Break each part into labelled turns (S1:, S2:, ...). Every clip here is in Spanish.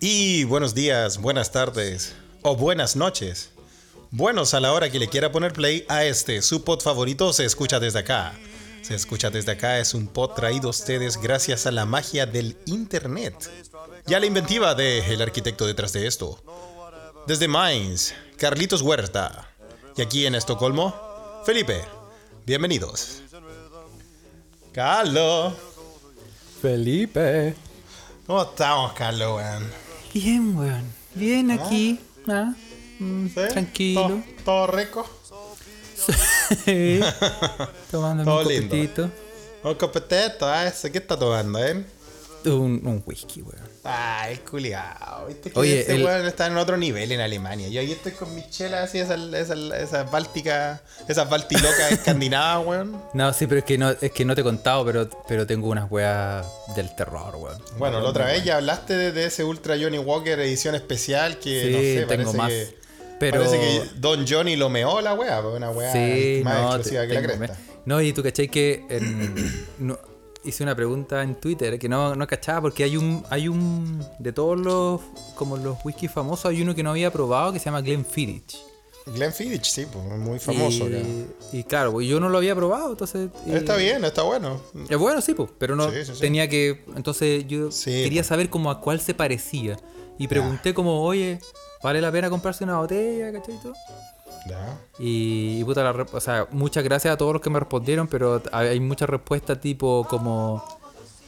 S1: Y buenos días, buenas tardes o buenas noches. Buenos a la hora que le quiera poner play a este, su pod favorito se escucha desde acá. Se escucha desde acá es un pod traído a ustedes gracias a la magia del internet y a la inventiva del arquitecto detrás de esto. Desde Mainz, Carlitos Huerta. Y aquí en Estocolmo, Felipe. Bienvenidos. Carlos.
S2: Felipe.
S1: ¿Cómo estamos, Carlos, weón?
S2: Bien, weón. Bien aquí. ¿ah? Mm,
S1: ¿Sí?
S2: Tranquilo.
S1: ¿Todo, todo rico?
S2: Sí. Tomando
S1: Todo
S2: un
S1: lindo.
S2: copetito.
S1: Un copetito, ¿eh? ¿Ese ¿Qué está tomando, eh?
S2: Un, un whisky, weón.
S1: Ay, culiao. ¿Viste que
S2: Oye,
S1: ese
S2: el-
S1: weón está en otro nivel en Alemania? Yo ahí estoy con mis chelas así, esas esa, esa bálticas, esas baltilocas escandinavas, weón.
S2: No, sí, pero es que no, es que no te he contado, pero, pero tengo unas weas del terror, weón.
S1: Bueno, la otra vez ya hablaste de, de ese Ultra Johnny Walker edición especial que
S2: Sí,
S1: no sé,
S2: tengo más.
S1: que.
S2: Pero.
S1: Parece que Don Johnny lo meó la wea, pues, una wea
S2: Sí,
S1: más
S2: no,
S1: exclusiva
S2: te-
S1: que la cresta.
S2: me- No, y tú cachai que en- no, hice una pregunta en Twitter que no, no cachaba porque hay un, hay un, de todos los, como los whisky famosos, hay uno que no había probado que se llama Glenfiddich.
S1: Glenfiddich, sí, pues, muy famoso.
S2: y,
S1: acá.
S2: y claro, pues yo no lo había probado, entonces... y-
S1: Está bien, está bueno.
S2: Es bueno, sí, pues, pero no
S1: Sí, sí, sí.
S2: tenía que... Entonces yo quería
S1: pues.
S2: saber como a cuál se parecía. Y pregunté como, oye, ¿vale la pena comprarse una botella, cachai? Y todo?
S1: Ya.
S2: Y, y puta, la o sea, muchas gracias a todos los que me respondieron, pero hay muchas respuestas tipo como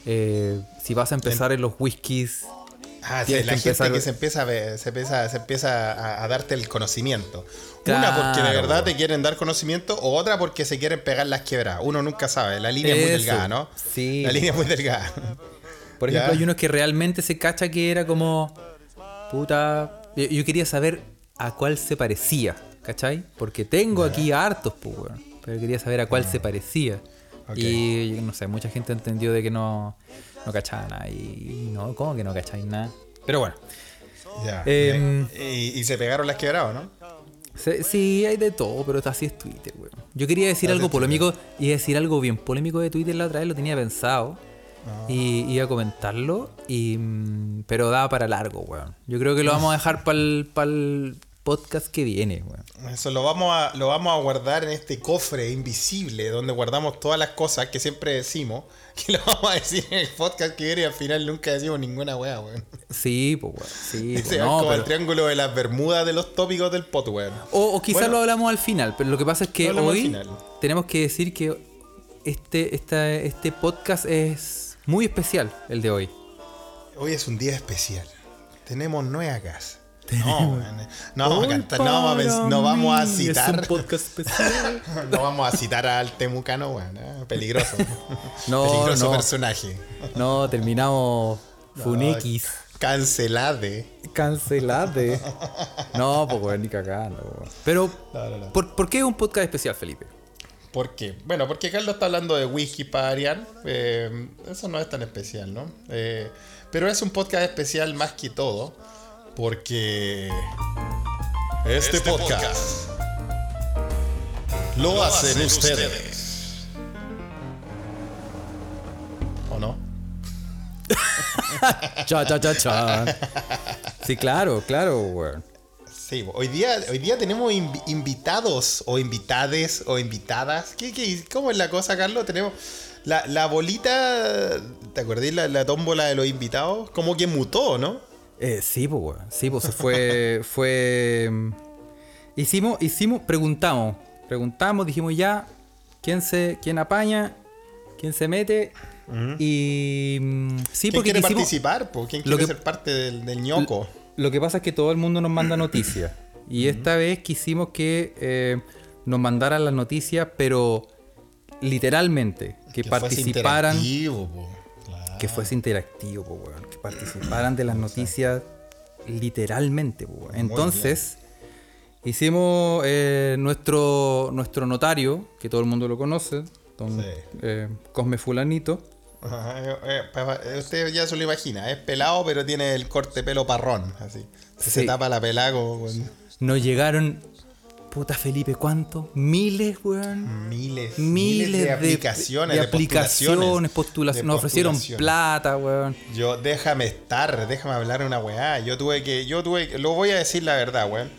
S2: eh, si vas a empezar en los whiskies.
S1: Ah, sí, la
S2: que
S1: gente
S2: empezar-
S1: que se empieza a ver- se empieza, se empieza a, a darte el conocimiento. Una porque de verdad te quieren dar conocimiento, o otra porque se quieren pegar las quebradas. Uno nunca sabe, la línea es muy delgada, ¿no?
S2: sí.
S1: La línea es muy delgada.
S2: Por ejemplo,
S1: Ya.
S2: hay unos que realmente se cacha que era como. Puta. Yo, yo quería saber a cuál se parecía, ¿cachai? Porque tengo aquí hartos, pues, weón. Pero quería saber a cuál se parecía. Y no sé, mucha gente entendió de que no, no cachaba nada. Y no, ¿cómo que no cacháis nada? Pero bueno.
S1: Ya.
S2: Em,
S1: y, y se pegaron las quebradas, ¿no?
S2: Se- Sí, hay de todo, pero así es Twitter, weón. Yo quería decir
S1: Así
S2: algo polémico y decir algo bien polémico de Twitter la otra vez, lo tenía pensado.
S1: Ah.
S2: Y iba a comentarlo, y, mm, pero daba para largo, weón. Yo creo que lo vamos a dejar para el podcast que viene, weón.
S1: Eso lo vamos, a, lo vamos a guardar en este cofre invisible donde guardamos todas las cosas que siempre decimos. Que lo vamos a decir en el podcast que viene y al final nunca decimos ninguna wea, weón.
S2: Sí, pues, weón. Sí,
S1: Ese
S2: no,
S1: como el
S2: pero-
S1: triángulo de las bermudas de los tópicos del pot, weón.
S2: O, o quizás
S1: Bueno.
S2: lo hablamos al final, pero lo que pasa es que hoy tenemos que decir que este, esta, este podcast es muy especial, el de hoy.
S1: Hoy es un día especial. Tenemos nueva casa. No, no vamos a cantar, no vamos a, no vamos a citar.
S2: Es un podcast especial.
S1: No vamos a citar al temucano, weón. Peligroso.
S2: No,
S1: Peligroso
S2: no.
S1: personaje.
S2: No, terminamos Funix.
S1: Cancelade.
S2: Cancelade. No, pues weón, ni cagando. Pero,
S1: No.
S2: ¿por, por qué un podcast especial, Felipe?
S1: ¿Por qué? Bueno, porque Carlos está hablando de whisky para Arián. Eh, eso no es tan especial, ¿no? Eh, pero es un podcast especial más que todo. Porque. Este, podcast, lo hacen ustedes. ¿O no?
S2: Cha, cha, cha, cha. Sí, claro, claro, weón.
S1: Sí, hoy día, hoy día tenemos invi- invitados o invitades o invitadas. ¿Qué, qué, cómo es la cosa, Carlos? Tenemos la, la bolita, ¿te acordás la, la tómbola de los invitados? Como que mutó, ¿no?
S2: Eh, sí, pues, weón. Sí, pues se fue. fue. mm, Hicimos, hicimos, preguntamos. Preguntamos, dijimos ya. ¿Quién se. quién apaña? ¿Quién se mete? Y. mm, Sí,
S1: ¿Quién
S2: porque
S1: quiere
S2: quisimos-
S1: participar? po? ¿Quién quiere
S2: que-
S1: ser parte del, del ñoco?
S2: Lo que pasa es que todo el mundo nos manda noticias. Y esta vez quisimos que eh, nos mandaran las noticias, pero literalmente, que,
S1: fuese
S2: participaran.
S1: interactivo, po. Claro.
S2: Que fuese interactivo, po, weón, Que participaran de las noticias literalmente. Entonces, hicimos eh, nuestro, nuestro notario, que todo el mundo lo conoce, don
S1: Sí.
S2: eh, Cosme Fulanito.
S1: Ajá, eh, usted ya se lo imagina, es pelado pero tiene el corte pelo parrón, así. Se
S2: Sí.
S1: tapa la como con-
S2: Nos llegaron Puta Felipe, ¿cuánto? Miles, weón.
S1: Miles,
S2: Miles
S1: de aplicaciones,
S2: de,
S1: de,
S2: aplicaciones,
S1: postulaciones.
S2: postulaciones. Nos ofrecieron plata, weón.
S1: Yo, déjame estar, déjame hablar una weá. Yo tuve que, yo tuve que, lo voy a decir la verdad, weón.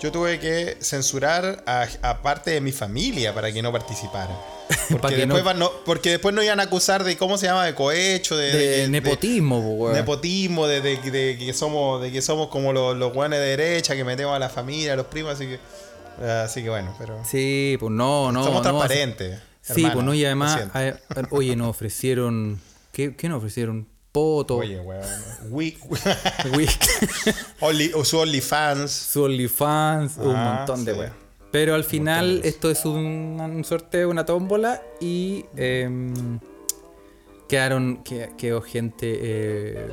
S1: Yo tuve que censurar a, a parte de mi familia para que no participara. Porque, después
S2: no-
S1: porque después no iban a acusar de cómo se llama, de cohecho, de,
S2: De,
S1: de-
S2: nepotismo, po,
S1: de-
S2: weón.
S1: nepotismo, de, de- de que somos, de que somos como los, los weones de derecha, que metemos a la familia, a los primos, así que, así que bueno, pero
S2: Sí, pues no, no.
S1: somos
S2: no,
S1: transparentes.
S2: Sí, pues no, y además,
S1: siento.
S2: a- a- oye, nos ofrecieron. ¿Qué, qué nos ofrecieron? Poto.
S1: Oye, weón. We-
S2: Wix,
S1: Only, o su OnlyFans.
S2: su OnlyFans, un
S1: Ah,
S2: montón de
S1: sí.
S2: weón. Pero al final esto es un, un sorteo, una tómbola y em, quedaron, que- quedó gente eh,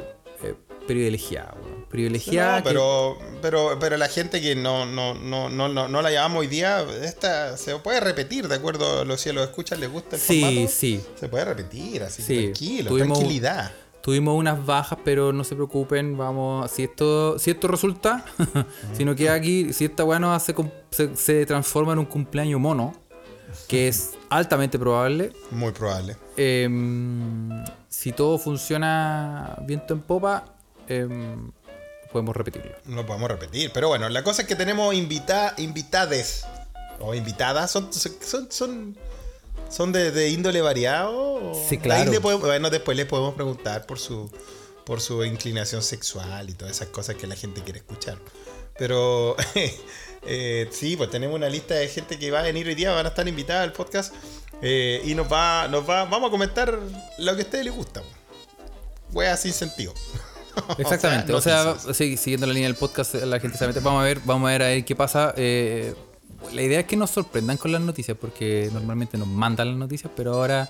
S2: privilegiada. Privilegiada.
S1: No,
S2: que-
S1: pero, pero, pero la gente que no, no, no, no, no, no la llamamos hoy día, esta se puede repetir, de acuerdo a los si los escuchan, les gusta el
S2: Sí,
S1: formato.
S2: sí.
S1: Se puede repetir, así
S2: Sí,
S1: que tranquilo,
S2: tuvimos-
S1: tranquilidad.
S2: Tuvimos unas bajas, pero no se preocupen, vamos, si esto, si esto resulta, si no queda aquí, si esta weá cum- se, se transforma en un cumpleaños mono, que es altamente probable,
S1: Muy probable.
S2: em, si todo funciona viento en popa, em, podemos repetirlo.
S1: No podemos repetir. Pero bueno, la cosa es que tenemos invita invitades. O invitadas. Son, son, son, son de, de índole variado.
S2: Sí, claro.
S1: Ahí le podemos- bueno, después les podemos preguntar por su, por su inclinación sexual y todas esas cosas que la gente quiere escuchar. Pero eh, sí, pues tenemos una lista de gente que va a venir hoy día, van a estar invitadas al podcast. eh, y nos va, nos va, vamos a comentar lo que a ustedes les gusta. Wea sin sentido.
S2: Exactamente, o
S1: O sea,
S2: sí, siguiendo la línea del podcast, la gente se mete, vamos a ver, vamos a ver, a ver qué pasa. eh, la idea es que nos sorprendan con las noticias, porque normalmente nos mandan las noticias, pero ahora...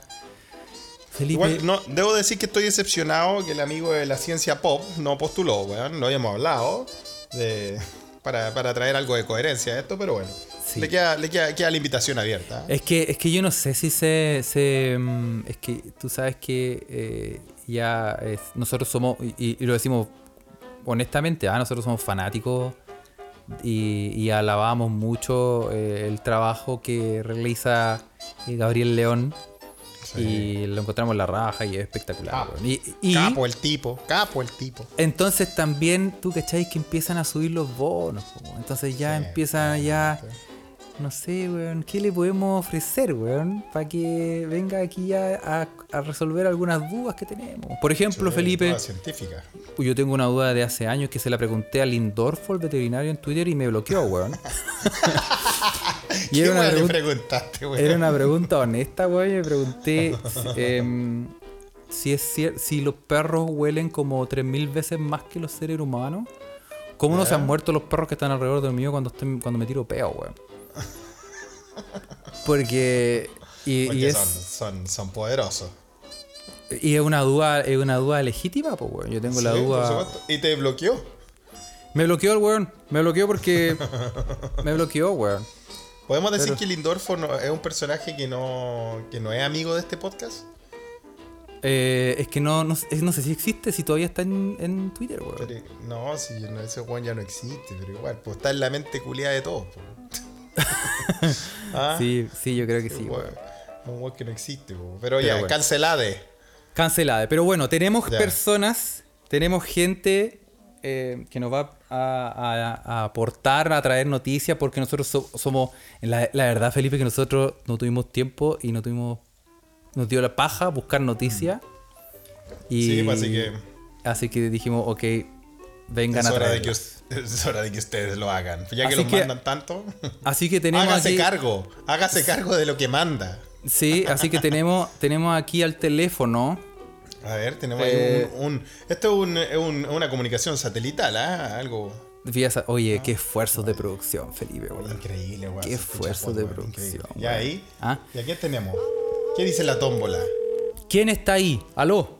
S2: Felipe,
S1: Igual, no, debo decir que estoy decepcionado que el amigo de la ciencia pop no postuló, weón. No habíamos hablado de, para, para traer algo de coherencia a esto, pero bueno.
S2: Sí.
S1: Le, queda, le queda, queda la invitación abierta.
S2: Es que, es que yo no sé si se. se, mm, es que tú sabes que eh, ya es- nosotros somos, y, y lo decimos honestamente, ah, nosotros somos fanáticos y, y alabamos mucho eh, el trabajo que realiza eh, Gabriel León.
S1: Sí.
S2: Y lo encontramos en la raja y es espectacular.
S1: Capo.
S2: weón. Y, y
S1: Capo el tipo, capo el tipo.
S2: entonces también, tú cacháis que empiezan a subir los bonos. Entonces ya
S1: Sí,
S2: empiezan ya. No sé, weón, ¿qué le podemos ofrecer, weón? Para que venga aquí a, a resolver algunas dudas que tenemos. Por ejemplo, Felipe,
S1: científica.
S2: yo tengo una duda de hace años que se la pregunté a Lindorfo, el veterinario, en Twitter y me bloqueó, weón. y
S1: ¿Qué
S2: era una, pregun-
S1: preguntaste, weón?
S2: era una pregunta honesta, weón. y Me pregunté si, em, si es si los perros huelen como 3.000 veces más que los seres humanos. ¿Cómo no se han muerto los perros que están alrededor del mío cuando, estoy- cuando me tiro peo, weón? Porque. Y, y
S1: Porque
S2: es,
S1: son, son, son poderosos.
S2: y es una duda, es una duda legítima, pues, weón. Yo tengo la
S1: Sí,
S2: duda.
S1: ¿Y te bloqueó?
S2: Me bloqueó el weón. Me bloqueó porque. me bloqueó, weón.
S1: ¿Podemos decir
S2: Pero-
S1: que Lindorfo no- es un personaje que no, que no es amigo de este podcast?
S2: Eh, es que no, no, sé- no sé si existe, si todavía está en, en Twitter, weón.
S1: Pero, no, si no, ese Juan ya no existe, pero igual, pues está en la mente culiada de todos. ¿Ah?
S2: Sí, sí, yo creo que sí,
S1: Un
S2: weón.
S1: weón- un weón que no existe, pero,
S2: Pero
S1: ya,
S2: bueno.
S1: cancelade.
S2: Cancelada. Pero bueno, tenemos
S1: Ya.
S2: personas, tenemos gente eh, que nos va a, a- a aportar, a traer noticias, porque nosotros so- somos, la, la verdad, Felipe, que nosotros no tuvimos tiempo y no tuvimos, nos dio la paja buscar noticias. Y,
S1: Sí, pues, así que
S2: así que dijimos, ok, vengan
S1: es
S2: a
S1: hora, de que, es hora de que ustedes lo hagan. Ya que los
S2: que-
S1: mandan tanto,
S2: Así que tenemos
S1: hágase
S2: aquí,
S1: cargo. Hágase cargo de lo que manda.
S2: sí, así que tenemos, tenemos aquí al teléfono.
S1: A ver, tenemos
S2: Eh,
S1: ahí un, un- Esto es, un- es un- una comunicación satelital, ¿ah? Algo
S2: Oye, qué esfuerzos de producción, Felipe. weón.
S1: increíble, weón.
S2: Qué
S1: se escucha
S2: esfuerzo
S1: por,
S2: de producción,
S1: increíble. Ya ahí.
S2: ¿Ah?
S1: ¿Y aquí tenemos? ¿Qué dice la tómbola?
S2: ¿Quién está ahí? ¿Aló?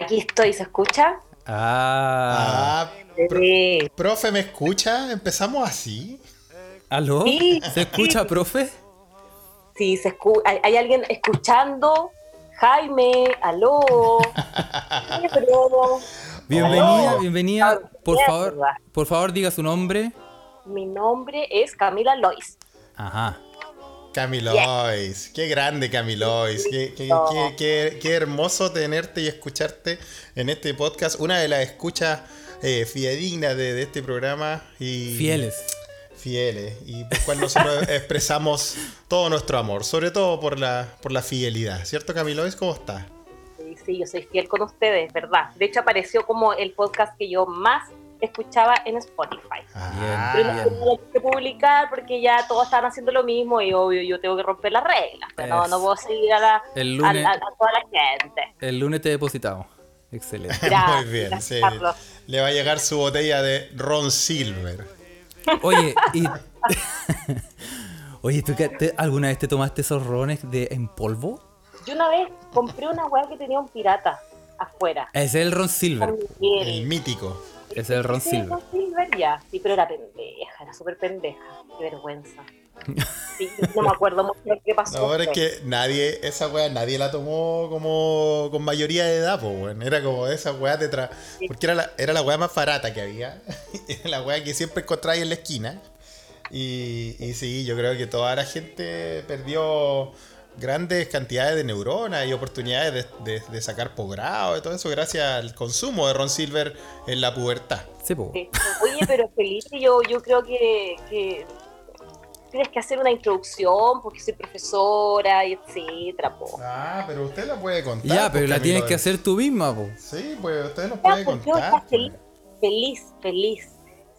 S3: Aquí estoy, ¿se escucha?
S2: Ah.
S1: Ah, pro-
S3: Sí.
S1: profe, ¿me escucha? ¿Empezamos así?
S2: ¿Aló?
S3: Sí.
S2: ¿Se escucha, profe?
S3: Sí, se escu- ¿Hay, hay alguien escuchando? Jaime, aló.
S2: Bienvenida,
S3: Aló.
S2: bienvenida.
S3: Ah,
S2: Por
S3: mierda.
S2: favor, por favor, diga su nombre.
S3: mi nombre es Camila Lois.
S2: Ajá.
S1: Camilois, qué grande Camilois, qué, qué, qué- qué hermoso tenerte y escucharte en este podcast, una de las escuchas eh, fidedignas de, de este programa y
S2: Fieles.
S1: fieles y por cual nosotros expresamos todo nuestro amor, sobre todo por la, por la fidelidad, ¿cierto Camilois? ¿Cómo estás?
S3: Sí, sí, yo soy fiel con ustedes, ¿verdad? De hecho, apareció como el podcast que yo más escuchaba en Spotify.
S1: Ah,
S3: Pero no tenía que publicar porque ya todos estaban haciendo lo mismo y obvio yo tengo que romper las reglas. Pero no, no puedo seguir a, la,
S2: El
S3: a,
S2: lunes,
S3: a- a toda la gente.
S2: el lunes te depositamos. Excelente.
S1: Muy bien,
S3: gracias,
S1: sí. Le va a llegar su botella de Ron Silver.
S2: Oye, y. Oye, ¿tú qué- te- alguna vez te tomaste esos rones de, en polvo?
S3: Yo una vez compré una weá que tenía un pirata afuera.
S2: Ese es el Ron Silver.
S1: El mítico.
S2: Ese es el Ron
S3: Sí,
S2: Silver.
S3: Ron Silver ya. Sí, pero era pendeja, era súper pendeja. Qué vergüenza. Sí, no me acuerdo mucho de qué pasó.
S1: No, pero es que nadie, esa weá, nadie la tomó como con mayoría de edad, pues, weón. Era como esa weá de tra- Porque era la, era la weá más barata que había. era la weá que siempre encontráis en la esquina. Y, y sí, yo creo que toda la gente perdió grandes cantidades de neuronas y oportunidades de, de- de sacar posgrado y todo eso gracias al consumo de Ron Silver en la pubertad.
S2: Sí.
S3: Oye, pero Felipe, yo, yo creo que, que tienes que hacer una introducción porque soy profesora y etcétera. Po.
S1: Ah, pero usted la puede contar.
S2: Ya,
S1: pues,
S2: pero la tienes que hacer tú misma, po.
S1: Sí, pues usted nos
S3: Ya,
S1: puede
S3: pues, yo
S1: contar.
S3: feliz, feliz, feliz.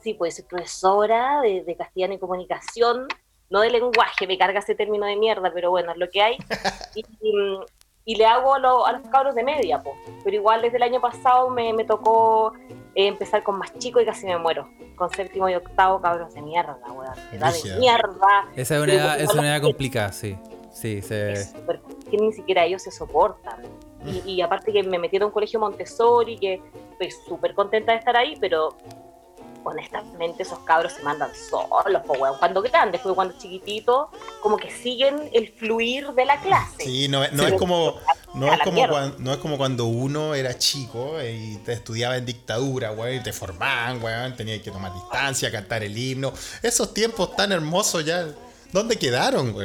S3: Sí, pues soy profesora de, de castellano y comunicación, no de lenguaje, me carga ese término de mierda, pero bueno, es lo que hay. Y, y, y le hago a, lo- a los cabros de media, pues. Pero igual desde el año pasado me, me tocó eh, empezar con más chicos y casi me muero. Con séptimo y octavo cabros de mierda, weón. Edad de mierda.
S2: Esa es una edad, es una edad complicada, sí. Sí, se...
S3: es súper- que ni siquiera ellos se soportan. Y, y aparte que me metieron a un colegio Montessori, que estoy súper contenta de estar ahí, pero honestamente esos cabros se mandan solos, po, weón. Cuando grandes, porque cuando chiquititos, como que siguen el fluir de la clase.
S1: Sí, no, no
S3: Sí.
S1: es como no es como,
S3: mierda.
S1: cuan- no es como cuando uno era chico eh, y te estudiaba en dictadura, weón, y te formaban, weón, tenías que tomar distancia, cantar el himno. Esos tiempos tan hermosos ya, ¿dónde quedaron?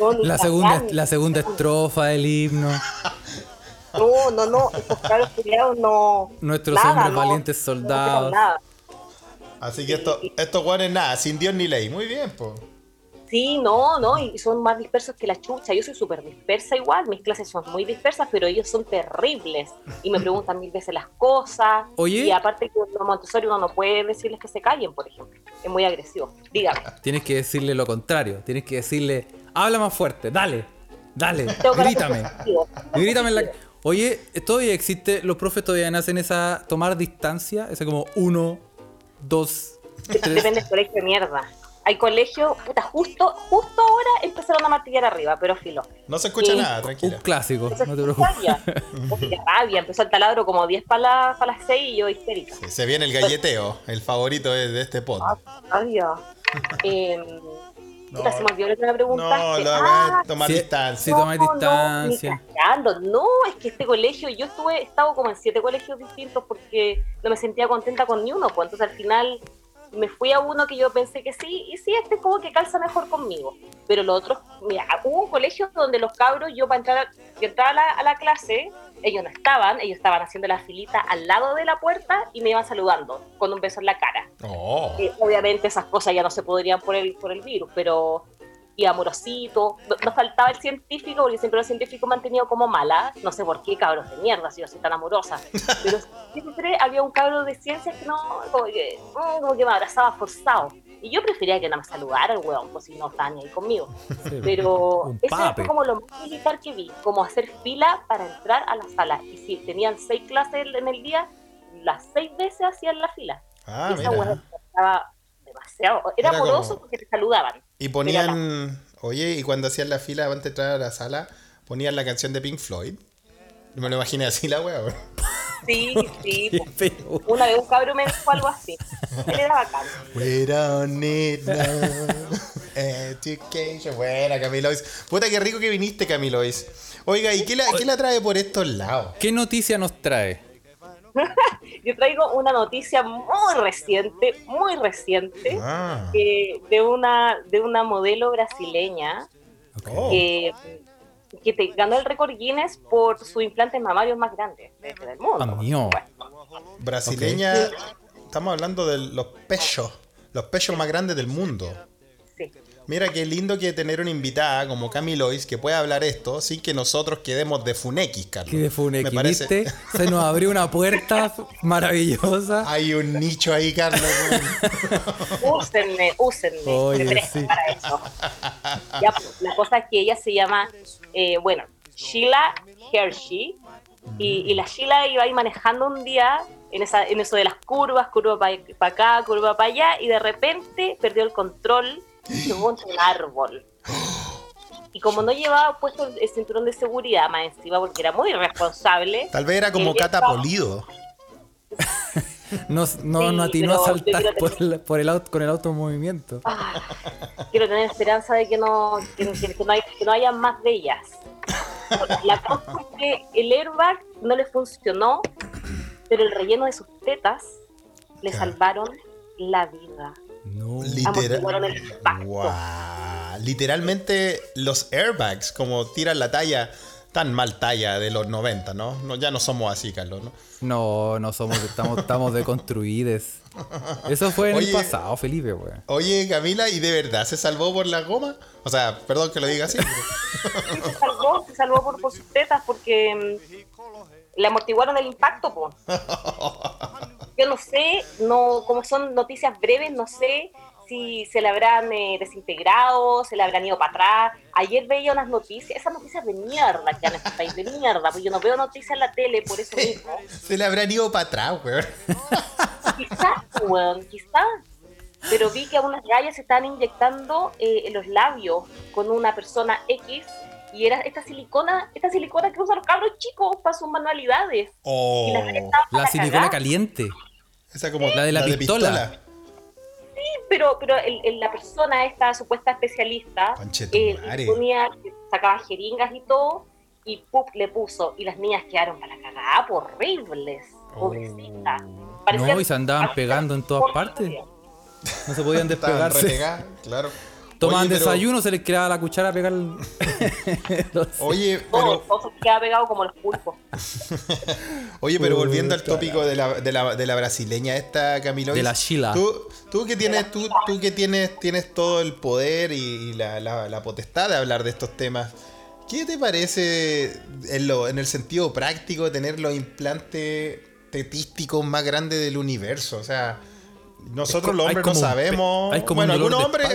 S3: No, ni
S2: La segunda, la segunda estrofa del himno.
S3: No, no, no, esos cabros culiados no.
S2: Nuestros
S3: nada,
S2: hombres
S3: no,
S2: valientes
S3: no
S2: soldados.
S3: hicieron nada.
S1: Así que esto, estos weones nada, sin Dios ni ley. Muy bien, pues.
S3: Sí, no, no, y son más dispersos que la chucha. Yo soy súper dispersa igual, mis clases son muy dispersas, pero ellos son terribles y me preguntan mil veces las cosas.
S2: Oye.
S3: Y aparte que los Montessori uno no puede decirles que se callen, por ejemplo. Es muy agresivo. Dígame.
S2: Tienes que decirle lo contrario. Tienes que decirle, habla más fuerte, dale, dale, grítame. Grítame en la... Oye, ¿todavía existe? ¿Los profes todavía hacen esa tomar distancia? Ese como uno, dos, tres.
S3: Depende del colegio de mierda. Hay colegios, puta, justo, justo ahora empezaron a martillar arriba, pero filo.
S1: No se escucha
S3: Sí.
S1: nada,
S2: Un
S1: tranquila.
S2: clásico,
S3: Eso
S2: no te
S3: es
S2: preocupes.
S3: rabia. Rabia. Empezó el taladro como 10 para las 6 y yo histérica.
S1: Sí, se viene el galleteo, el favorito de, de este pod.
S3: Rabia. Eh, puta, se me olvidó lo que me
S1: No, la
S3: Ah,
S1: es tomar
S2: Sí,
S1: distancia.
S2: sí, tomar
S3: No,
S2: distancia.
S3: No. No, es que este colegio, yo estuve, he estado como en siete colegios distintos porque no me sentía contenta con ni uno, pues entonces al final me fui a uno que yo pensé que sí, y sí, este como que calza mejor conmigo. Pero los otros, mira, hubo un colegio donde los cabros, yo para entrar, yo entraba a la, a la clase, ellos no estaban, ellos estaban haciendo la filita al lado de la puerta y me iban saludando con un beso en la cara.
S1: Oh.
S3: Eh, obviamente esas cosas ya no se podrían por el, por el virus, pero y amorosito. No- Nos faltaba el científico, porque siempre los científicos me han tenido como mala. No sé por qué, cabros de mierda, si yo soy tan amorosa. Pero siempre había un cabro de ciencias que no, como que, mm, como que me abrazaba forzado. Y yo prefería que no me saludara el weón, pues si no estaba ni ahí conmigo.
S2: Sí.
S3: Pero eso fue como lo más militar que vi, como hacer fila para entrar a la sala. Y si tenían seis clases en el día, las seis veces hacían la fila.
S1: Ah,
S3: y esa weá estaba demasiado. Era,
S1: Era
S3: amoroso
S1: como-
S3: porque te saludaban.
S1: Y ponían, oye, y cuando hacían la fila antes de entrar a la sala, ponían la canción de Pink Floyd. Me lo imaginé así la weón.
S3: Sí, sí. Po. Una vez un cabrón me dijo algo así. Él era bacán.
S1: We don't need no education. Buena, Camilois. Puta, qué rico que viniste, Camilois. Oiga, ¿y qué la, qué la trae por estos lados?
S2: ¿Qué noticia nos trae?
S3: yo traigo una noticia muy reciente, muy reciente,
S1: Ah.
S3: eh, de, una, de una modelo brasileña
S2: Ok.
S1: Oh.
S3: que, que te ganó el récord Guinness por su implante mamario más grande de- del mundo.
S2: Ah, mío.
S1: Brasileña, estamos hablando de los pechos, los pechos más grandes del mundo. Mira qué lindo que tener una invitada como Camilois que pueda hablar esto sin que nosotros quedemos de Funekis, Carlos.
S2: Que de Funeki,
S1: Me parece-
S2: ¿viste? Se nos abrió una puerta maravillosa.
S1: Hay un nicho ahí, Carlos.
S3: Úsenme, úsenme,
S2: Oye, sí.
S3: para eso. Ya, pues, la cosa es que ella se llama, eh, bueno, Sheila Hershey, y, y la Sheila iba ahí manejando un día en, esa, en eso de las curvas, curva para acá, curva para allá, y de repente perdió el control un árbol. Y como no llevaba puesto el cinturón de seguridad más encima, porque era muy irresponsable,
S1: Tal vez era como
S3: ella
S1: Cata
S3: estaba-
S1: Polido.
S2: No, no,
S3: Sí,
S2: no atinó a saltar
S3: creo
S2: por el, por el auto, con el auto en movimiento.
S3: Ah, quiero tener esperanza de que no, que, que- que no, hay- que no haya más de ellas. La cosa es que el airbag no le funcionó, pero el relleno de sus tetas le salvaron la vida.
S2: No.
S1: Literalmente los airbags, como tiran la talla, tan mal talla de los 90, ¿no? no ya no somos así, Carlos, ¿no?
S2: No, no somos, estamos, estamos deconstruidos. Eso fue en
S1: Oye.
S2: el pasado, Felipe, weón.
S1: Oye, Camila, ¿y de verdad se salvó por la goma? O sea, perdón que lo diga así. pero-
S3: Sí, se salvó, se salvó por, por sus tetas porque mm, le amortiguaron el impacto, po. Yo no sé, no, como son noticias breves, no sé si se le habrán eh, desintegrado, se le habrán ido para atrás. Ayer veía unas noticias, esas noticias de mierda que han en este país, de mierda, porque yo no veo noticias en la tele por eso mismo.
S1: Se le habrán ido para atrás, weón.
S3: Quizás, weón, quizás. Pero vi que a unas gallas se están inyectando eh, en los labios con una persona X y era esta silicona, esta silicona que usan los cabros chicos para sus manualidades.
S1: Oh,
S3: Y
S2: La silicona caliente.
S1: Esa como
S2: La de la pistola.
S3: pero, pero el- el- la persona, esta supuesta especialista, eh, ponía, sacaba jeringas y todo, y ¡pup! le puso, y las niñas quedaron para la cagada, horribles, pobrecitas. Parecían-
S2: No, y se andaban pegando en todas partes. No se podían despegarse.
S1: claro.
S2: Tomaban
S1: Oye, pero-
S2: desayuno, se les quedaba la cuchara a pegar el- los-
S1: Oye,
S3: todo,
S1: pero,
S3: todo se queda pegado como los pulpos.
S1: oye, pero volviendo al tópico de la, de la, de la brasileña esta, Camilo.
S2: De la Sheila.
S1: Tú, tú que tienes, tú, tú que tienes, tienes todo el poder y, y la, la- la potestad de hablar de estos temas. ¿Qué te parece en, lo, en el sentido práctico tener los implantes tetísticos más grandes del universo? O sea, nosotros los hombres no sabemos.
S2: hay como
S1: bueno, algunos hombres,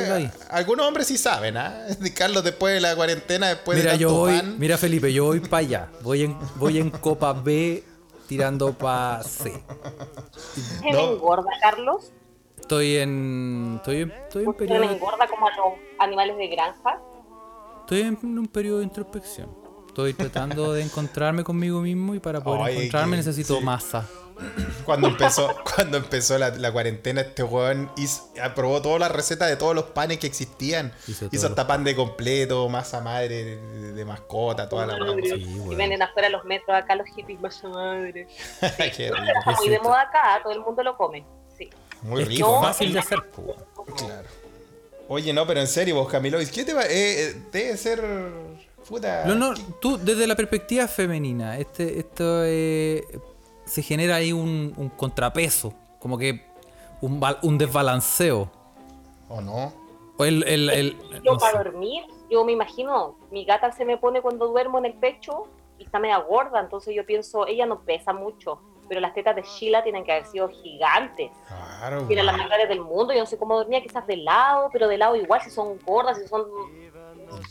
S1: algunos hombres sí saben, ¿ah? Carlos después de la cuarentena, después
S2: Mira,
S1: de
S2: yo
S1: tanto
S2: voy,
S1: pan.
S2: mira Felipe, yo voy para allá. Voy en, voy en Copa B tirando para C.
S3: ¿Se me
S1: No.
S3: engorda, Carlos?
S2: Estoy en. Estoy en, estoy en
S3: ¿Se me
S2: periodo.
S3: engorda como a los animales de granja?
S2: Estoy en un periodo de introspección. Estoy tratando de encontrarme conmigo mismo y para poder
S1: Ay,
S2: encontrarme
S1: que-
S2: necesito
S1: sí.
S2: masa.
S1: Cuando empezó, cuando empezó la, la cuarentena, este weón hizo- aprobó todas las recetas de todos los panes que existían.
S2: Hizo
S1: Hizo, hasta pan de completo, masa madre de, de mascota, toda la weá.
S2: Sí,
S3: y venden afuera los metros acá los hippies, masa madre.
S1: Qué
S3: No,
S1: rico,
S3: pero está muy de moda acá, todo el mundo lo come. Sí.
S1: Muy
S2: es que
S1: rico.
S2: es
S3: No,
S2: fácil de hacer. weón.
S1: Claro. Oye, no, pero en serio, vos, Camilo, ¿qué te va? Eh, eh, debe ser. Puta.
S2: No, no, tú desde la perspectiva femenina, este, esto eh, se genera ahí un, un contrapeso, como que un, un desbalanceo.
S1: ¿O no?
S2: O el, el, el-
S3: Yo
S2: no
S3: para
S2: sé.
S3: dormir, yo me imagino, mi gata se me pone cuando duermo en el pecho y está media gorda, entonces yo pienso, ella no pesa mucho, pero las tetas de Sheila tienen que haber sido gigantes.
S1: Claro.
S3: Tienen las más grandes del mundo, yo no sé cómo dormía, quizás de lado, pero de lado igual, si son gordas, si son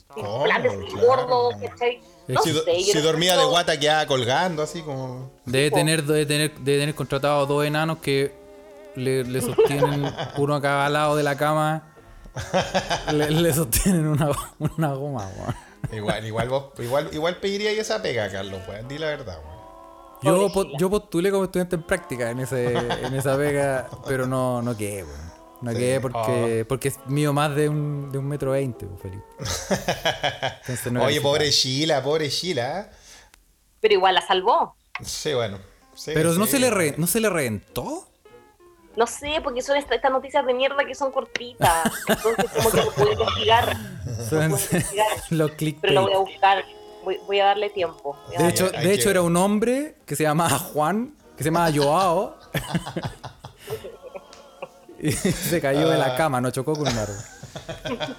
S1: ¿Cómo?
S3: implantes
S1: Claro.
S3: gordos, ¿cachai? No
S1: si,
S3: sé,
S1: dormía de guata quedaba colgando así como.
S2: Debe tener, debe tener, debe tener contratado a dos enanos que le, le sostienen uno a cada lado de la cama. Le, le sostienen una, una goma, weón.
S1: Igual, igual vos, igual, igual pediría esa pega, Carlos, weón. Di la verdad, weón.
S2: Yo, yo postulé como estudiante en práctica en ese en esa vega, pero no, no quedé, weón. No
S1: Sí.
S2: quedé porque, porque es mío más de un, de un metro veinte, pues, Felipe. Entonces no
S1: Oye, pobre Sheila, pobre Sheila. ¿eh?
S3: Pero igual la salvó.
S1: Sí, bueno. Sí,
S2: Pero no se le re- no se le reventó.
S3: No sé, porque son esta- estas noticias de mierda que son cortitas. Entonces, como que lo puedo investigar.
S2: Los
S3: pero lo voy a
S2: clickbait.
S3: buscar. Voy, voy a darle tiempo. A
S2: De
S3: darle-
S2: hecho, de
S1: que-
S2: hecho era un hombre que se llamaba Juan, que se llamaba Joao. Y se cayó de
S1: Ah.
S2: la cama, no chocó con un árbol.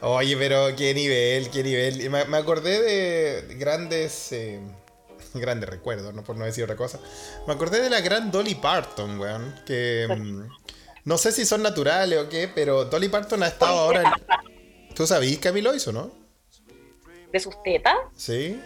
S1: Oye, pero qué nivel, qué nivel. Me, me acordé de grandes. eh, grandes recuerdos, ¿no? Por no decir otra cosa. Me acordé de la gran Dolly Parton, weón. Que. mm, no sé si son naturales o qué, pero Dolly Parton ha estado ahora. en- ¿Tú sabías Camilo hizo, no?
S3: de sus tetas.
S1: Sí.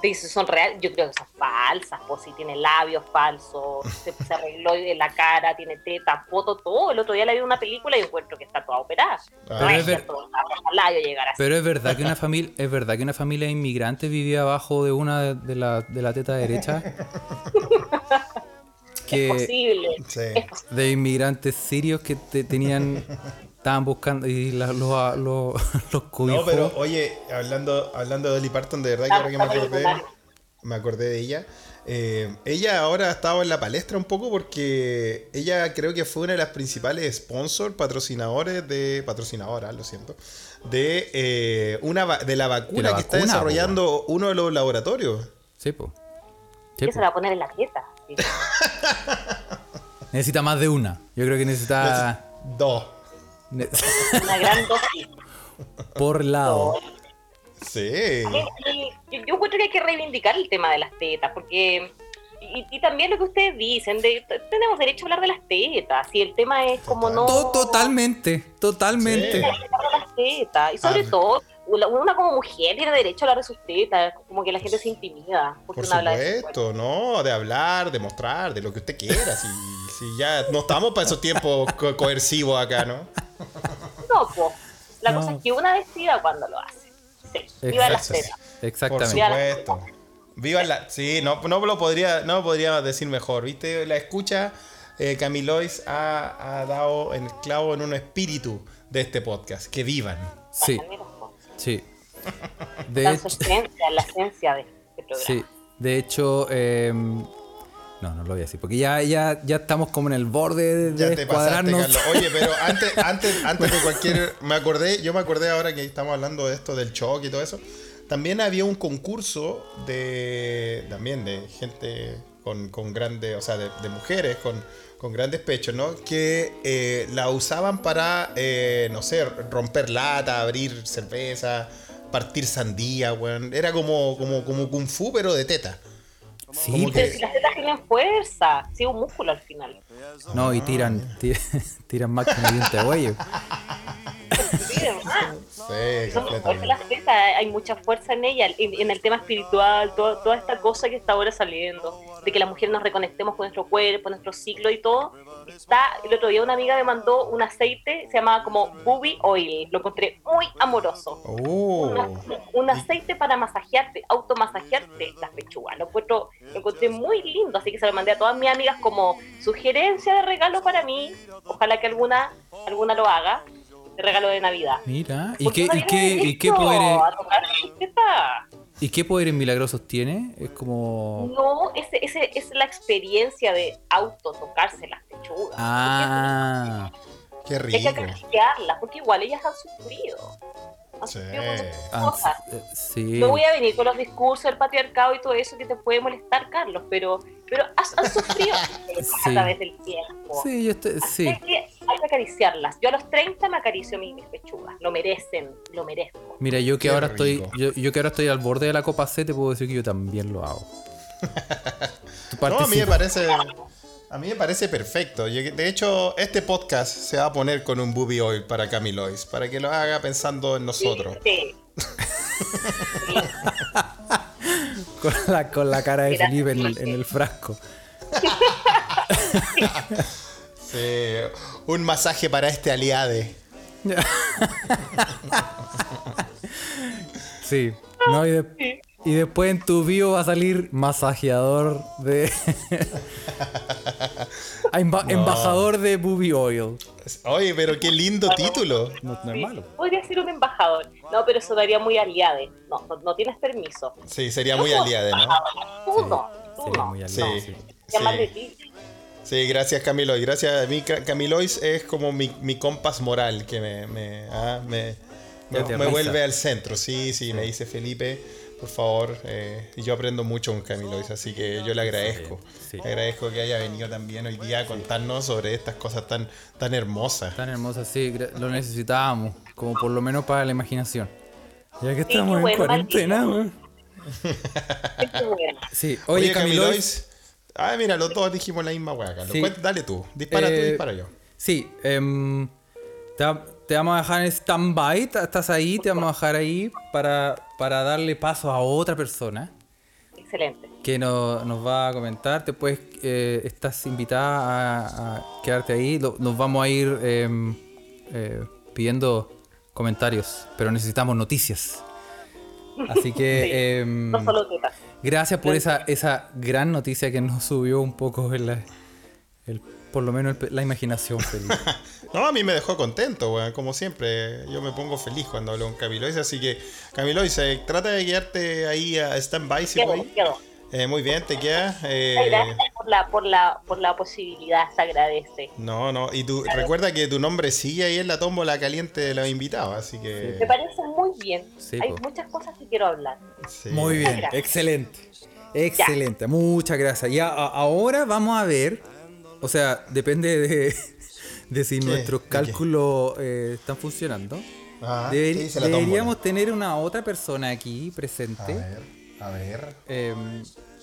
S3: Te dice, son reales. Yo creo que son falsas. Pues si tiene labios falsos, se, se arregló en la cara, tiene tetas, foto, todo. El otro día la vi en una película y encuentro que está toda operada.
S1: Ah.
S3: No es
S2: ver-
S3: cierto, ojalá yo llegara así.
S2: Pero es verdad que una familia, es verdad que una familia inmigrante vivía abajo de una de, de la, de la teta derecha.
S3: Es
S2: que
S3: posible.
S1: Sí.
S3: Es posible.
S2: de inmigrantes sirios que te- tenían estaban buscando y la- los los los
S1: No, pero oye, hablando, hablando de Dolly Parton, de verdad que ahora que me acordé, me acordé de ella. eh, ella ahora ha estado en la palestra un poco porque ella creo que fue una de las principales sponsors, patrocinadores de. patrocinadoras, lo siento. De eh, una de la vacuna
S2: la
S1: que está desarrollando uno de los laboratorios.
S2: Sí, po. Sí,
S3: ¿Qué
S2: po.
S3: se la va a poner en la? Sí.
S2: Necesita más de una. Yo creo que necesita
S1: Dos.
S3: Una gran dosis.
S2: por lado.
S1: Sí.
S3: Y- y yo, yo encuentro que hay que reivindicar el tema de las tetas, porque. Y, y también lo que ustedes dicen, de, tenemos derecho a hablar de las tetas, y el tema es como no.
S2: To- Totalmente, totalmente.
S1: Sí.
S3: hablar de las tetas, y sobre
S1: Ah.
S3: todo, una, como mujer tiene derecho a hablar de sus tetas, como que la gente se intimida. Porque
S1: Por
S3: uno habla de
S1: supuesto, ¿no? De hablar, de mostrar, de lo que usted quiera. Si, si ya no estamos para esos tiempos co- coercivos acá, ¿no?
S3: Po. La
S2: No.
S3: cosa es que una decida cuando lo hace. Sí, viva las
S2: Exacto.
S3: tetas.
S1: Por
S2: Exactamente.
S1: supuesto. Viva la. Sí, no, no lo podría, no lo podría decir mejor. ¿Viste? La escucha, eh, Camilois ha, ha dado en el clavo en un espíritu de este podcast. Que vivan.
S2: Sí, sí. De
S3: La
S2: hecho,
S3: esencia, la esencia de este programa.
S2: sí. De hecho, em, no, no lo voy a decir, porque ya, ya, ya estamos como en el borde de,
S1: Ya te pasaste. Carlos. Oye, pero antes, antes, antes de cualquier. Me acordé, yo me acordé ahora que estamos hablando de esto del choque y todo eso. También había un concurso de. También de gente con, con grandes. O sea, de, de mujeres con, con grandes pechos, ¿no? Que eh, la usaban para, eh, no sé, romper lata, abrir cerveza, partir sandía, weón. Era como, como, como kung fu, pero de teta.
S2: Sí,
S1: como.
S3: Pero si las tetas tienen fuerza, sí, un músculo al final.
S2: No, y tiran, ti- tiran más que un diente de huello.
S3: Sí, además.
S1: Sí,
S3: Son las tetas, hay mucha fuerza en ella, en, en el tema espiritual, todo- toda esta cosa que está ahora saliendo, de que las mujeres nos reconectemos con nuestro cuerpo, nuestro ciclo y todo. Está, el otro día una amiga me mandó un aceite, se llamaba como Booby Oil, lo encontré muy amoroso. Una-
S1: Oh.
S3: un aceite para masajearte, automasajearte las pechugas. Lo encuentro, lo encontré muy lindo, así que se lo mandé a todas mis amigas como sugerencia de regalo para mí. Ojalá que alguna, alguna lo haga, de regalo de Navidad.
S2: Mira, ¿y qué, y qué, y qué poderes, y qué poderes milagrosos tiene? Es como.
S3: No, ese, ese es la experiencia de auto tocarse las pechugas.
S2: Ah,
S1: Qué
S3: Porque hay que
S1: rico.
S3: acariciarlas, porque igual ellas han sufrido.
S1: Sí.
S2: ah,
S3: cosas.
S2: eh, sí.
S3: No voy a venir con los discursos del patriarcado y todo eso que te puede molestar, Carlos, pero, pero has- han sufrido
S2: Sí.
S3: a través del tiempo.
S2: Sí, yo estoy, sí.
S3: Hay, que, hay que acariciarlas. Yo a los 30 me acaricio mis, mis pechugas. Lo merecen, lo merezco.
S2: Mira, yo que
S1: Qué
S2: ahora estoy, yo, yo que ahora estoy al borde de la copa C, te puedo decir que yo también lo hago.
S1: No, a mí me parece. A mí me parece perfecto. Yo- De hecho, este podcast se va a poner con un booby oil para Camilois, para que lo haga pensando en nosotros.
S3: Sí.
S2: con, la, con la cara de Felipe en el,
S3: sí.
S2: en el frasco.
S1: Sí, un masaje para este aliade.
S2: Sí. No, y, de- y después en tu bio va a salir masajeador de. Emba- Embajador de Booby Oil.
S1: Oye, pero qué lindo título.
S2: No, no es malo.
S3: Podría ser un embajador. No, pero eso daría muy aliade. No, no, no tienes permiso.
S1: Sí, sería muy aliade, ¿no?
S3: Tú no. Tú
S2: quería muy
S1: Sí,
S2: sí.
S1: Sí.
S3: ti.
S1: Sí, gracias Camilois. Gracias a mí, Ca- Camilois es como mi, mi compás moral que me, me, ah, me, vuelve al centro. Sí, sí, me dice Felipe, por favor. eh, y yo aprendo mucho con Camilois, así que yo le agradezco.
S2: sí.
S1: Le agradezco que haya venido también hoy día a contarnos sobre estas cosas tan, tan hermosas.
S2: Tan hermosa, sí, lo necesitábamos, como por lo menos para la imaginación. Ya que estamos en
S3: bueno,
S2: cuarentena,
S3: bueno.
S2: Sí,
S1: Oye,
S2: oye, Camilois.
S1: Camilois. Ah, mira, los dos dijimos la misma hueá, Dale tú. Dispara tú,
S2: Eh,
S1: dispara yo.
S2: Sí, va- te vamos a dejar en stand-by, ta- estás ahí, te vamos a dejar ahí para, para darle paso a otra persona
S3: Excelente.
S2: que no- nos va a comentar. Te puedes, eh, estás invitada a, a quedarte ahí. Lo- nos vamos a ir em, eh, pidiendo comentarios, pero necesitamos noticias. Así que em,
S3: No solo
S2: gracias por esa, esa gran noticia que nos subió un poco en la, el- por lo menos el- la imaginación, Felipe.
S1: No, a mí me dejó contento, weón, como siempre. Yo me pongo feliz cuando hablo con Camilois, así que, Camilois, eh, trata de quedarte ahí a stand-by, si
S3: Quedo,
S1: puedes.
S3: quedo.
S1: Eh, muy bien, te queda. eh,
S3: Gracias por la, por, la, por la posibilidad, se agradece.
S1: no, no, y tú, recuerda que tu nombre sigue ahí en la tómbola caliente de los invitados, así que.
S3: Me parece muy bien.
S2: Sí,
S3: Hay
S2: po.
S3: muchas cosas que quiero hablar.
S1: sí.
S2: Muy bien, excelente. Excelente, muchas gracias. Ya a- ahora vamos a ver, o sea, depende de, de si
S1: ¿Qué?
S2: nuestros cálculos eh, están funcionando.
S1: Ah,
S2: Deber-
S1: ¿qué dice la tómbola?
S2: deberíamos tener una otra persona aquí
S1: A
S2: presente,
S1: ver, a ver.
S2: em,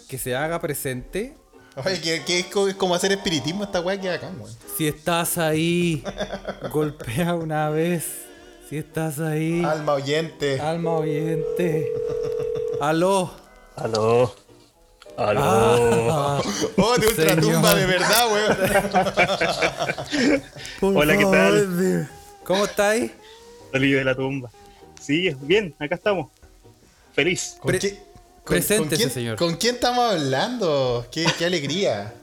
S2: que se haga presente.
S1: Oye, que, que es como hacer espiritismo esta weá que acá, weón.
S2: Si estás ahí, golpea una vez. Si estás ahí,
S1: Alma oyente.
S2: alma oyente. Aló.
S4: Aló. Aló.
S2: Ah,
S1: Oh, de ultratumba de verdad, weón.
S2: por
S4: Hola, ¿qué tal?
S2: ¿Cómo estáis?
S4: Salí de la tumba. Sí, bien, acá estamos. Feliz.
S1: ¿Con
S2: Pre-
S1: qué-
S2: preséntese,
S1: quién,
S2: señor.
S1: ¿Con quién estamos hablando? Qué, qué alegría.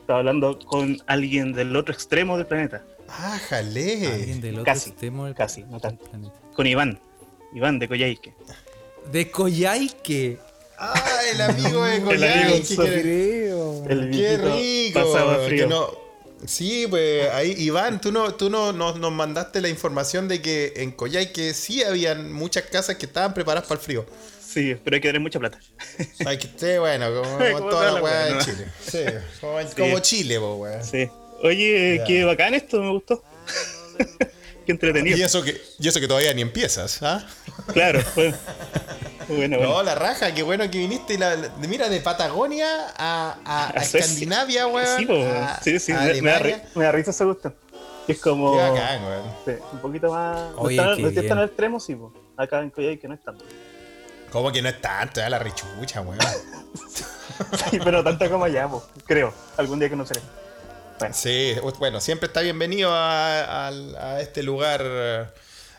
S4: Estaba hablando con alguien del otro extremo del planeta.
S1: Ah,
S2: Alguien
S1: jale.
S2: del otro
S4: Casi,
S2: extremo del
S4: casi, no tanto.
S2: planeta.
S4: Con Iván. Iván de Coyhaique.
S2: De Coyhaique.
S1: Ah, el amigo de que-.
S2: Creo.
S4: El
S1: Qué rico.
S4: Pasaba
S1: que
S4: frío.
S1: no- Sí, pues ahí, Iván, tú no, tú no nos, nos mandaste la información de que en Coyhaique sí habían muchas casas que estaban preparadas para el frío.
S4: Sí, pero hay que tener mucha plata.
S1: Hay que esté bueno, como, como toda la weá de
S4: ¿no?
S1: Chile. Sí, como, como Chile, po, weá.
S4: Sí. Oye,
S1: Ya.
S4: qué bacán esto, me gustó. qué entretenido.
S1: Y eso que, y eso que todavía ni empiezas, ¿ah?
S4: Claro. Bueno, bueno.
S1: No, la raja, qué bueno que viniste. La, la- mira, de Patagonia a, a, a
S4: A Suecia.
S1: Escandinavia, weón.
S4: Sí,
S1: a-
S4: sí, sí,
S1: a
S4: me, me da,
S1: Alemania.
S4: ri- me da risa ese gusto. Es como.
S1: Qué bacán, weón.
S4: Sí, un poquito más.
S2: Oye,
S4: no está,
S2: qué
S4: no está tan al extremo, sí, po. Acá en Coyhaique no es tanto.
S1: ¿Cómo que no es tanto? Ya la rechucha, weón.
S4: Sí, pero tanto como allá, po. creo. Algún día conoceré. Bueno,
S1: Sí, bueno, siempre está bienvenido a este lugar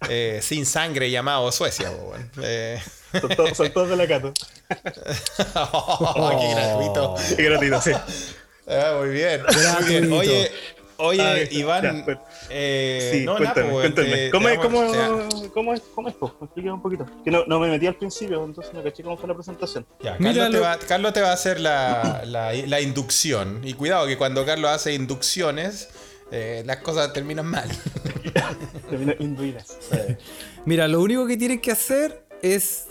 S1: eh, sin sangre llamado Suecia, weón. Eh,
S4: son, todos, son todos de la Cato.
S1: oh, qué gratuito.
S4: Qué gratuito, sí.
S1: Ah, muy bien. Muy bien. Oye, oye,
S4: Ay,
S1: Iván.
S4: ya, pues.
S1: eh,
S4: Sí,
S1: no,
S4: cuéntame,
S1: weón,
S4: cuéntame. ¿Cómo, es, cómo,
S1: o sea,
S4: cómo es? ¿Cómo es? po? Explícame un poquito. Que no, no me metí al principio, entonces me caché cómo fue la presentación.
S1: Ya, Carlos, te va, Carlos te va a hacer la, la- la inducción. Y cuidado que cuando Carlos hace inducciones, eh, las cosas terminan mal.
S4: Termino induidas.
S2: Mira, lo único que tienen que hacer es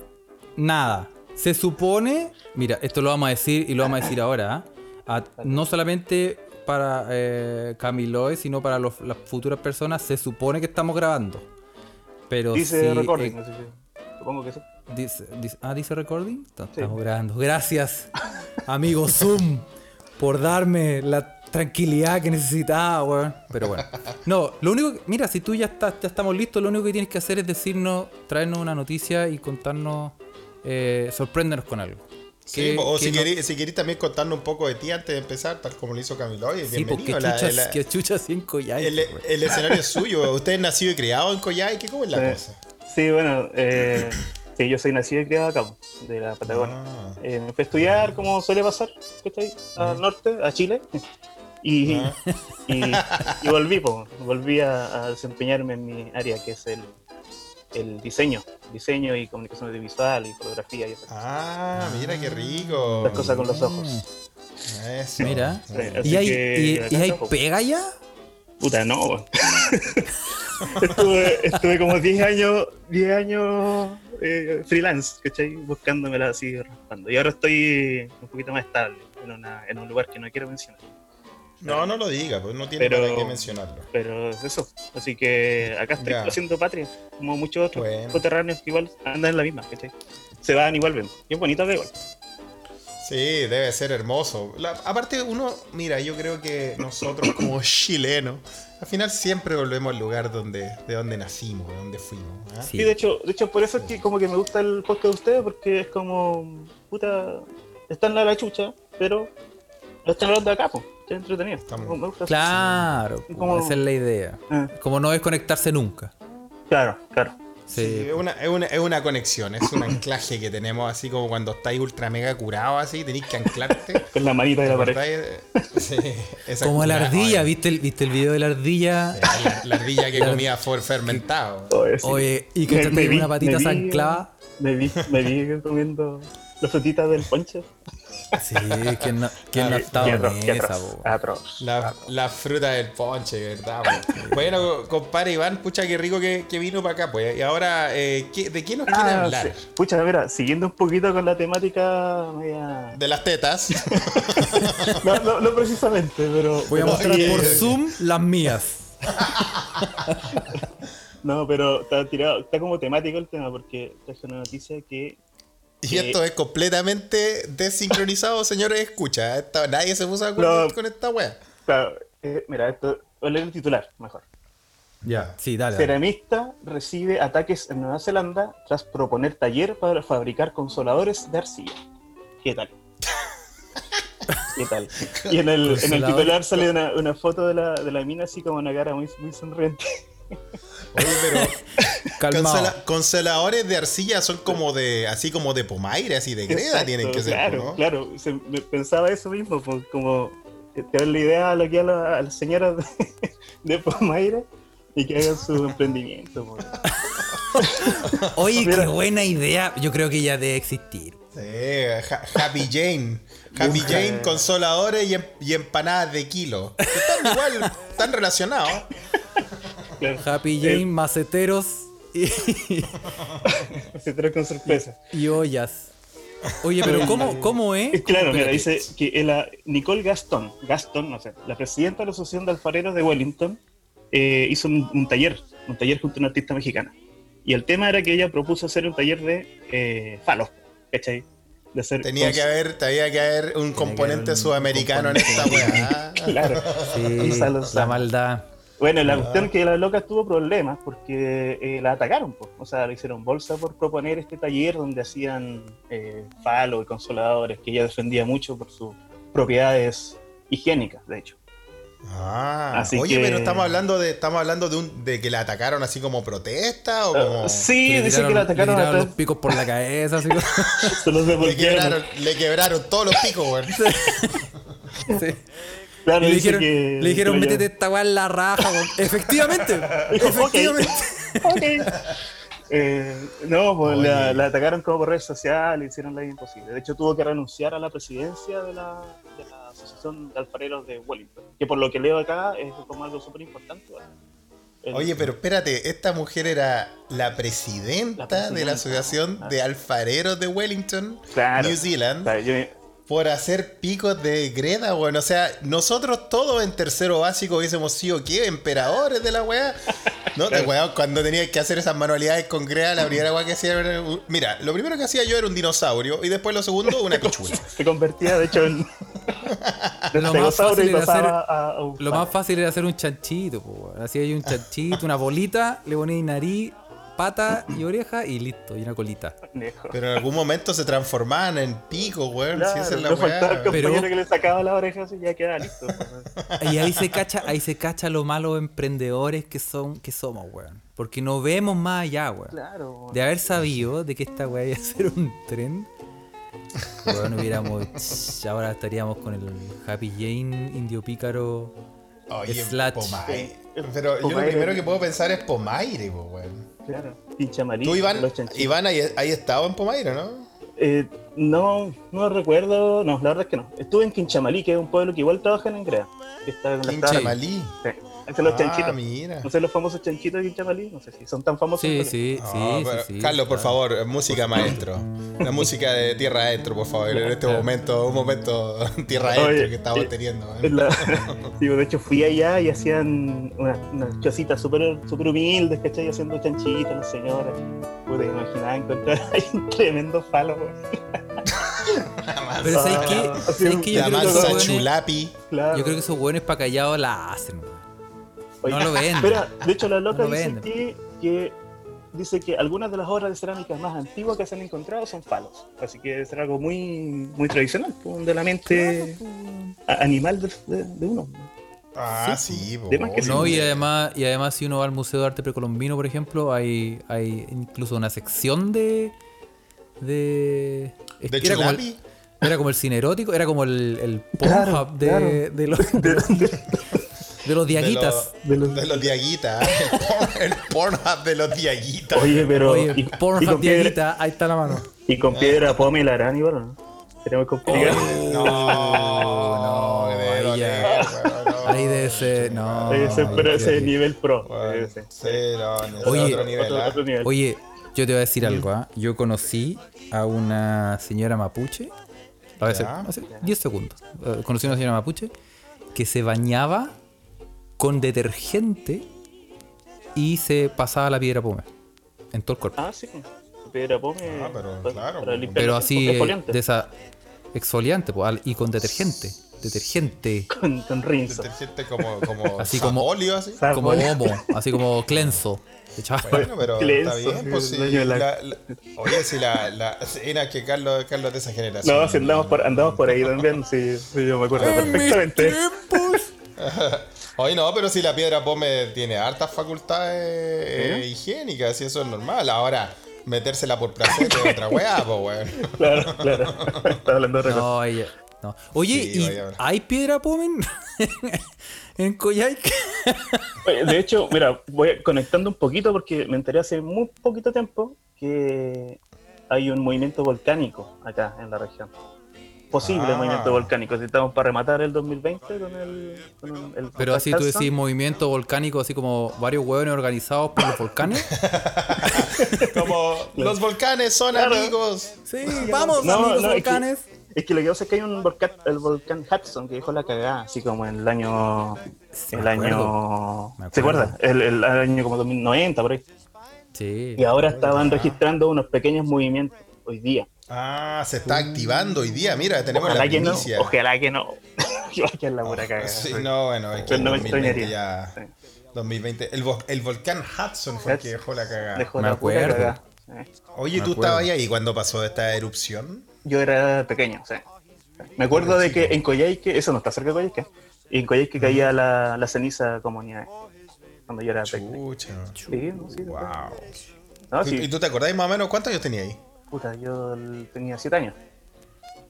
S2: nada. Se supone, mira, esto lo vamos a decir y lo vamos a decir ahora, ¿ah? A- no solamente para eh, Camiloe, sino para los- las futuras personas, se supone que estamos grabando. Pero
S4: Dice recording,
S2: eh,
S4: así que supongo que sí.
S2: dice- dice- ah, dice recording.
S4: Sí.
S2: Estamos grabando. Gracias, amigo Zoom, por darme la tranquilidad que necesitaba, weón. Pero bueno. No, lo único que, mira, si tú ya estás, ya estamos listos, lo único que tienes que hacer es decirnos, traernos una noticia y contarnos, eh, sorpréndenos con algo.
S1: Sí,
S2: Que-
S1: o
S2: que
S1: si
S2: no-
S1: si querés también contarnos un poco de ti antes de empezar, tal como lo hizo Camilo. Oye,
S2: Sí, porque
S1: bienvenido. la-
S2: chuchas,
S1: la-
S2: que chuchas cinco ya.
S1: el, el escenario es suyo. Usted es nacido y criado en Coyhaique. ¿Cómo es la
S4: Eh,
S1: cosa?
S4: Sí, bueno, eh, sí, yo soy nacido y criado acá, de la Patagonia.
S1: Ah.
S4: Eh, me fui a estudiar, como suele pasar, ¿cachai? Al norte, a Chile. Y,
S1: Ah.
S4: y, y volví, po, volví a, a desempeñarme en mi área, que es el, el diseño. Diseño y comunicación audiovisual y fotografía y esas cosas.
S1: Ah, mira qué rico.
S4: Las cosas con los ojos.
S1: Eso.
S2: Mira.
S4: Sí,
S2: ¿Y hay,
S4: que
S2: y,
S4: acá
S2: y hay
S4: estamos.
S2: pega ya?
S4: Puta, no. estuve, estuve como 10 años, 10 años eh, freelance, ¿cachai? Buscándomela así, raspando. Y ahora estoy un poquito más estable en, una, en un lugar que no quiero mencionar.
S1: No, no lo diga, pues no tiene
S4: Pero-
S1: para qué mencionarlo.
S4: Pero es eso. Así que acá estoy
S1: Ya.
S4: haciendo patria, como muchos otros
S1: Bueno.
S4: coterráneos que igual andan en la misma, ¿cachai? Se van igual, ven. Y es bonito acá igual.
S1: Sí, debe ser hermoso. La- aparte, uno, mira, yo creo que nosotros como chilenos, al final siempre volvemos al lugar donde, de donde nacimos, de donde fuimos. ¿ah?
S2: Sí.
S4: Sí, de hecho, de hecho por eso es que como que me gusta el podcast de ustedes, porque es como, puta, está en la, la chucha, pero lo están hablando acá, pues, entretenido. Me gusta.
S2: Claro,
S4: Como-
S2: esa es la idea.
S4: Ah,
S2: Como no desconectarse nunca.
S4: claro, claro.
S1: Sí,
S2: Sí.
S1: es, una, es, una, es una conexión, es un anclaje que tenemos así como cuando estáis ultra mega curado así, tenéis que anclarte.
S4: Con la manita de la pared.
S1: ¿Acordáis? Sí, esa
S2: Como la ardilla,
S1: oye.
S2: ¿viste el, ¿viste el video de la ardilla?
S1: La, la ardilla que comía for fermentado.
S4: Oye, sí.
S2: Oye, y que
S4: Me-
S2: te
S4: me
S2: tiene
S4: vi-
S2: una patita zanclada.
S4: Me vi, me vi comiendo las frutitas del ponche.
S2: Sí, ¿quién no, quién no en
S4: atroz,
S2: esa,
S4: atroz.
S1: La, la fruta del ponche, ¿verdad? bueno, compadre Iván, pucha, qué rico que, que vino para acá, pues. Y ahora, eh, ¿qué- ¿de qué nos quiere
S4: Ah,
S1: hablar?
S4: sí. Pucha, mira, siguiendo un poquito con la temática media...
S1: De las tetas.
S4: No, no, no precisamente, pero...
S2: Voy a mostrar
S4: sí,
S2: por
S4: eh,
S2: Zoom las mías.
S4: No, pero está tirado, está como temático el tema porque traje una noticia que
S1: Y esto es completamente desincronizado, señores. Escucha, esta- nadie se puso de acuerdo
S4: No.
S1: con esta wea.
S4: Claro, eh, mira, esto, voy a leer el titular mejor.
S2: Ya, sí, dale. dale.
S4: Ceramista recibe ataques en Nueva Zelanda tras proponer taller para fabricar consoladores de arcilla. ¿Qué tal? ¿Qué tal? Y en el, en el titular sale una, una foto de la, de la mina así como una cara muy, muy sonriente.
S1: Oye, pero consoladores de arcilla son como de, así como de pomaire, así de greda
S4: Exacto,
S1: tienen que ser,
S4: Claro,
S1: ¿no?
S4: claro. Se- me pensaba eso mismo, pues, como que te dan la idea a, lo que a, la- a las señoras de, de Pomaire y que hagan su emprendimiento. pues.
S2: Oye, qué buena idea. Yo creo que ya debe existir.
S1: Sí, ha- Happy Jane. Happy Jane, consoladores y, em- y empanadas de kilo. Están igual, están relacionados.
S4: Claro.
S2: Happy
S4: Eh,
S2: Jane, maceteros y,
S4: trae con sorpresa.
S2: y ollas. Oye, pero ¿cómo, cómo es?
S4: Es claro, mira, dice que la Nicole Gaston, Gaston, no sé, la presidenta de la Asociación de Alfareros de Wellington, eh, hizo un, un taller, un taller junto a una artista mexicana. Y el tema era que ella propuso hacer un taller de eh, falos, ¿cachai? De hacer
S1: Tenía
S4: cons-
S1: que haber, tenía que haber un componente
S2: un
S1: sudamericano en esta weá.
S4: Claro.
S2: Sí, la maldad.
S4: Bueno, la
S1: Ah.
S4: cuestión es que la loca tuvo problemas porque eh, la atacaron, po. o sea, le hicieron bolsa por proponer este taller donde hacían eh, falos y consoladores que ella defendía mucho por sus propiedades higiénicas, de hecho.
S1: Ah,
S4: Así
S1: oye,
S4: que-
S1: pero estamos hablando de, estamos hablando de un, de que la atacaron así como protesta o como
S4: Ah, sí,
S2: le
S4: dice que la atacaron
S2: le los picos por la cabeza. Así,
S4: se los
S1: le
S4: devolvieron.
S1: quebraron, le quebraron todos los picos, weón.
S2: sí.
S4: Claro,
S2: Y le dijeron,
S4: que-
S2: le dijeron métete esta weá en la raja. weón". Efectivamente. Efectivamente.
S4: Ok. Eh, no, pues la, la atacaron como por redes sociales, hicieron la imposible. De hecho, tuvo que renunciar a la presidencia de la, de la Asociación de Alfareros de Wellington, que por lo que leo acá es como algo súper importante.
S1: Oye, pero espérate, esta mujer era la presidenta,
S4: La presidenta,
S1: de la Asociación
S4: ah.
S1: de Alfareros de Wellington,
S4: Claro.
S1: New Zealand,
S4: o sea, yo-
S1: por hacer picos de greda, weón. O sea, nosotros todos en tercero básico hubiésemos sido, ¿qué? Emperadores de la weá. No, te weón, cuando tenías que hacer esas manualidades con greda, la primera weá que hacía era... un- Mira, lo primero que hacía yo era un dinosaurio y después lo segundo, una pichula.
S4: se convertía, de hecho, en. de
S2: Lo más fácil
S4: y
S2: era
S4: pasaba
S2: hacer-
S4: a, a un
S2: Lo más fácil era hacer un chanchito. po, weón. Hacía ahí un chanchito, una bolita, le ponéis nariz, pata y oreja y listo. Y una colita.
S1: Pero en algún momento se transformaban en picos, weón. si esa es la
S4: no faltaba el
S1: weá.
S2: Pero-
S4: compañero que le sacaba la oreja así ya quedaba listo.
S2: Y ahí se cacha, ahí se cacha lo malos emprendedores que son, que somos, weón. Porque no vemos más allá, weón.
S4: claro.
S2: De haber sabido de que esta weá iba a ser un tren. Weón, hubiéramos. Ahora estaríamos con el Happy Jane, Indio Pícaro.
S1: Oye,
S2: Slash.
S1: Pomaire. Pero yo lo primero que puedo pensar es Pomaire, po, weón.
S4: Claro. Pinche amarillo.
S1: Tú, Iván. Iván, ahí, ahí estado en Pomaire, ¿no?
S4: Eh, no, no recuerdo, no, la verdad es que no. Estuve en Quinchamalí, que es un pueblo que igual trabaja en Engrea. Que está en la estrada.
S1: Quinchamalí.
S4: Sí. Son los
S1: Ah,
S4: chanchitos.
S1: mira.
S4: No sé los famosos chanchitos de Quinchamalí, no sé si son tan famosos.
S2: Sí,
S4: pero-
S2: sí, sí,
S1: Ah, pero,
S2: sí, sí,
S1: Carlos, por
S2: claro.
S1: favor, música maestro. La música de Tierra Adentro, por favor. En este momento, un momento Tierra Adentro que estamos
S4: eh,
S1: teniendo. ¿eh?
S4: La- sí, de hecho fui allá y hacían unas, unas chocitas súper super humildes, ¿cachai? Haciendo chanchitos las señoras. Pude imaginar encontrar ahí un tremendo falo, weón.
S2: Pero ¿sabes
S4: Ah,
S2: qué?
S4: así
S2: ¿Sabes qué? Yo
S1: La
S2: creo que
S1: chulapi.
S4: Claro.
S2: Yo creo que esos hueones para callados la hacen.
S4: Oye,
S2: no lo venden.
S4: Espera, de hecho la loca
S2: No lo
S4: dice que, que dice que algunas de las obras de cerámica más antiguas que se han encontrado son falos. Así que es algo muy, muy tradicional, de la mente animal de, de- de uno.
S1: Ah, sí, po,
S4: De más que sí.
S2: No, y además, y además si uno va al Museo de Arte Precolombino, por ejemplo, hay, hay incluso una sección de... De, es
S1: ¿De
S2: que era, como el, era como el cine erótico, era como el, el
S4: Claro,
S2: de,
S4: claro.
S2: de los, de, los- de los diaguitas.
S1: De los, de los diaguitas. El, porn- el Pornhub de los diaguitas.
S4: Oye, pero.
S2: Oye,
S4: y,
S2: Pornhub
S4: con piedra,
S2: diaguita, ahí está la mano.
S4: y con piedra pome y la harán igual, ¿o ¿no? Sería muy complicado.
S1: No,
S2: no,
S1: debe
S2: ahí
S1: doler,
S2: ya.
S1: weón, no.
S2: Ahí de ese, no.
S4: ese,
S2: ahí
S4: pero ese nivel pro.
S1: Bueno, sí, no, no, ese
S2: Oye,
S1: otro nivel,
S4: Otro,
S1: ¿ah?
S4: otro nivel.
S2: Oye, yo te voy a decir algo, ¿ah? Yo conocí a una señora mapuche, a veces, hace 10 segundos, eh, conocí a una señora mapuche que se bañaba con detergente y se pasaba la piedra pome en todo el cuerpo.
S4: Ah, sí. Piedra pome.
S1: Ah, pero
S4: para-
S1: claro,
S4: para
S1: pues.
S4: limpiar
S2: Pero
S4: los
S2: así,
S4: exfoliantes.
S2: de esa exfoliante, pues, y con detergente. Detergente.
S4: Con, con rinzo.
S1: Detergente como, como
S2: Así como-
S1: Sapolio, así.
S2: Como homo, así como clenso. Echaba-
S1: Bueno, pero
S4: Clenso,
S1: está bien, pues
S4: de la-
S1: la- la- oye, si la, la, era que Carlos, Carlos de esa generación.
S4: No, si andamos por, andamos por ahí también, sí, sí, yo me acuerdo
S2: En mis
S4: perfectamente.
S2: tiempos.
S1: Oye, no, pero si la piedra pome tiene hartas facultades eh, higiénicas, y eso es normal. Ahora, metérsela por placer es otra weá, pues, weón.
S4: Claro, claro. Estaba hablando de otra cosa.
S2: No, ella- no. Oye,
S1: Sí,
S2: ¿y
S1: vaya,
S2: hay piedra pomen en Coyhaique?
S4: Oye, De hecho, mira, voy conectando un poquito porque me enteré hace muy poquito tiempo que hay un movimiento volcánico acá en la región. Posible
S1: Ah.
S4: movimiento volcánico. Si estamos para rematar el 2020 con el. Con el-
S2: Pero así tú decís movimiento volcánico, así como varios hueones organizados por los volcanes.
S1: Como los volcanes son
S4: Claro.
S1: amigos.
S2: Sí, vamos,
S4: No,
S2: amigos
S4: no, es que-
S2: volcanes.
S4: Es que lo que pasa es que hay un volcán, el volcán Hudson que dejó la cagada, así como en el año.
S2: Sí,
S4: el año. ¿Se acuerda? El, el año como 2090, por ahí.
S2: Sí.
S4: Y ahora estaban registrando unos pequeños movimientos hoy día.
S1: Ah, se está activando hoy día. Mira, tenemos
S4: Ojalá
S1: la
S4: que no. Ojalá que no. A quedar la pura cagada.
S1: Sí,
S4: sí.
S1: no, bueno, es que
S4: Pero
S1: en
S4: no me
S1: 2020
S4: extrañaría.
S1: ya.
S4: Sí.
S1: 2020. El, vo- el volcán Hudson fue el que dejó la cagada.
S4: Dejó
S2: Me
S4: la pura
S2: acuerdo.
S4: cagada. Sí.
S1: Oye,
S2: Me
S1: ¿tú
S2: acuerdo.
S1: estabas ahí cuando pasó esta erupción?
S4: Yo era pequeño, sí. Me acuerdo de que en Coyhaique, eso no está cerca de Coyhaique, en Coyhaique caía la, la ceniza como nieve. Cuando yo era pequeño.
S1: Chucha.
S4: Sí, no, sí,
S1: Wow.
S4: No,
S1: ¿Y-
S4: sí.
S1: ¿Y tú te acordás más o menos cuántos años tenías ahí?
S4: Puta, yo tenía siete años.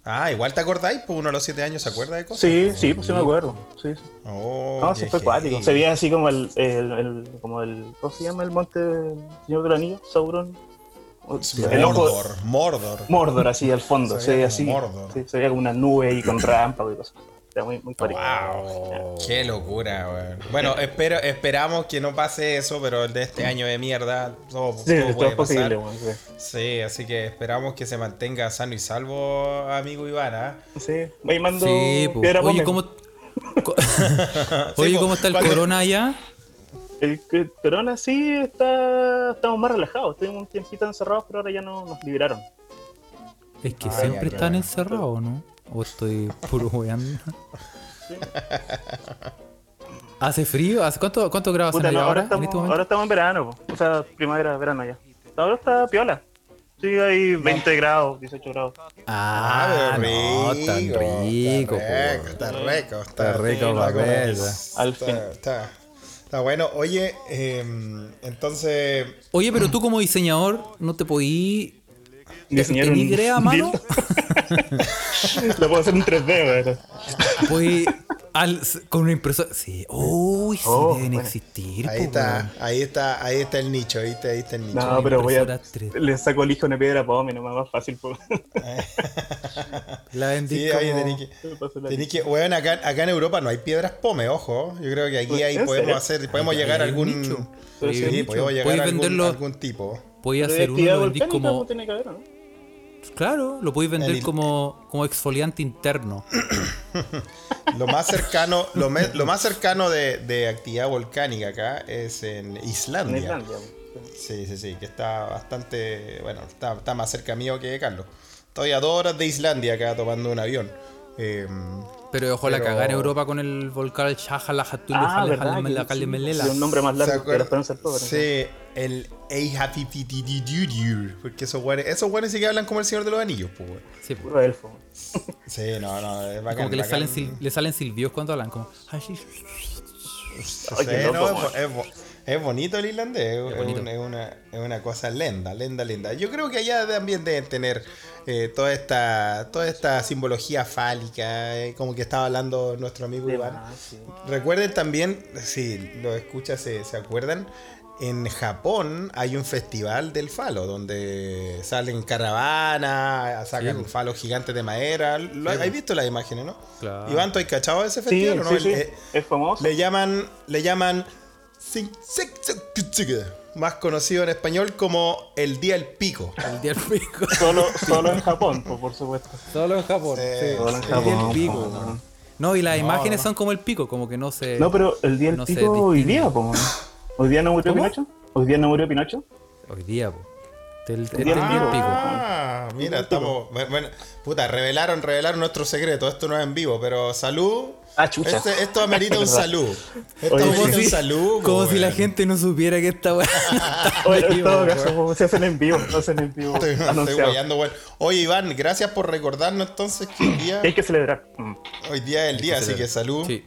S1: Ah, igual te acordáis, pues uno a los 7 años se acuerda de cosas.
S4: Sí, sí, pues sí me acuerdo. Sí, sí.
S1: Oh,
S4: No, sí fue
S1: heavy.
S4: acuático. Se veía así como el, el, el- como el, ¿cómo se llama el monte del Señor del Anillo? Sauron. El
S1: Mordor, Mordor.
S4: Mordor así al fondo,
S1: Se
S4: se
S1: veía como
S4: así.
S1: Mordor.
S4: Sí, se veía como una nube ahí con rampa y cosas. Muy.
S1: Wow, qué locura, weón. Bueno, espero, esperamos que no pase eso, pero el de este año de mierda, todo,
S4: Sí,
S1: todo puede
S4: posible, sí.
S1: Sí, así que esperamos que se mantenga sano y salvo, amigo Iván. ¿ah?
S4: Sí, ahí mando
S2: Sí,
S4: piedra
S2: Oye. ¿cómo, Oye, ¿cómo está el corona allá?
S4: El corona sí está, estamos más relajados. Estuvimos un tiempito encerrados, pero ahora ya no, nos liberaron.
S2: Es que
S1: Ah,
S2: siempre
S1: ya,
S2: están encerrados, ¿no? O estoy puro weando. ¿Hace frío? ¿Hace cuánto, cuánto grados
S4: no, ahora,
S2: ahora, en
S4: estamos,
S2: este momento?
S4: ahora estamos en verano, po. o sea, primavera, verano ya. Ahora está piola. Sí, hay 20 grados, 18 grados.
S2: Ah, no, tan rico,
S1: está rico, está rico,
S2: Está rico,
S1: está
S4: Al fin.
S1: Está, está bueno. Oye, em, entonces,
S2: Oye, pero tú como diseñador no te podí
S4: Diseñar
S2: ¿Tenís idea a mano?
S4: Lo puedo hacer en 3D, weón.
S2: podí al- con una impresora. Sí, uy, sí
S4: Oh,
S2: deben
S4: bueno.
S2: existir.
S1: Ahí
S2: po,
S1: está,
S2: weón.
S1: ahí está, ahí está el nicho, ahí está, ahí está el nicho.
S4: No, pero voy a.
S2: impresora 3D.
S4: Le saco el hijo una piedra para no más fácil. po.
S2: La vendí
S1: Sí,
S2: como...
S1: oye, tenés que, tenés que, weón, acá, acá en Europa no hay piedras pome, ojo. Yo creo que aquí ahí
S4: ¿En
S1: podemos
S4: serio?
S1: hacer, podemos
S2: Ahí
S1: llegar a
S2: un
S1: algún.
S2: nicho.
S4: Sí,
S2: un
S1: Sí, podemos llegar a algún,
S2: venderlo,
S1: algún tipo.
S4: de
S2: hacer uno, lo
S4: volcánica,
S2: como...
S4: pues, ¿no?
S2: Claro, lo podéis vender como, como exfoliante interno.
S1: Lo más cercano, lo, me- lo más cercano de, de actividad volcánica acá es en
S4: En
S1: Islandia.
S4: Islandia. po.
S1: Sí, sí, sí, que está bastante, bueno, está, está más cerca mío que Carlos. Estoy a dos horas de Islandia acá tomando un avión. Eh,
S2: Pero ojo la
S1: Pero-
S2: cagada en Europa con el volcán Shajalajatulu
S4: Ah,
S2: Melela.
S4: sí, un nombre más
S1: ¿se
S4: largo que la esperanza del pobre.
S1: Sí, el Eihafifididididir, Porque esos güeyes, esos güeyes sí que hablan como el Señor de los Anillos, pues.
S2: Sí.
S4: Puro elfo.
S1: Sí, no, no, es bacán.
S2: como que le salen, sil- le salen silbios cuando hablan, como...
S1: Es, bonito el irlandés, es,
S2: Es bonito.
S1: un- es una, es una cosa lenda, lenda, linda. Yo creo que allá también deben tener eh, toda esta toda esta simbología fálica, eh, como que estaba hablando nuestro amigo
S4: De
S1: Iván.
S4: más, sí.
S1: Recuerden también, si lo escuchas, se, se acuerdan, en Japón hay un festival del falo, donde salen caravanas, sacan
S2: pues.
S1: falos gigantes de madera. ¿Lo, ¿Has visto las imágenes, no?
S2: Claro.
S1: Iván, ¿tú has cachado de ese
S4: Sí,
S1: festival o no?
S4: sí,
S1: El-
S4: sí.
S1: eh,
S4: Es famoso.
S1: le llaman, le llaman Más conocido en español como el Día del Pico.
S2: El día del pico.
S4: Solo, solo en Japón, po, por supuesto.
S2: Solo en Japón.
S1: Sí,
S2: sí.
S4: Solo en
S2: El día del
S4: Japón.
S2: pico.
S4: po,
S2: ¿no?
S4: no.
S2: No, y las
S1: No,
S2: imágenes
S1: no.
S2: son como el pico, como que no se...
S4: No, pero el día del pico hoy día, po. ¿Hoy día no murió
S2: ¿Cómo?
S4: Pinocho? ¿Hoy día no murió Pinocho?
S2: Hoy día, po.
S4: Del
S2: del pico.
S1: Ah, mira, estamos. Bueno, bueno, puta, revelaron, revelaron nuestro secreto. Esto no es en vivo, pero salud.
S4: Ah, chucha.
S1: Este- esto amerita un salud. Esto
S4: Oye,
S1: amerita
S4: sí.
S1: un salud.
S2: Como
S1: po,
S2: si la gente no supiera que esta weá
S4: Oye, en todo caso, se hacen en vivo, se hacen en vivo.
S1: Estoy, estoy guayando, weón. Oye, Iván, gracias por recordarnos entonces que hoy día,
S4: hay que celebrar.
S1: Hoy día es el día, así que salud.
S2: Sí.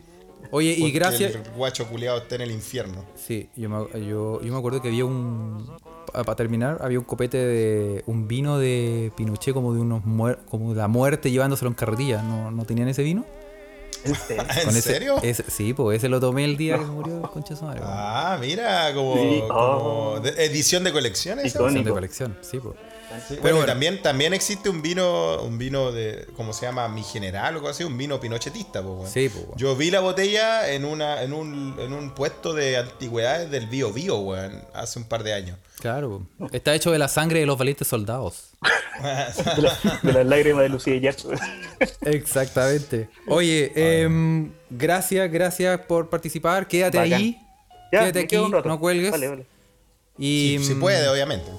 S2: Oye, y gracias...
S1: El guacho culiado está en el infierno.
S2: Sí, yo me, yo, yo me acuerdo que había un. Para terminar, había un copete de. Un vino de Pinochet, como de unos muer- como de la muerte llevándoselo en carretilla. ¿No, no tenían ese vino?
S4: ¿En serio?
S1: ¿En
S2: Con ese-
S1: serio?
S2: ese- sí, pues ese lo tomé el día que se murió el concha de su madre. weón.
S1: Ah, mira, como,
S4: Sí,
S1: como
S4: oh.
S1: edición de?
S4: Icónico.
S2: Son de colección, sí, pues.
S1: Sí,
S2: Pero
S1: bueno, y
S2: bueno.
S1: también, también existe un vino, un vino de, ¿cómo se llama? Mi general o algo así, un vino pinochetista, po, weón.
S2: Sí, weón.
S1: Yo vi la botella en una, en un, en un puesto de antigüedades del Bio Bio, weón, hace un par de años.
S2: Claro, está hecho de la sangre de los valientes soldados.
S4: De, la- de las lágrimas de Lucía y Yacho.
S2: Exactamente. Oye, em, gracias, gracias por participar. Quédate
S4: Bacán.
S2: ahí.
S4: Ya,
S2: Quédate aquí, no cuelgues.
S4: Vale, vale.
S2: Y,
S1: Si, si
S2: mm,
S1: puede, obviamente.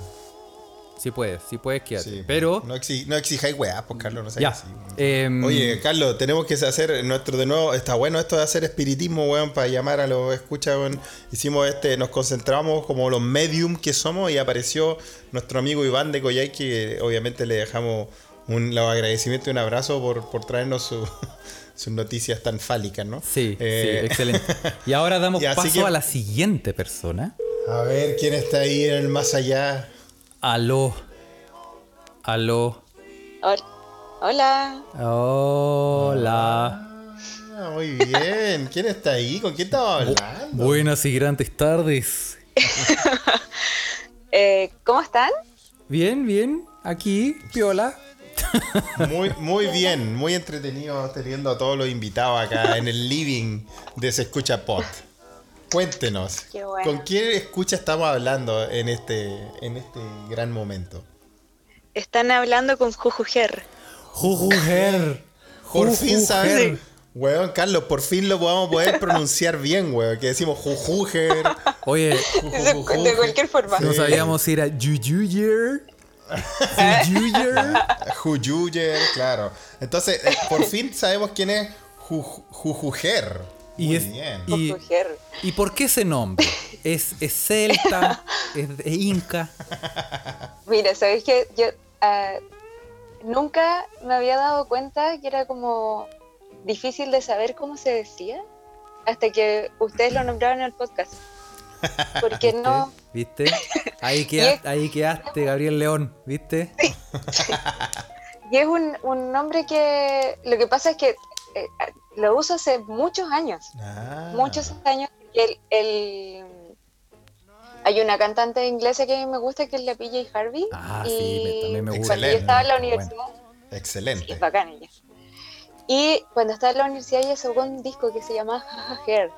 S2: Si puedes, si puedes, quédate.
S1: Sí.
S2: Pero,
S1: No, exi- no exijáis weá, pues Carlos, no sé.
S2: ya. Em,
S1: Oye, Carlos, tenemos que hacer nuestro de nuevo. Está bueno esto de hacer espiritismo, weón, para llamar a los escuchas, weón. Hicimos este, nos concentramos como los medium que somos y apareció nuestro amigo Iván de Coyay, que obviamente le dejamos un los agradecimientos y un abrazo por, por traernos su- sus noticias tan fálicas, ¿no?
S2: Sí,
S1: Eh,
S2: sí, excelente. Y ahora damos
S1: Y
S2: paso
S1: que-
S2: a la siguiente persona.
S1: A ver, ¿quién está ahí en el más allá?
S2: Aló. Aló.
S5: Hol- Hola,
S2: Hola.
S1: Ah, muy bien. ¿Quién está ahí? ¿Con quién estaba hablando?
S2: Buenas y grandes tardes.
S5: eh, ¿cómo están?
S2: Bien, bien. Aquí, piola.
S1: Muy, muy bien, muy entretenido teniendo a todos los invitados acá en el living de Se Escucha Pot. Cuéntenos,
S5: Qué bueno.
S1: ¿con quién escucha estamos hablando en este, en este gran momento?
S5: Están hablando con Jujujer.
S2: Jujujer.
S1: Por fin, ¿sabes?
S5: Sí.
S1: Weón, Carlos, por fin lo podamos poder pronunciar bien, weón. Que decimos jujujer.
S2: Oye,
S5: De, de cualquier forma.
S2: no sabíamos si era Jujuyer. Jujuyer.
S1: Jujuyer, claro. Entonces, eh, por fin sabemos quién es Ju- Jujujer.
S2: Y
S1: Muy
S2: es-
S1: bien.
S2: y-. ¿Y por qué ese nombre? ¿Es, es celta? ¿Es, es inca?
S5: Mira, ¿sabéis que yo ah, nunca me había dado cuenta que era como difícil de saber cómo se decía hasta que ustedes lo nombraron en el podcast? Porque no,
S2: ¿Viste? Ahí quedaste, ahí quedaste, Gabriel León, ¿viste?
S5: y es un, un nombre que lo que pasa es que eh, lo uso hace muchos años.
S1: Ah.
S5: muchos años. El, el- hay una cantante inglesa que a mí me gusta que es la PJ Harvey.
S2: Ah,
S5: y
S2: sí, también me gusta.
S5: Cuando yo estaba en la
S2: Bueno.
S5: universidad,
S1: Excelente.
S5: es bacán ella. Y cuando estaba en la universidad ella sacó un disco que se llama Jaja Hair.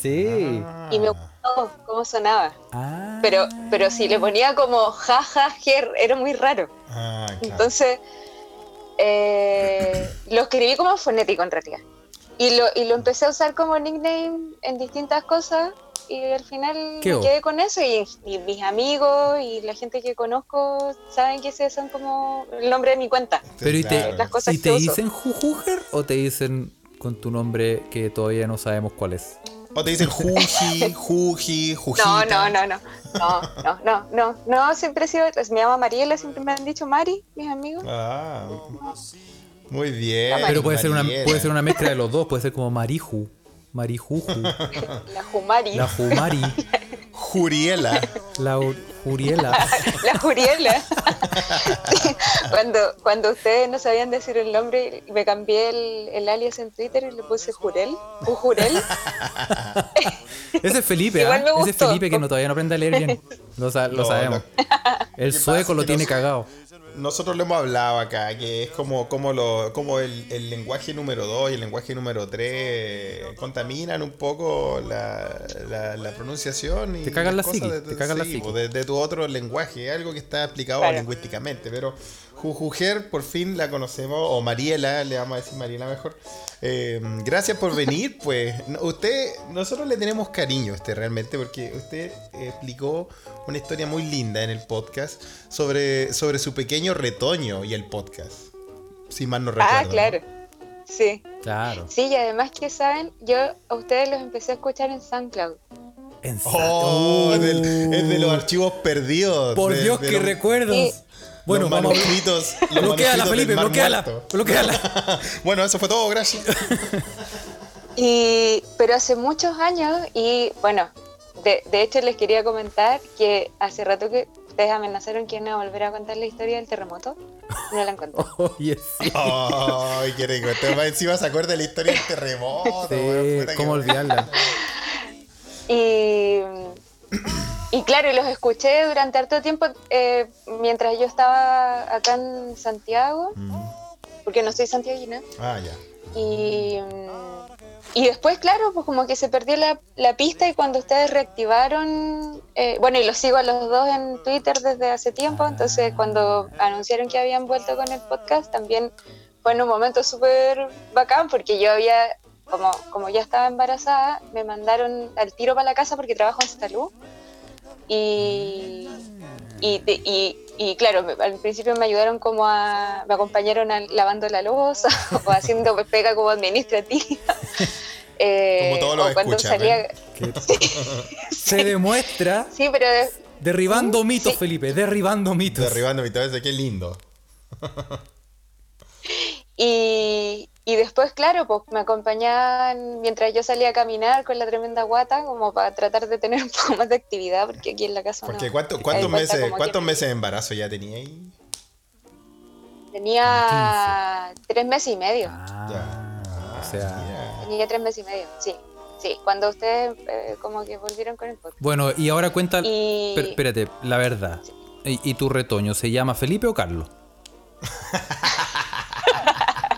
S2: Sí.
S5: Y me
S1: Ah.
S5: gustó cómo sonaba.
S2: Ah.
S5: Pero, pero si le ponía como Jaja Hair, era muy raro.
S1: Ah, claro.
S5: Entonces, eh, lo escribí como fonético en realidad. Y lo, y lo empecé a usar como nickname en distintas cosas. Y al final
S2: ¿Qué
S5: me quedé con eso. Y, y mis amigos y la gente que conozco saben que ese son como el nombre de mi cuenta.
S2: Pero ¿y te.
S5: Las cosas
S2: ¿y te dicen Jujuger o te dicen con tu nombre que todavía no sabemos cuál es?
S1: O te dicen Juji, Juji, Jujita.
S5: No, no, no, no. No, no, no, no. No, siempre he sido. Me llamo Mariela, siempre me han dicho Mari, mis amigos.
S1: Ah, muy bien.
S2: Pero puede ser, una, puede ser una mezcla de los dos, puede ser como Mariju, Marijuju,
S5: La Jumari.
S2: la Jumari,
S1: Juriela.
S2: la Juriela.
S5: La Juriela. cuando, cuando ustedes no sabían decir el nombre, me cambié el, el alias en Twitter y le puse Jurel. Un Jurel.
S2: Ese es Felipe,
S5: Igual
S2: ¿ah?
S5: me
S2: Ese es. Felipe que no, todavía no aprende a leer bien. Lo, sa- lo
S1: No,
S2: sabemos. El
S1: ¿Qué
S2: sueco lo tiene cagado.
S1: Nosotros lo hemos hablado acá, que es como, como, lo, como el, el lenguaje número 2 y el lenguaje número 3 contaminan un poco la, la, la pronunciación. Y
S2: Te cagan
S1: las
S2: la
S1: cosas
S2: psiqui,
S1: de,
S2: te cagan la
S1: sí, pues, de, de tu otro lenguaje, algo que está explicado
S5: Claro.
S1: lingüísticamente. Pero Jujuger, por fin la conocemos, o Mariela, le vamos a decir Mariela mejor. Eh, gracias por venir, pues. Usted, nosotros le tenemos cariño a usted realmente, porque usted explicó una historia muy linda en el podcast sobre, sobre su pequeño retoño y el podcast. Si mal no recuerdo.
S5: Ah,
S1: ¿no?
S5: claro. Sí.
S2: Claro.
S5: Sí, y además que saben, yo a ustedes los empecé a escuchar en SoundCloud.
S2: En
S1: Oh,
S2: sa-
S1: del- es de los
S2: Uh,
S1: archivos perdidos.
S2: Por
S1: de-
S2: Dios,
S1: de
S2: qué
S1: los-
S2: recuerdos.
S5: Sí.
S2: Bueno,
S1: los
S2: vamos
S1: manuscritos. los
S2: Bloqueala,
S1: manuscritos
S2: Felipe, bloqueala. Bloqueala.
S1: bueno, eso fue todo, gracias.
S5: Y, pero hace muchos años, y bueno, de, de hecho les quería comentar que hace rato que ustedes amenazaron que iban a volver a contar la historia del terremoto. No la encontré.
S2: Oye, sí.
S1: Ay, qué rico. Este más encima se acuerda de la historia del terremoto.
S2: Sí,
S1: que
S2: cómo olvidarla.
S5: Y, y claro, y los escuché durante harto tiempo eh, mientras yo estaba acá en Santiago,
S1: Mm.
S5: porque no soy santiaguina.
S1: Ah, ya.
S5: Y, y después, claro, pues como que se perdió la, la pista y cuando ustedes reactivaron, eh, bueno, y los sigo a los dos en Twitter desde hace tiempo, entonces cuando anunciaron que habían vuelto con el podcast, también fue en un momento súper bacán porque yo había, como, como ya estaba embarazada, me mandaron al tiro para la casa porque trabajo en salud. Y, y, y, y claro, al principio me ayudaron como a, me acompañaron a- lavando la loza o haciendo pega como administrativa. Eh,
S1: Como todos los
S5: o cuando
S1: escuchan,
S5: salía,
S1: ¿eh?
S2: Se demuestra
S5: sí, pero de-
S2: derribando mitos,
S5: Sí.
S2: Felipe, derribando mitos.
S1: Derribando mi cabeza, qué lindo.
S5: Y, y después, claro, pues me acompañaban mientras yo salía a caminar con la tremenda guata, como para tratar de tener un poco más de actividad, porque aquí en la casa
S1: Porque
S5: no.
S1: ¿cuánto-
S5: me
S1: ¿cuántos meses cuántos
S5: que
S1: meses de embarazo ya tenía ahí?
S5: Tenía tres meses y medio.
S2: Ah,
S1: Ya.
S2: o sea.
S1: Mira.
S5: Tenía tres meses y medio, sí. Sí, cuando ustedes eh, como que volvieron con el podcast.
S2: Bueno, y ahora cuenta.
S5: Y-
S2: Espérate, la verdad. ¿Y, y tu retoño se llama Felipe o Carlos?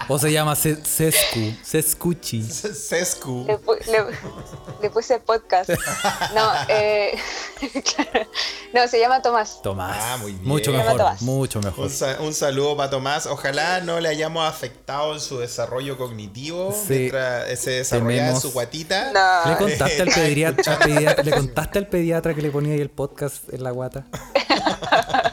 S2: ¿O se llama Sescu? Sescuchi.
S1: Sescu.
S5: Le, pu- le- le puse podcast. No, eh, claro. no, se llama Tomás.
S2: Tomás.
S1: Ah, muy bien.
S2: Mucho mejor, mucho mejor.
S1: Un, sa- un saludo para Tomás. Ojalá no le hayamos afectado en su desarrollo cognitivo
S2: Sí.
S1: mientras se desarrollaba
S2: Tenemos-
S1: su guatita.
S5: No,
S2: ¿Le contaste, al
S1: Está
S2: pediatra, al pediatra- ¿Le contaste al pediatra que le ponía ahí el podcast en la guata?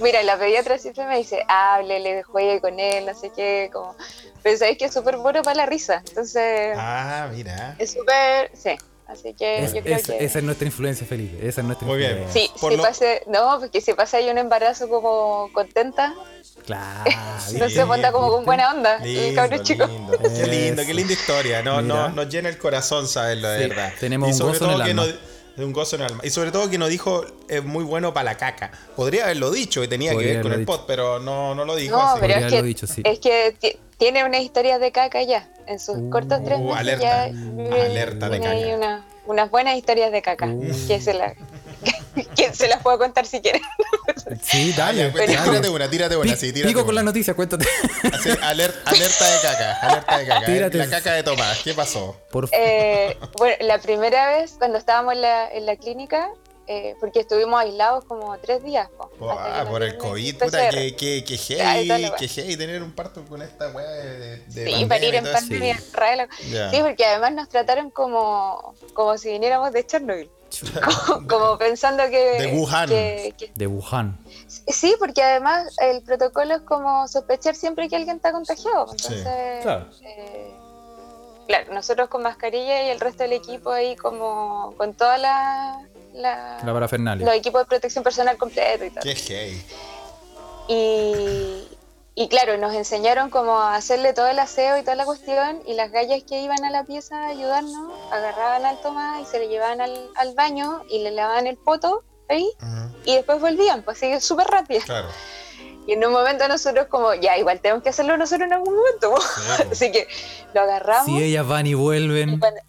S5: mira, la pediatra siempre me dice, háblele, juegue con él, no sé qué, como... Pero sabéis que es súper bueno para la risa, entonces
S1: Ah, mira.
S5: es súper... Sí, así que
S2: Es-
S5: yo creo
S2: es-
S5: que...
S2: Esa es nuestra influencia, Felipe. Esa es nuestra
S1: Muy bien.
S5: Sí,
S1: Por
S5: si
S1: lo-
S5: pase, no, porque si pasa ahí un embarazo como contenta,
S2: Claro.
S1: Sí.
S5: no se monta como con buena onda, el
S1: Lindo,
S5: cabrón chico.
S1: lindo. Qué lindo, qué linda historia. No,
S2: Mira.
S1: no, nos llena el corazón saberlo, de
S2: Sí,
S1: verdad.
S2: tenemos
S1: y
S2: un
S1: sobre
S2: gozo en el
S1: que
S2: alma.
S1: nos, Es un gozo en el alma. Y sobre todo que nos dijo es muy bueno para la caca. Podría haberlo dicho y tenía
S2: Podría
S1: que ver con el
S2: dicho.
S1: pod, pero no, no lo dijo.
S5: No,
S1: así
S5: pero
S2: Podría
S5: es que,
S2: dicho, sí.
S5: es que ti- tiene una historia de caca ya. En sus
S2: Uh,
S5: cortos tres meses
S1: alerta.
S5: ya
S1: Alerta de
S5: tiene ahí
S1: caca.
S5: una- unas buenas historias de caca.
S2: Uh.
S5: Que se la, que se las puedo contar si quieren.
S2: Sí,
S1: Ah,
S2: dale. dale.
S1: tírate una, tírate una, sí, tírate
S2: Pico con
S1: una.
S2: la noticia, cuéntate.
S1: Así, aler- alerta de caca, alerta de caca.
S2: Tírate.
S1: La caca de Tomás, ¿qué pasó?
S2: Por
S5: Eh, bueno, la primera vez cuando estábamos en la, en la clínica, eh, porque estuvimos aislados como tres días. po,
S1: Oh, ah, por el COVID, puta, que, que, que heavy, que heavy tener un parto con esta weá de, de
S5: Sí, para ir en pandemia.
S2: Sí.
S5: Sí, porque además nos trataron como, como si viniéramos de Chernobyl. Como, como pensando que.
S1: De Wuhan.
S5: que- que-
S2: De Wuhan.
S5: sí, porque además el protocolo es como sospechar siempre que alguien está contagiado.
S1: Sí.
S5: Entonces.
S2: Claro.
S5: eh, claro, nosotros con mascarilla y el resto del equipo ahí, como con toda la. la-
S2: La parafernalia.
S5: los equipos de protección personal completo y tal.
S1: Qué.
S5: Y, y claro, nos enseñaron cómo a hacerle todo el aseo y toda la cuestión, y las gallas que iban a la pieza a ayudarnos, agarraban al Tomás y se le llevaban al, al baño y le lavaban el poto ahí, y después volvían, pues así súper rápido.
S1: Claro.
S5: Y en un momento nosotros como, ya, igual tenemos que hacerlo nosotros en algún momento, así que lo agarramos.
S2: Si ellas van y
S5: y
S2: vuelven.
S5: cuando-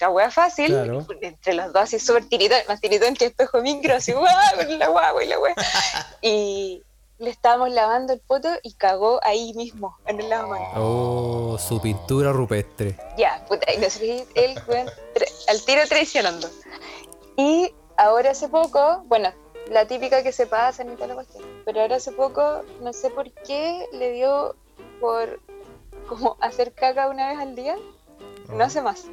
S5: la wea fácil,
S2: Claro.
S5: entre los dos así súper tiritón, más tiritón que espejo micro, así guau, con la guagua y la wea. Y le estábamos lavando el poto y cagó ahí mismo, en el lavamanos.
S2: Oh, su pintura rupestre.
S5: Ya, puta, y nosotros él al tiro traicionando. Y ahora hace poco, bueno, la típica que se pasa y toda la cuestión, pero ahora hace poco, no sé por qué, le dio por como hacer caca una vez al día, no hace más.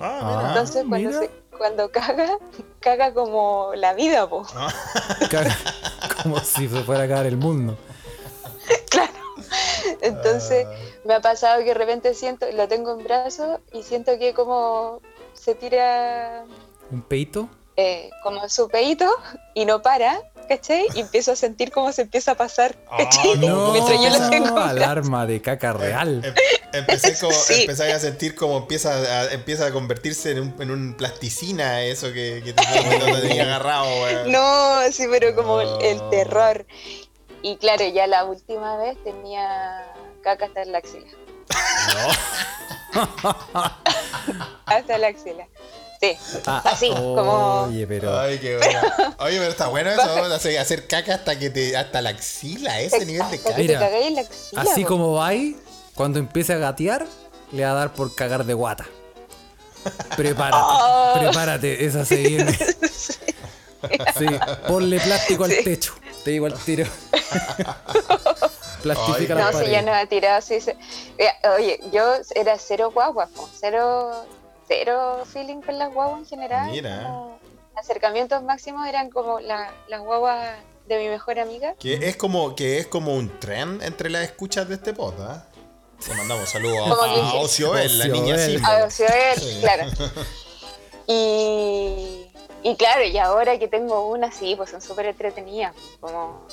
S1: Ah,
S2: Ah.
S1: mira.
S5: Entonces cuando,
S2: mira.
S5: se- cuando caga, caga como la vida, po.
S2: Caga- Como si se fuera a caer el mundo.
S5: Claro. Entonces
S1: Ah.
S5: me ha pasado que de repente siento, lo tengo en brazos y siento que como se tira
S2: Un peito.
S5: eh, como su peito y no para, ¿cachai? Y empiezo a sentir cómo se empieza a pasar, ¿cachai?
S1: Ah, no.
S5: Mientras yo lo tengo
S2: alarma de caca real.
S1: Em- Empecé como,
S5: Sí.
S1: empecé a sentir como empieza a, empieza a convertirse en un, en un plasticina eso que, que te, tenía agarrado.
S5: No, sí, pero como el,
S1: No.
S5: el terror. Y claro, ya la última vez tenía caca hasta en la axila. Hasta la axila. Sí,
S2: Ah,
S5: así, como...
S2: Oye, pero.
S1: Ay, qué bueno. Oye, pero está bueno eso, hacer, hacer caca hasta que te, hasta la axila, ese nivel de caca.
S5: que te
S2: Mira,
S5: cagáis en la axila.
S2: Así como va ahí, cuando empiece a gatear, le va a dar por cagar de guata. Prepárate,
S5: Oh.
S2: prepárate, esa se viene. Sí, ponle plástico al
S5: Sí.
S2: techo. Te digo al tiro. Plastifica
S1: Ay,
S2: la
S5: No, si ya
S2: pared.
S5: no ha tirado así. se- Mira, Oye, yo era cero guagua, cero, cero feeling con las guaguas en general.
S1: Mira.
S5: como acercamientos máximos eran como la- las guaguas de mi mejor amiga.
S1: Que es como, que es como un tren entre las escuchas de este pod, ¿ah? Le mandamos saludos a, Ocioel, la niña
S2: Ocioel.
S5: A Ocioel,
S1: Sí.
S5: claro. Y, y claro, y ahora que tengo una, sí, pues son súper entretenidas. Como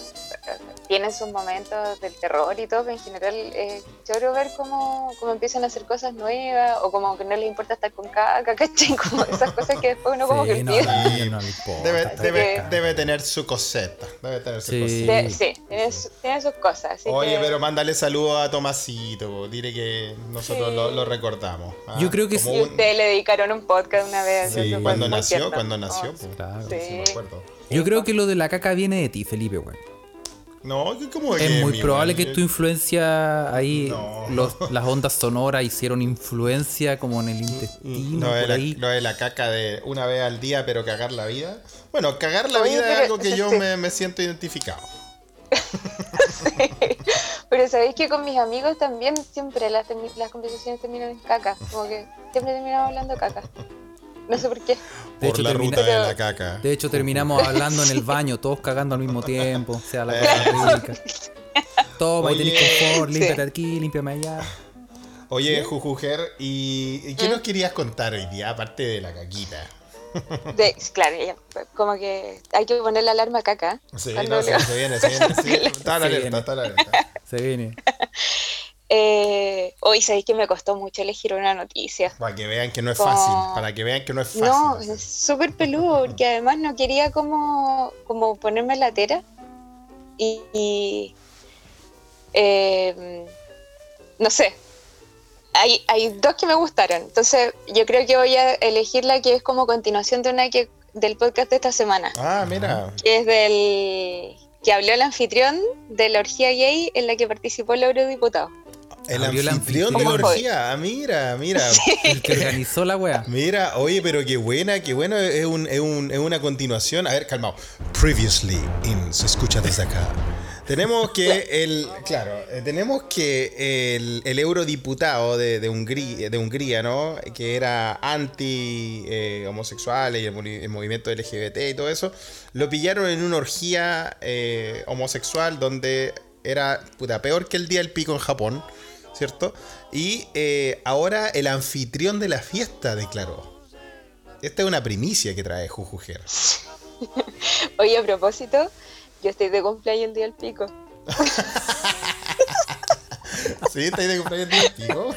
S5: eh, tienen sus momentos del terror y todo, pero en general es choro ver cómo, cómo empiezan a hacer cosas nuevas o como que no les importa estar con caca, ¿cachai? Como esas cosas que después uno como
S2: Sí,
S5: que
S2: no,
S5: olvida.
S2: no.
S1: Debe, debe, debe tener su coseta. Debe tener su
S2: Sí.
S1: coseta.
S5: De- sí, tiene, su- tiene sus cosas. así
S1: Oye,
S5: que-
S1: pero mándale saludos a Tomasito, po. dile que nosotros
S5: Sí.
S1: lo, lo recordamos. ¿ah?
S2: Yo creo que
S5: Y
S1: un-
S5: ustedes le dedicaron un podcast una vez.
S1: Sí, cuando nació, cuando nació,
S5: Oh,
S1: po.
S2: Claro.
S1: Sí, me
S5: Sí.
S1: acuerdo.
S2: Yo creo que lo de la caca viene de ti, Felipe, güey.
S1: No, que como que
S2: Es muy
S1: mi
S2: probable
S1: weón,
S2: que tu influencia ahí,
S1: No.
S2: los- las ondas sonoras hicieron influencia como en el intestino,
S1: No es
S2: por
S1: la,
S2: ahí.
S1: lo de la caca de una vez al día, pero cagar la vida. Bueno, cagar la
S5: Oye,
S1: vida es algo que yo
S5: sí.
S1: me, me siento identificado.
S5: Pero sabéis que con mis amigos también siempre las, las conversaciones terminan en caca. Como que siempre terminamos hablando caca. No sé por qué.
S2: De
S1: por
S2: hecho,
S1: la
S2: termina-
S1: ruta de la caca.
S2: De hecho, terminamos hablando en el baño, todos cagando al mismo tiempo. O sea, la cosa rica. Toma, ahí
S1: Oye.
S2: tenés confort,
S5: Sí.
S2: límpiate aquí, límpiame allá.
S1: Oye, Jujujer, ¿y y
S5: Mm.
S1: qué nos querías contar hoy día, aparte de la caquita?
S5: De, claro, ya, como que hay que poner la alarma caca.
S1: Sí, no, sí,
S5: le-
S1: se viene, se viene. sí. Está en
S2: Se
S1: alerta, está en alerta.
S2: Se viene.
S5: Eh, hoy sabéis que me costó mucho elegir una noticia.
S1: Para que vean que no es
S5: Como-
S1: fácil. Para que vean que no es fácil.
S5: No, es súper peludo, porque además no quería como, como ponerme la tera. Y, y, eh, no sé, hay, hay dos que me gustaron. Entonces yo creo que voy a elegir la que es como continuación de una que del podcast de esta semana,
S1: Ah, mira.
S5: que es del que habló el anfitrión de la orgía gay en la que participó el eurodiputado.
S1: El anfitrión de la orgía. Ah, mira, mira.
S2: El que organizó la wea.
S1: Mira, oye, pero qué buena, qué bueno, es, un, es, un- es una continuación. A ver, calmado. Previously, in Se escucha desde acá. Tenemos que el, claro, eh, tenemos que el, el eurodiputado de, de, Hungría, de Hungría, ¿no? Que era anti eh, homosexuales y el movimiento LGBT y todo eso, lo pillaron en una orgía eh, homosexual donde era puta, peor que el día del pico en Japón, ¿cierto? Y eh, ahora el anfitrión de la fiesta declaró. Esta es una primicia que trae Jujujer.
S5: Oye, a propósito, yo estoy de cumpleaños el día del pico.
S1: ¿Sí? ¿Estáis de cumpleaños el día del pico?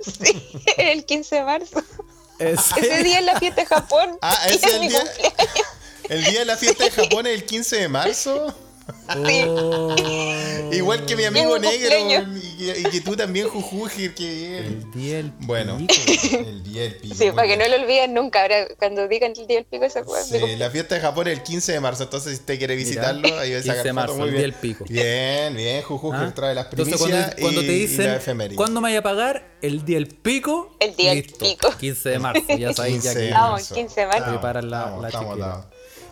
S5: Sí, el 15 de marzo.
S2: Ese-
S5: Ese día es la fiesta de Japón.
S1: Ah, ese es el
S5: mi
S1: día,
S5: cumpleaños.
S1: el día de la fiesta de Japón es el 15 de marzo.
S2: Oh.
S1: Igual que mi amigo
S5: mi
S1: negro y que, y que tú también, Jujujir, que bien.
S2: El día del
S1: Bueno,
S2: pico.
S1: el día del pico.
S5: Sí, para que no lo olviden nunca. Ahora, cuando digan el día del pico, se acuerdan. de
S1: Sí, la fiesta de Japón es el 15 de marzo, entonces si usted quiere visitarlo, ahí va a
S2: 15
S1: sacar
S2: de marzo,
S1: muy
S2: el
S1: bien.
S2: día del pico.
S1: Bien, bien, Jujujir
S2: ¿Ah?
S1: trae las
S2: Entonces,
S1: primicias
S2: cuando, cuando
S1: y,
S2: te
S1: y la
S2: dicen,
S1: efeméride.
S2: ¿cuándo me vaya a pagar? El día del pico.
S5: El día del pico.
S2: 15 de marzo, ya sabéis, ya
S1: 15 de
S2: que.
S5: Vamos,
S1: marzo.
S5: 15 de marzo.
S2: Preparan la-
S1: estamos,
S2: la.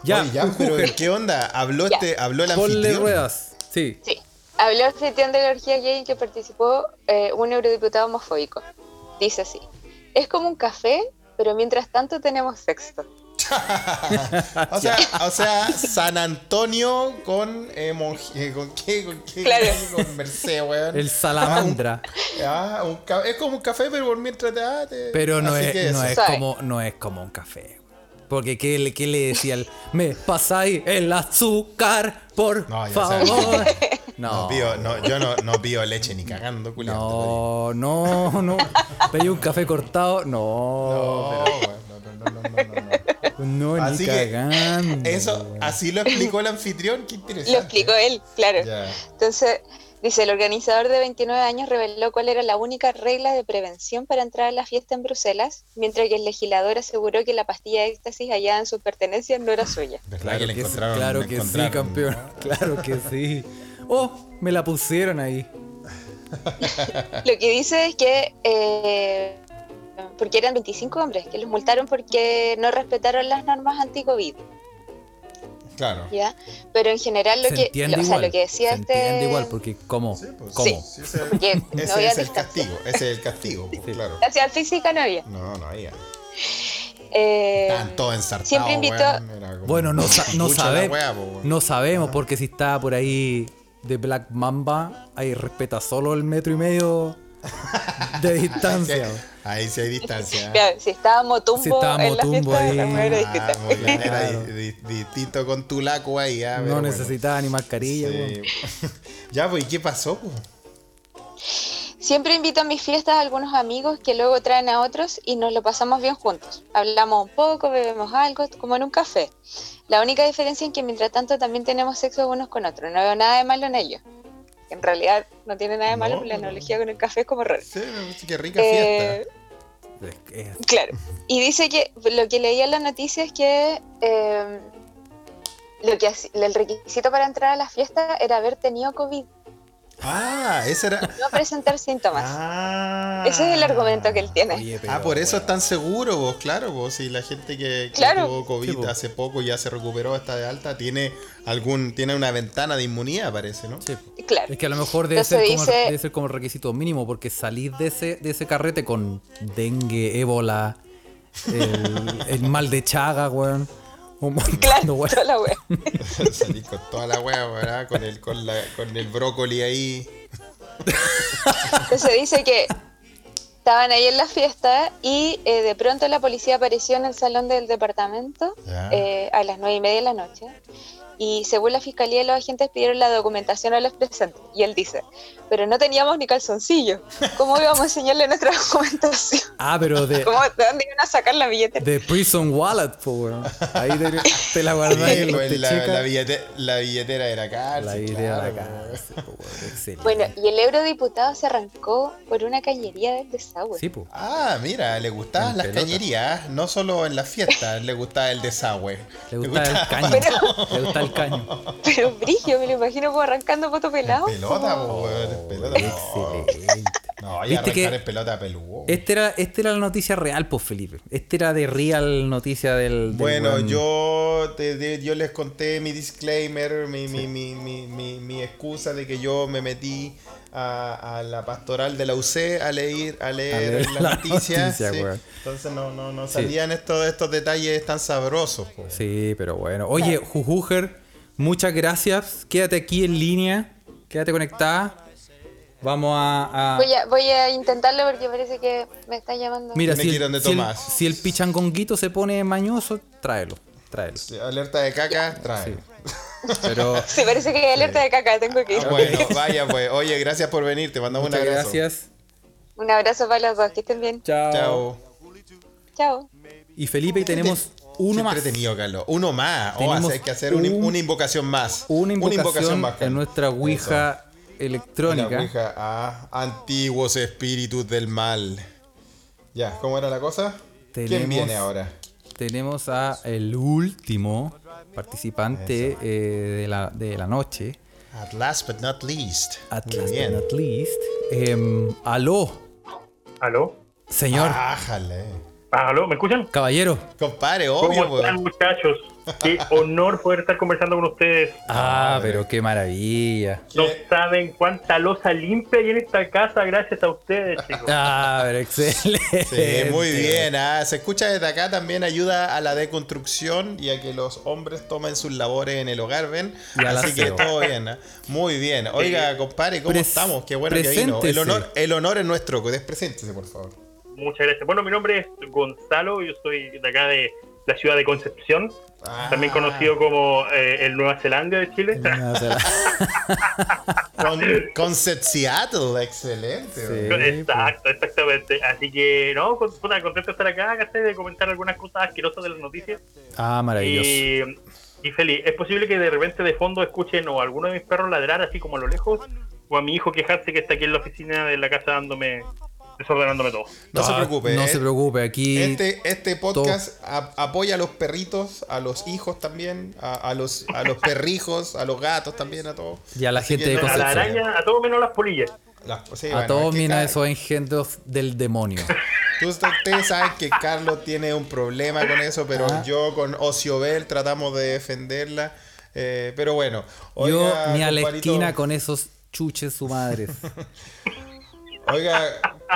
S2: Ya,
S1: Oye, ya, pero. ¿qué onda? ¿Habló,
S5: Ya.
S1: este, habló el
S2: Ponle
S1: anfitrión?
S2: ruedas. Sí.
S5: Sí. Habló el anfitrión de la orgía gay en que participó eh, un eurodiputado homofóbico. Dice así: Es como un café, pero mientras tanto tenemos sexo.
S1: o, sea, o sea, San Antonio con, eh, monje- eh, ¿con qué? ¿Con qué?
S5: Claro.
S1: Con Merced, weón.
S2: El salamandra.
S1: Ah, un ca- es como un café, pero mientras te... ah, te-
S2: Pero no
S1: Así
S2: es, no, es como, no es como un café. Porque ¿qué, le- qué le decía el... Me pasáis el azúcar, por
S1: No,
S2: favor.
S1: No,
S2: No,
S1: pido- no, yo no, no pido leche ni cagando, culiando.
S2: no, no, no. Pedí un café cortado.
S1: No,
S2: No,
S1: no, no, no, no, no, no.
S2: pero no, ni
S1: Así que,
S2: cagando.
S1: Eso, así lo explicó el anfitrión, qué interesante.
S5: Lo explicó él, claro.
S1: Ya.
S5: Entonces, dice, el organizador de 29 años reveló cuál era la única regla de prevención para entrar a la fiesta en Bruselas, mientras que el legislador aseguró que la pastilla de éxtasis hallada en sus pertenencias no era suya.
S1: ¿Verdad
S2: Claro
S1: que
S2: sí,
S1: encontraron?
S2: claro que sí, campeón.
S1: ¿no?
S2: Claro que sí. Oh, me la pusieron ahí.
S5: Lo que dice es que, eh, porque eran 25 hombres, que los multaron porque no respetaron las normas anti-COVID,
S1: Claro.
S5: ¿ya? Pero en general lo
S2: se
S5: que,
S2: entiende
S5: lo, o sea,
S2: igual.
S5: lo que decía
S2: se
S5: este...
S2: entiende igual, porque ¿cómo?
S1: Sí, pues,
S2: ¿Cómo?
S5: Sí.
S1: Sí, ese,
S5: Porque no
S1: ese
S5: había
S1: es el
S5: distancia.
S1: castigo, ese es el castigo, pues,
S2: Sí.
S1: claro.
S5: La ciudad física no había.
S1: No, no había.
S5: Eh,
S1: Estaban todos ensartados,
S5: siempre invitó-
S1: como-
S2: Bueno, no, sa- no sabemos.
S1: wea, po, weón.
S2: No sabemos, porque si está por ahí de Black Mamba, ahí respeta solo el metro y medio de distancia.
S1: Ahí sí hay distancia.
S5: Si estaba Motumbo
S2: Si estaba
S5: en la fiesta,
S2: ahí.
S5: la mujer era
S1: Ah, era
S2: Claro.
S1: distinto con tu laco ahí, ah,
S2: no
S1: bueno.
S2: necesitaba ni mascarilla.
S1: Sí. ya, pues, ¿y qué pasó?
S5: Siempre invito a mis fiestas a algunos amigos que luego traen a otros y nos lo pasamos bien juntos. Hablamos un poco, bebemos algo, como en un café. La única diferencia es que mientras tanto también tenemos sexo unos con otros. No veo nada de malo en ello. En realidad no tiene nada de malo,
S1: No,
S5: pero la
S1: no.
S5: analogía con el café es como raro.
S1: Sí, qué rica
S5: Eh,
S1: fiesta.
S2: Es- es-
S5: Claro. Y dice que lo que leía en la noticia es que eh, lo que el requisito para entrar a la fiesta era haber tenido COVID,
S1: Ah, ese era.
S5: no presentar síntomas.
S1: Ah.
S5: Ese es el argumento que él tiene.
S2: Oye, pero,
S1: Ah, por eso
S2: weón.
S1: es tan seguro vos, claro, vos, si la gente que, que
S5: Claro.
S1: tuvo COVID
S2: Sí,
S1: hace poco ya se recuperó, está de alta, tiene algún, tiene una ventana de inmunidad, parece, ¿no?
S2: Sí.
S5: Claro.
S2: Es que a lo mejor debe
S5: Entonces
S2: ser, como,
S5: dice-
S2: debe ser como requisito mínimo, porque salir de ese, de ese carrete con dengue, ébola, el, el mal de chaga, weón. Un montón de
S5: Claro, toda la wea.
S1: Salí con toda la hueá, ¿verdad? Con el, con, la, con el brócoli ahí.
S5: Entonces dice que estaban ahí en la fiesta y eh, de pronto la policía apareció en el salón del departamento eh, a las nueve y media de la noche. Y según la fiscalía, los agentes pidieron la documentación a los presentes. Y él dice, pero no teníamos ni calzoncillo. ¿Cómo íbamos a enseñarle nuestra documentación?
S2: Ah, pero de,
S5: ¿Cómo, ¿De dónde iban a sacar la billetera?
S2: de Prison Wallet, weón. Ahí te, te la guardáis
S1: Sí, pues, la,
S2: techecas.
S1: la billete- la billetera era cárcel.
S2: La
S1: claro,
S2: la
S1: pues.
S2: cárcel.
S5: Bueno, y el eurodiputado se arrancó por una cañería del desagüe.
S2: Sí.
S1: Ah, mira, le gustaban
S2: En
S1: las
S2: pelota.
S1: cañerías, no solo en las fiestas, le gustaba el desagüe.
S2: Le gusta el caño. Le gusta el caño.
S5: Pero Brigio, me lo imagino como arrancando poto pelado.
S1: Pelota,
S2: Oh,
S1: pelota. No,
S2: Excelente.
S1: no y
S2: Viste
S1: arrancar
S2: que-
S1: en pelota peludo.
S2: Este era, este era la noticia real, pues Felipe. Este era de real noticia del. del
S1: Bueno, yo, te- de- yo les conté mi disclaimer, mi, mi, mi, mi, mi, mi excusa de que yo me metí a, a la pastoral de la UC a leer, a leer,
S2: leer
S1: las
S2: la
S1: noticias.
S2: noticia,
S1: sí.
S2: weón.
S1: Entonces no, no, no
S2: Sí.
S1: salían estos, estos detalles tan sabrosos. po.
S2: Sí, pero bueno. Oye, Jujuger, muchas gracias. Quédate aquí en línea. Quédate conectada. Vamos a. a-
S5: Voy a, voy a intentarlo porque parece que me está llamando.
S2: Mira, si el, si, el, si el pichangonguito se pone mañoso, tráelo. Tráelo.
S1: Sí, alerta de caca, trae.
S2: Sí. Pero.
S5: Sí, parece que hay alerta de caca, tengo que ir.
S1: Ah, Bueno, vaya pues. Oye, gracias por venir. Te mandamos un
S2: Muchas
S1: abrazo.
S2: gracias.
S5: Un abrazo para los dos, que estén bien.
S2: Chao.
S1: Chao.
S5: Chao.
S2: Y Felipe, tenemos uno más.
S1: entretenido, Carlos. Uno más. O
S2: Tenemos
S1: hay que hacer una,
S2: un-
S1: una invocación más.
S2: Una invocación,
S1: más,
S2: en
S1: Carlos.
S2: nuestra Ouija
S1: Eso.
S2: electrónica.
S1: La Ouija a antiguos espíritus del mal. Ya, ¿cómo era la cosa? ¿Quién
S2: Tenemos-
S1: viene ahora?
S2: Tenemos a el último participante eh, de, la, de la noche.
S1: At last but not least.
S2: At
S1: Muy
S2: last but not least. Em, aló,
S6: ¿Aló?
S2: señor,
S1: Ájale.
S6: Ah, ¿Aló? ¿Me escuchan?
S2: caballero.
S1: Compadre,
S6: ¿Cómo
S1: obvio,
S6: están,
S1: weón.
S6: muchachos? Qué honor poder estar conversando con ustedes.
S2: Ah, pero qué maravilla.
S6: No saben cuánta losa limpia hay en esta casa gracias a ustedes, chicos.
S2: Ah, pero excelente.
S1: Sí, muy bien. ah, Se escucha desde acá también ayuda a la deconstrucción y a que los hombres tomen sus labores en el hogar, ¿ven? Así que todo bien. ah. Muy bien. Oiga, compadre, ¿cómo
S2: Pres-
S1: estamos? Qué bueno que vino. El honor, el honor es nuestro. Despreséntese, por favor.
S6: Muchas gracias. Bueno, mi nombre es Gonzalo, yo soy de acá de la ciudad de Concepción,
S1: Ah,
S6: también conocido como eh, el Nueva Zelanda de Chile.
S1: Con, Seattle, excelente.
S2: Sí.
S1: weón.
S6: Exacto, exactamente. Así que, no, contento de estar acá, ¿cachai? de comentar algunas cosas asquerosas de las noticias.
S2: Ah, maravilloso.
S6: Y, y feliz. Es posible que de repente de fondo escuchen o a alguno de mis perros ladrar así como a lo lejos, o a mi hijo quejarse que está aquí en la oficina de la casa dándome, desordenándome todo.
S1: No se
S2: Ah,
S1: preocupe.
S2: No
S1: eh.
S2: se preocupe, aquí.
S1: Este, este podcast a- apoya a los perritos, a los hijos también, a, a los, a los perrijos, a los gatos también, a todos.
S2: Y a la
S1: Así
S2: gente
S1: que
S2: de
S1: no-
S6: A la
S2: Concepción.
S6: araña, a todo menos las polillas.
S1: Las- sí,
S2: A
S1: bueno,
S2: todos
S1: Car-
S2: esos engendros del demonio.
S1: Tú- Ustedes saben que Carlos tiene un problema con eso, pero
S2: Ah.
S1: yo con Ociobel tratamos de defenderla. eh, pero bueno,
S2: Yo ni a la esquina con esos chuches su madre.
S1: Oiga,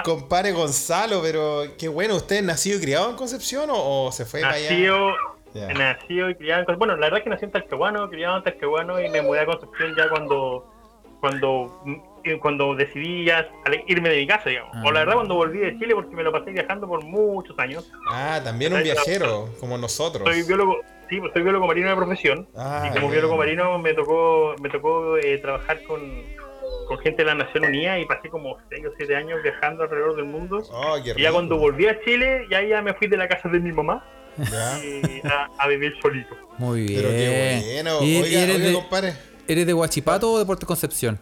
S1: compare Gonzalo, pero qué bueno, ¿usted es nacido y criado en Concepción o, o se fue para allá?
S6: Nacido, nacido y criado en Concepción. Bueno, la verdad es que nací en Talcahuano, criado en Talcahuano y me mudé a Concepción ya cuando cuando mm, cuando decidí ya irme de mi casa, digamos.
S2: Ah.
S6: O la verdad cuando volví de Chile porque me lo pasé viajando por muchos años.
S1: Ah, también un viajero, como nosotros.
S6: Soy biólogo, sí, pues soy biólogo marino de profesión.
S1: Ah,
S6: y como
S1: bien.
S6: biólogo marino me tocó me tocó eh, trabajar con, con gente de la Nación Unida y pasé como 6 o 7 años viajando alrededor del mundo.
S1: Oh,
S6: Y ya cuando volví a Chile, ya, ya me fui de la casa de mi mamá
S1: Ya.
S6: y a, a vivir solito.
S2: Muy bien.
S1: Pero qué bueno.
S2: ¿Y,
S1: Oiga,
S2: y eres,
S1: oiga,
S2: de,
S1: compadre.
S2: eres de Huachipato o de Puerto Concepción?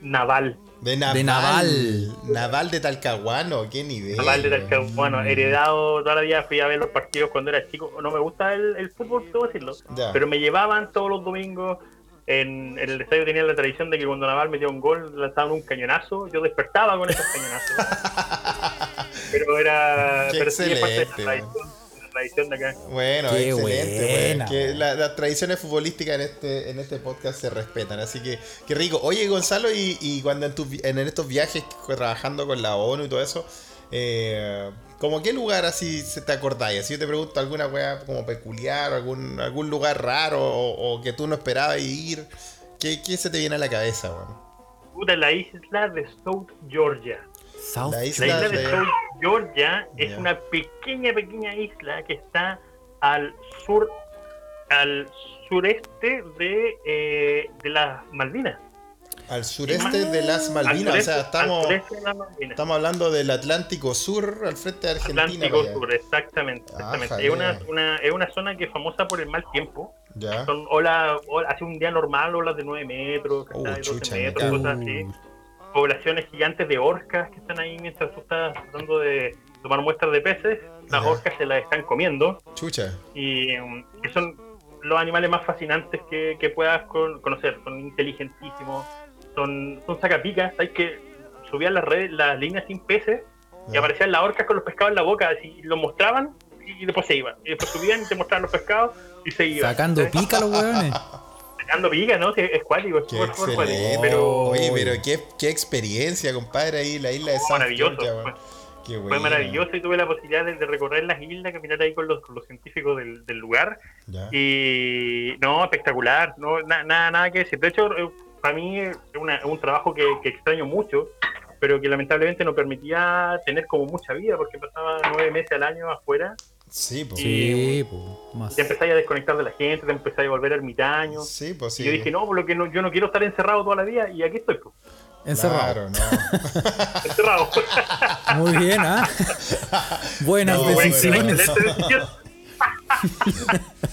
S6: Naval.
S1: De Naval.
S2: De Naval.
S1: Naval de Talcahuano, qué nivel.
S6: Naval de Talcahuano, heredado toda la vida, fui a ver los partidos cuando era chico. No me gusta el, el fútbol, debo decirlo,
S1: Ya.
S6: pero me llevaban todos los domingos. En, en el estadio tenían la tradición de que cuando Naval metía un gol lanzaban un cañonazo. Yo despertaba con esos cañonazos. pero era.
S1: Qué
S6: pero sí, es parte de la
S1: excelente,
S6: tradición, de la tradición de acá.
S1: Bueno,
S2: Qué
S1: excelente.
S2: buena,
S1: bueno, que
S2: weón.
S1: la- las tradiciones futbolísticas en este, en este podcast se respetan, así que qué rico. Oye, Gonzalo, y, y cuando en, tus vi- en estos viajes trabajando con la ONU y todo eso, eh, ¿como qué lugar así se te acordáis? Si yo te pregunto alguna wea como peculiar, algún, algún lugar raro o, o que tú no esperabas ir, ¿qué, qué se te viene a la cabeza, weón?
S6: Puta, la isla de South Georgia.
S2: South
S1: La
S6: La
S1: isla
S6: isla de
S1: de-
S6: South Georgia es una pequeña, pequeña isla que está al sur, al sureste de, eh, de las Malvinas.
S1: Al sureste de las
S6: Al
S1: Malvinas, o sea, estamos,
S6: Malvinas.
S1: estamos hablando del Atlántico Sur al frente de Argentina.
S6: Atlántico. Sur, exactamente. exactamente.
S1: Ájale.
S6: Es, una, una- es una zona que es famosa por el mal tiempo.
S1: Ya.
S6: Son olas, olas- hace un día normal, olas de 9 metros,
S1: Uh,
S6: ¿cachai? 12
S1: chucha, me
S6: metros, cosas así. Poblaciones gigantes de orcas que están ahí mientras tú estás tratando de tomar muestras de peces. Las
S1: Ya.
S6: orcas se las están comiendo
S1: Chucha.
S6: y um, que son los animales más fascinantes que, que puedas con- conocer. Son inteligentísimos, son, son sacapicas. Hay que subían las redes, las líneas sin peces y aparecían las orcas con los pescados en la boca. Así lo mostraban y después se iban. Y después subían y te mostraban los pescados y se iban.
S2: Sacando
S6: ¿cachai?
S2: pica los hueones.
S6: Sacando pica, ¿no? Sí, Es cuático, es cuático. Pero
S1: Oye, pero qué, qué experiencia, compadre, ahí la isla de South
S6: maravilloso.
S1: Georgia,
S6: fue-
S1: bueno.
S6: maravilloso y tuve la posibilidad de, de recorrer las islas, caminar ahí con los, con los científicos del, del lugar.
S1: Ya.
S6: Y no, espectacular, no, na- nada, nada que decir. De hecho, eh, para mí es una- es un trabajo que, que extraño mucho, pero que lamentablemente no permitía tener como mucha vida, porque pasaba nueve meses al año afuera.
S1: Sí, pues.
S2: Sí, más.
S6: Te empezáis a desconectar de la gente, te empezáis a volver ermitaño.
S1: Sí, pues sí.
S6: Y yo dije, no, por lo que no, yo no quiero estar encerrado toda la vida, y aquí estoy, pues,
S2: Encerrado.
S1: Claro, no.
S6: encerrado.
S2: Muy bien, ¿ah? Buenas
S1: No,
S2: decisiones.
S6: excelente decisión.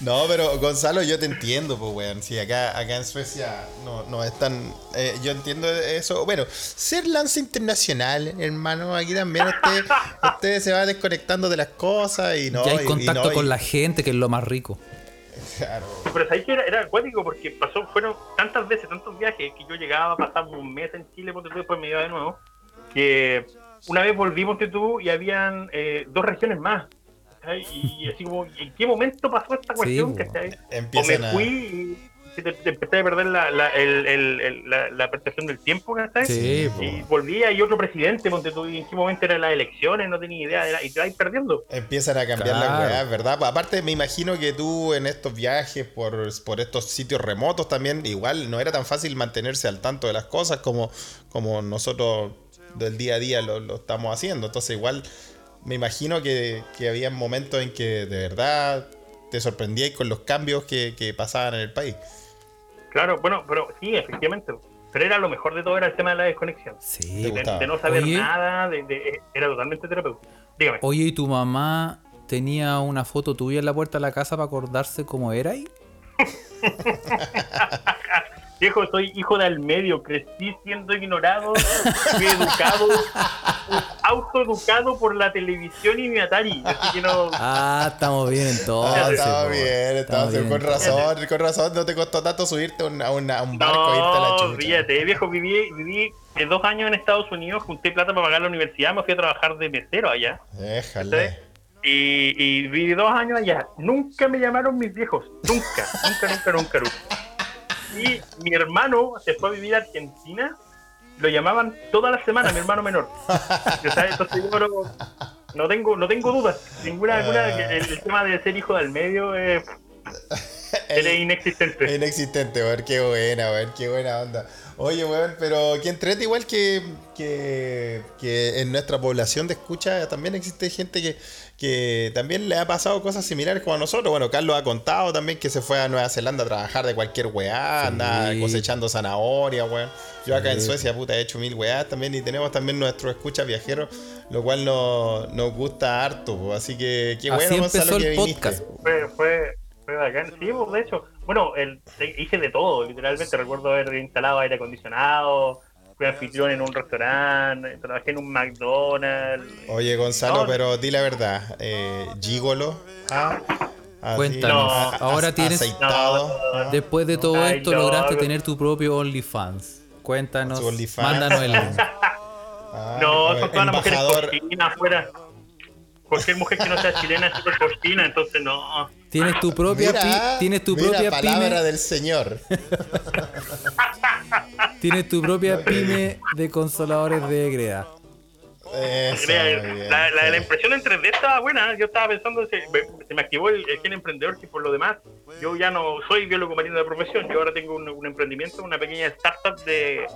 S1: No, pero Gonzalo, yo te entiendo, pues, weón. Sí, acá, acá en Suecia no, no es tan. eh, yo entiendo eso. Bueno, ser lance internacional, hermano, aquí también usted, usted se va desconectando de las cosas y no.
S2: ya hay
S1: y
S2: contacto
S1: no, y-
S2: con la gente, que es lo más rico.
S1: Claro.
S6: Pero sabéis que era, era acuático porque pasó, fueron tantas veces, tantos viajes que yo llegaba, pasaba un mes en Chile, después me iba de nuevo, que una vez volvimos de tú y habían eh, dos regiones más. ¿Cachai? Y así como, ¿en qué momento pasó esta cuestión?
S2: po.
S6: ¿cachai? O me
S1: a.
S6: fui y te, te empecé a perder la, la, el- el- el- la, la percepción del tiempo, ¿cachai?
S2: Sí.
S6: Y volvía y otro presidente, ponte tú, y en qué momento eran las elecciones, no tenía idea, era- y te vas perdiendo.
S1: Empiezan a cambiar
S2: Claro.
S1: las weas, ¿verdad? Aparte, me imagino que tú en estos viajes por, por estos sitios remotos también, igual no era tan fácil mantenerse al tanto de las cosas como, como nosotros del día a día lo, lo estamos haciendo. Entonces, igual me imagino que, que había momentos en que de verdad te sorprendíais con los cambios que, que pasaban en el país.
S6: Claro, bueno, pero sí, efectivamente. Pero era lo mejor de todo, era el tema de la desconexión.
S2: Sí.
S6: De,
S1: gustaba.
S6: de no saber
S2: Oye.
S6: nada, de, de- era totalmente terapéutico. Dígame.
S2: Oye, ¿y tu mamá tenía una foto tuya en la puerta de la casa para acordarse cómo era ahí?
S6: Viejo, soy hijo del medio, crecí siendo ignorado, fui educado, autoeducado por la televisión y mi Atari. Así que no.
S2: Ah, estamos bien entonces.
S1: Ah, estaba
S2: po.
S1: bien, estaba
S2: Estamos
S1: bien, con razón, con razón, no te costó tanto subirte a un, a un- barco e irte a la
S6: No,
S1: chucha.
S6: fíjate, viejo, viví, viví eh, dos años en Estados Unidos, junté plata para pagar la universidad, me fui a trabajar de mesero allá.
S1: Déjale.
S6: Y, y viví dos años allá. Nunca me llamaron mis viejos. Nunca, nunca, nunca, nunca, nunca. Y mi hermano se fue a vivir a Argentina. Lo llamaban toda la semana, mi hermano menor. Entonces yo no, no tengo, no tengo dudas. Ninguna, alguna, el, el tema de ser hijo del medio es, es inexistente.
S1: Inexistente, weón, qué buena, weón, qué buena onda. Oye, weón, pero que entrete igual que, que, que en nuestra población de escucha también existe gente que, que también le ha pasado cosas similares como a nosotros. Bueno, Carlos ha contado también que se fue a Nueva Zelanda a trabajar de cualquier weá,
S2: Sí.
S1: anda cosechando zanahoria, weón. Yo acá en. Suecia, puta, he hecho mil weás también y tenemos también nuestros escuchas viajeros, lo cual nos, nos gusta harto, así que qué
S2: Así
S1: bueno,
S2: empezó
S1: Gonzalo, que
S2: el
S1: viniste.
S2: podcast.
S6: Fue, fue, fue bacán. Sí, pues, de hecho, bueno, el, hice de todo, literalmente. Recuerdo haber instalado aire acondicionado, fui anfitrión en un restaurante, trabajé en un McDonald's.
S1: Oye, Gonzalo,
S6: No.
S1: pero di la verdad. Eh, Gigolo. Ah, así,
S2: Cuéntanos, ahora tienes-
S1: Aceitado.
S6: No, no, no.
S2: Después de todo esto
S6: no,
S2: lograste
S6: no.
S2: tener tu propio OnlyFans. Cuéntanos,
S1: OnlyFans.
S2: mándanos el link.
S1: Ah,
S6: No, son todas las mujeres cochinas afuera. Cualquier mujer que no sea chilena es súper cochina, entonces no.
S2: Tienes tu propia
S1: Mira,
S2: pi- tienes tu
S1: mira,
S2: propia
S1: palabra
S2: pyme,
S1: del Señor.
S2: tienes tu propia pyme de consoladores de greda.
S1: Eso,
S6: la, impresión en 3D estaba buena. Yo estaba pensando, se me, se me activó el, el gen emprendedor, que por lo demás, yo ya no soy biólogo marino de profesión. Yo ahora tengo un, un emprendimiento, una pequeña startup de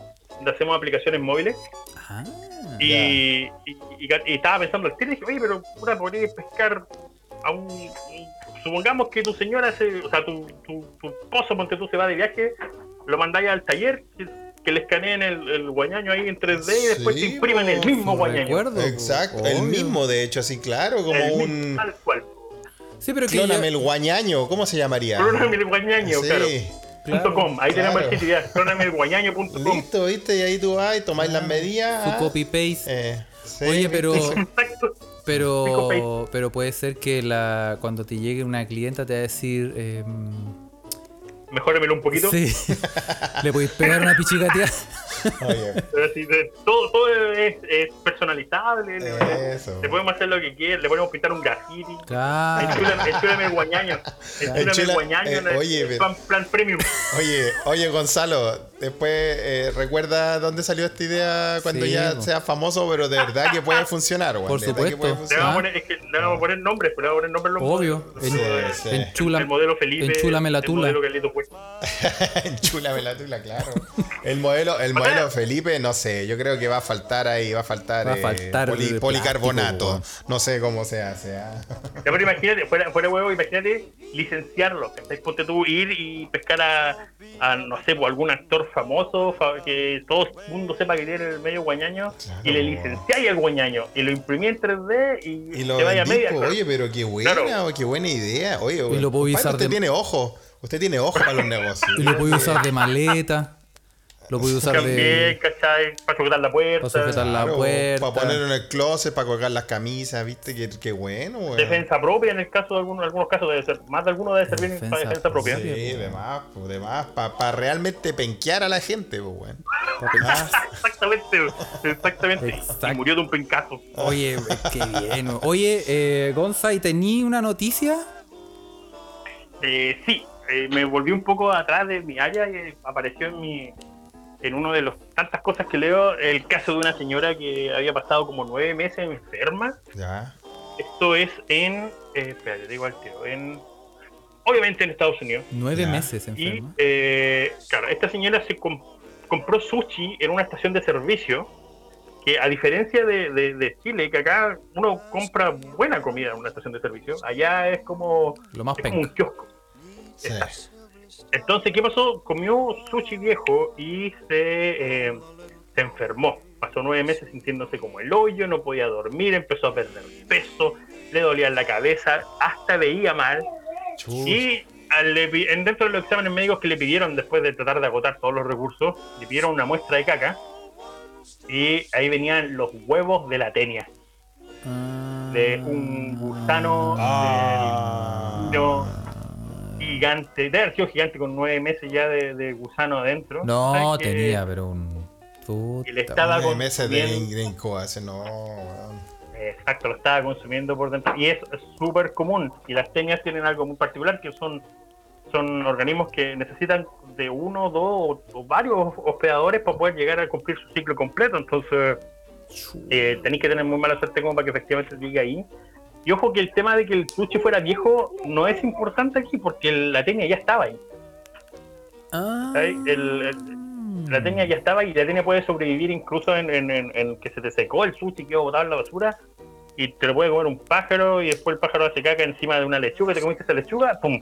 S6: hacemos aplicaciones móviles.
S2: Ah,
S6: Y, y, y- y estaba pensando al tiro y dije, oye, pero una podría pescar a un. Supongamos que tu señora, se, o sea, tu, tu, tu esposo, ponte tú, se va de viaje, lo mandáis al taller, que, que le escaneen el, el guañaño ahí en 3D y después
S1: Sí,
S6: te impriman el mismo guañaño.
S2: recuerdo.
S1: Exacto, el mismo de hecho, así claro, como
S6: El mismo,
S1: un
S6: tal cual.
S2: Sí, pero que
S1: clóname
S2: yo-
S1: el guañaño, ¿cómo se llamaría?
S6: Clóname el guañaño,
S1: Sí.
S6: claro.
S2: Claro,
S6: Punto com, ahí tenemos el sitio ya.
S1: Listo, ¿viste? Y ahí tú vas y tomáis las medidas.
S2: su
S1: ah.
S2: copy paste.
S1: Eh, sí,
S2: Oye, pero
S6: Exacto.
S2: pero pero puede ser que la cuando te llegue una clienta te va a decir em,
S6: Mejóramelo un poquito.
S2: sí. Le podéis pegar una pichicateada.
S6: Pero así, de- todo, todo es, es personalizable. le-
S1: Eso.
S6: Le podemos hacer lo que quieras, le podemos pintar un graffiti.
S2: Claro.
S6: Enchúlame, enchúlame el guañaño. Enchúlame el guañaño
S1: eh,
S6: el,
S1: oye,
S6: el plan, plan premium.
S1: oye, oye, Gonzalo, después eh, recuerda dónde salió esta idea cuando
S2: Sí,
S1: ya sea famoso, pero de verdad que puede funcionar, weón,
S2: Por
S1: verdad que
S2: supuesto.
S1: puede
S6: Le vamos, a
S1: funcionar.
S6: poner, es que le vamos a poner nombres, pero le vamos a poner nombres a los
S2: Obvio. En-
S6: El-
S1: sí.
S2: enchula-
S6: el modelo Felipe.
S2: enchúlame la
S6: el
S2: tula.
S6: modelo Carlito Cuesta.
S1: Enchúlame la tula, claro. El modelo, el modelo Felipe, no sé, yo creo que va a faltar ahí, va a faltar,
S2: Va a
S1: eh,
S2: faltar
S1: poli-
S2: el
S1: policarbonato.
S2: plástico,
S1: no sé cómo se hace. ah.
S6: Ya, pero imagínate, fuera, fuera huevo, imagínate licenciarlo. Ponte tú ir y pescar a, a, no sé, pues, algún actor famoso fa- que todo el mundo sepa que tiene el medio guañaño
S1: Claro.
S6: y le licenciáis el guañaño y lo imprimí en 3D y,
S1: Y lo
S6: se vaya a media. claro.
S1: oye, pero qué buena,
S6: Claro.
S1: qué buena idea. Oye,
S2: lo puedo usar
S1: usted
S2: de-
S1: tiene ojo. Usted tiene ojo para los negocios.
S2: Y lo puedes usar de maleta. Lo puedes usar
S6: También,
S2: de
S6: ¿cachai? Para sujetar la puerta.
S2: Para sujetar la-
S1: Claro,
S2: puerta.
S1: Para ponerlo en el closet, para colgar las camisas, viste, qué, qué bueno, weón.
S6: Defensa propia, en el caso de algunos, algunos casos debe ser, más de algunos debe servir
S2: Defensa
S6: para defensa propia.
S2: propia.
S1: Sí, de más, pues, de más, para realmente penquear a la gente, pues, weón.
S6: Exactamente, exactamente.
S2: Exacto.
S6: Y murió de un pencazo.
S2: Oye, qué bien. Oye, eh, Gonza, ¿y tení una noticia?
S6: Eh, sí, eh, me volví un poco atrás de mi área y apareció en mi en uno de los tantas cosas que leo el caso de una señora que había pasado como nueve meses enferma.
S1: Ya.
S6: Esto es en, eh, espera, te digo al tiro, en obviamente en Estados Unidos.
S2: Nueve
S1: Ya.
S2: meses
S6: Y
S2: enferma.
S6: eh, claro, esta señora se com- compró sushi en una estación de servicio. Que a diferencia de, de- de Chile, que acá uno compra buena comida en una estación de servicio, allá es como,
S2: Lo más
S6: es como un kiosco.
S1: Sí.
S6: Entonces, ¿qué pasó? Comió sushi viejo y se, eh, se enfermó. Pasó nueve meses sintiéndose como el hoyo, no podía dormir, empezó a perder peso, le dolía la cabeza, hasta veía mal. Y al- dentro de los exámenes médicos que le pidieron después de tratar de agotar todos los recursos, le pidieron una muestra de caca y ahí venían los huevos de la tenia, de un gusano
S1: Ah.
S6: del gigante, de haber sido gigante con nueve meses ya de, de gusano adentro.
S2: No, tenía, pero un. Puta,
S6: Y le estaba
S1: Nueve meses de, de incubación, no, weón.
S6: Exacto, lo estaba consumiendo por dentro. Y es súper común. Y las tenias tienen algo muy particular, que son, son organismos que necesitan de uno, dos o, o varios hospedadores para poder llegar a cumplir su ciclo completo. Entonces, eh, tenéis que tener muy mala suerte como para que efectivamente llegue ahí. Y ojo que el tema de que el sushi fuera viejo no es importante aquí, porque el- la tenia ya estaba ahí.
S2: Ah.
S6: ¿sabes? El- el- La tenia ya estaba y la tenia puede sobrevivir incluso en, en- en- en que se te secó el sushi, quedó botado en la basura y te lo puede comer un pájaro y después el pájaro hace caca encima de una lechuga, te comiste esa lechuga, ¡pum!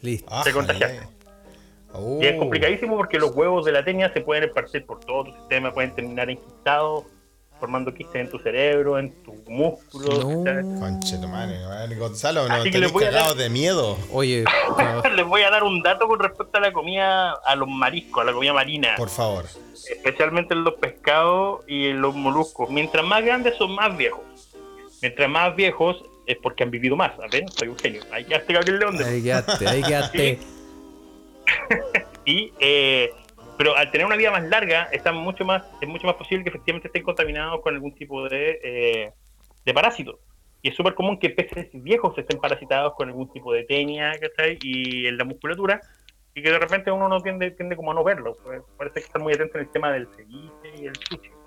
S2: Listo.
S6: Se contagiaste.
S1: Oh.
S6: Y es complicadísimo porque los huevos de la tenia se pueden esparcir por todo tu sistema, pueden terminar enquistados, formando quistes en tu cerebro, en.
S2: No.
S1: tu madre, weón. Gonzalo, no
S6: Así que voy a dar-
S1: de miedo.
S2: Oye,
S6: Les voy a dar un dato con respecto a la comida, a los mariscos, a la comida marina.
S1: Por favor.
S6: especialmente en los pescados y en los moluscos. Mientras más grandes son más viejos. Mientras más viejos es porque han vivido más. ¿Ven? Soy un genio. Ahí quedaste Gabriel León.
S2: ahí quedaste, ahí quedaste.
S6: Y, eh, pero al tener una vida más larga, está mucho más, es mucho más posible que efectivamente estén contaminados con algún tipo de, eh, de parásito. Y es súper común que peces viejos estén parasitados con algún tipo de tenia, ¿cachai? Y en la musculatura, y que de repente uno no tiende, tiende como a no verlo. Pues, parece que está muy atento en el tema del ceviche y el sushi.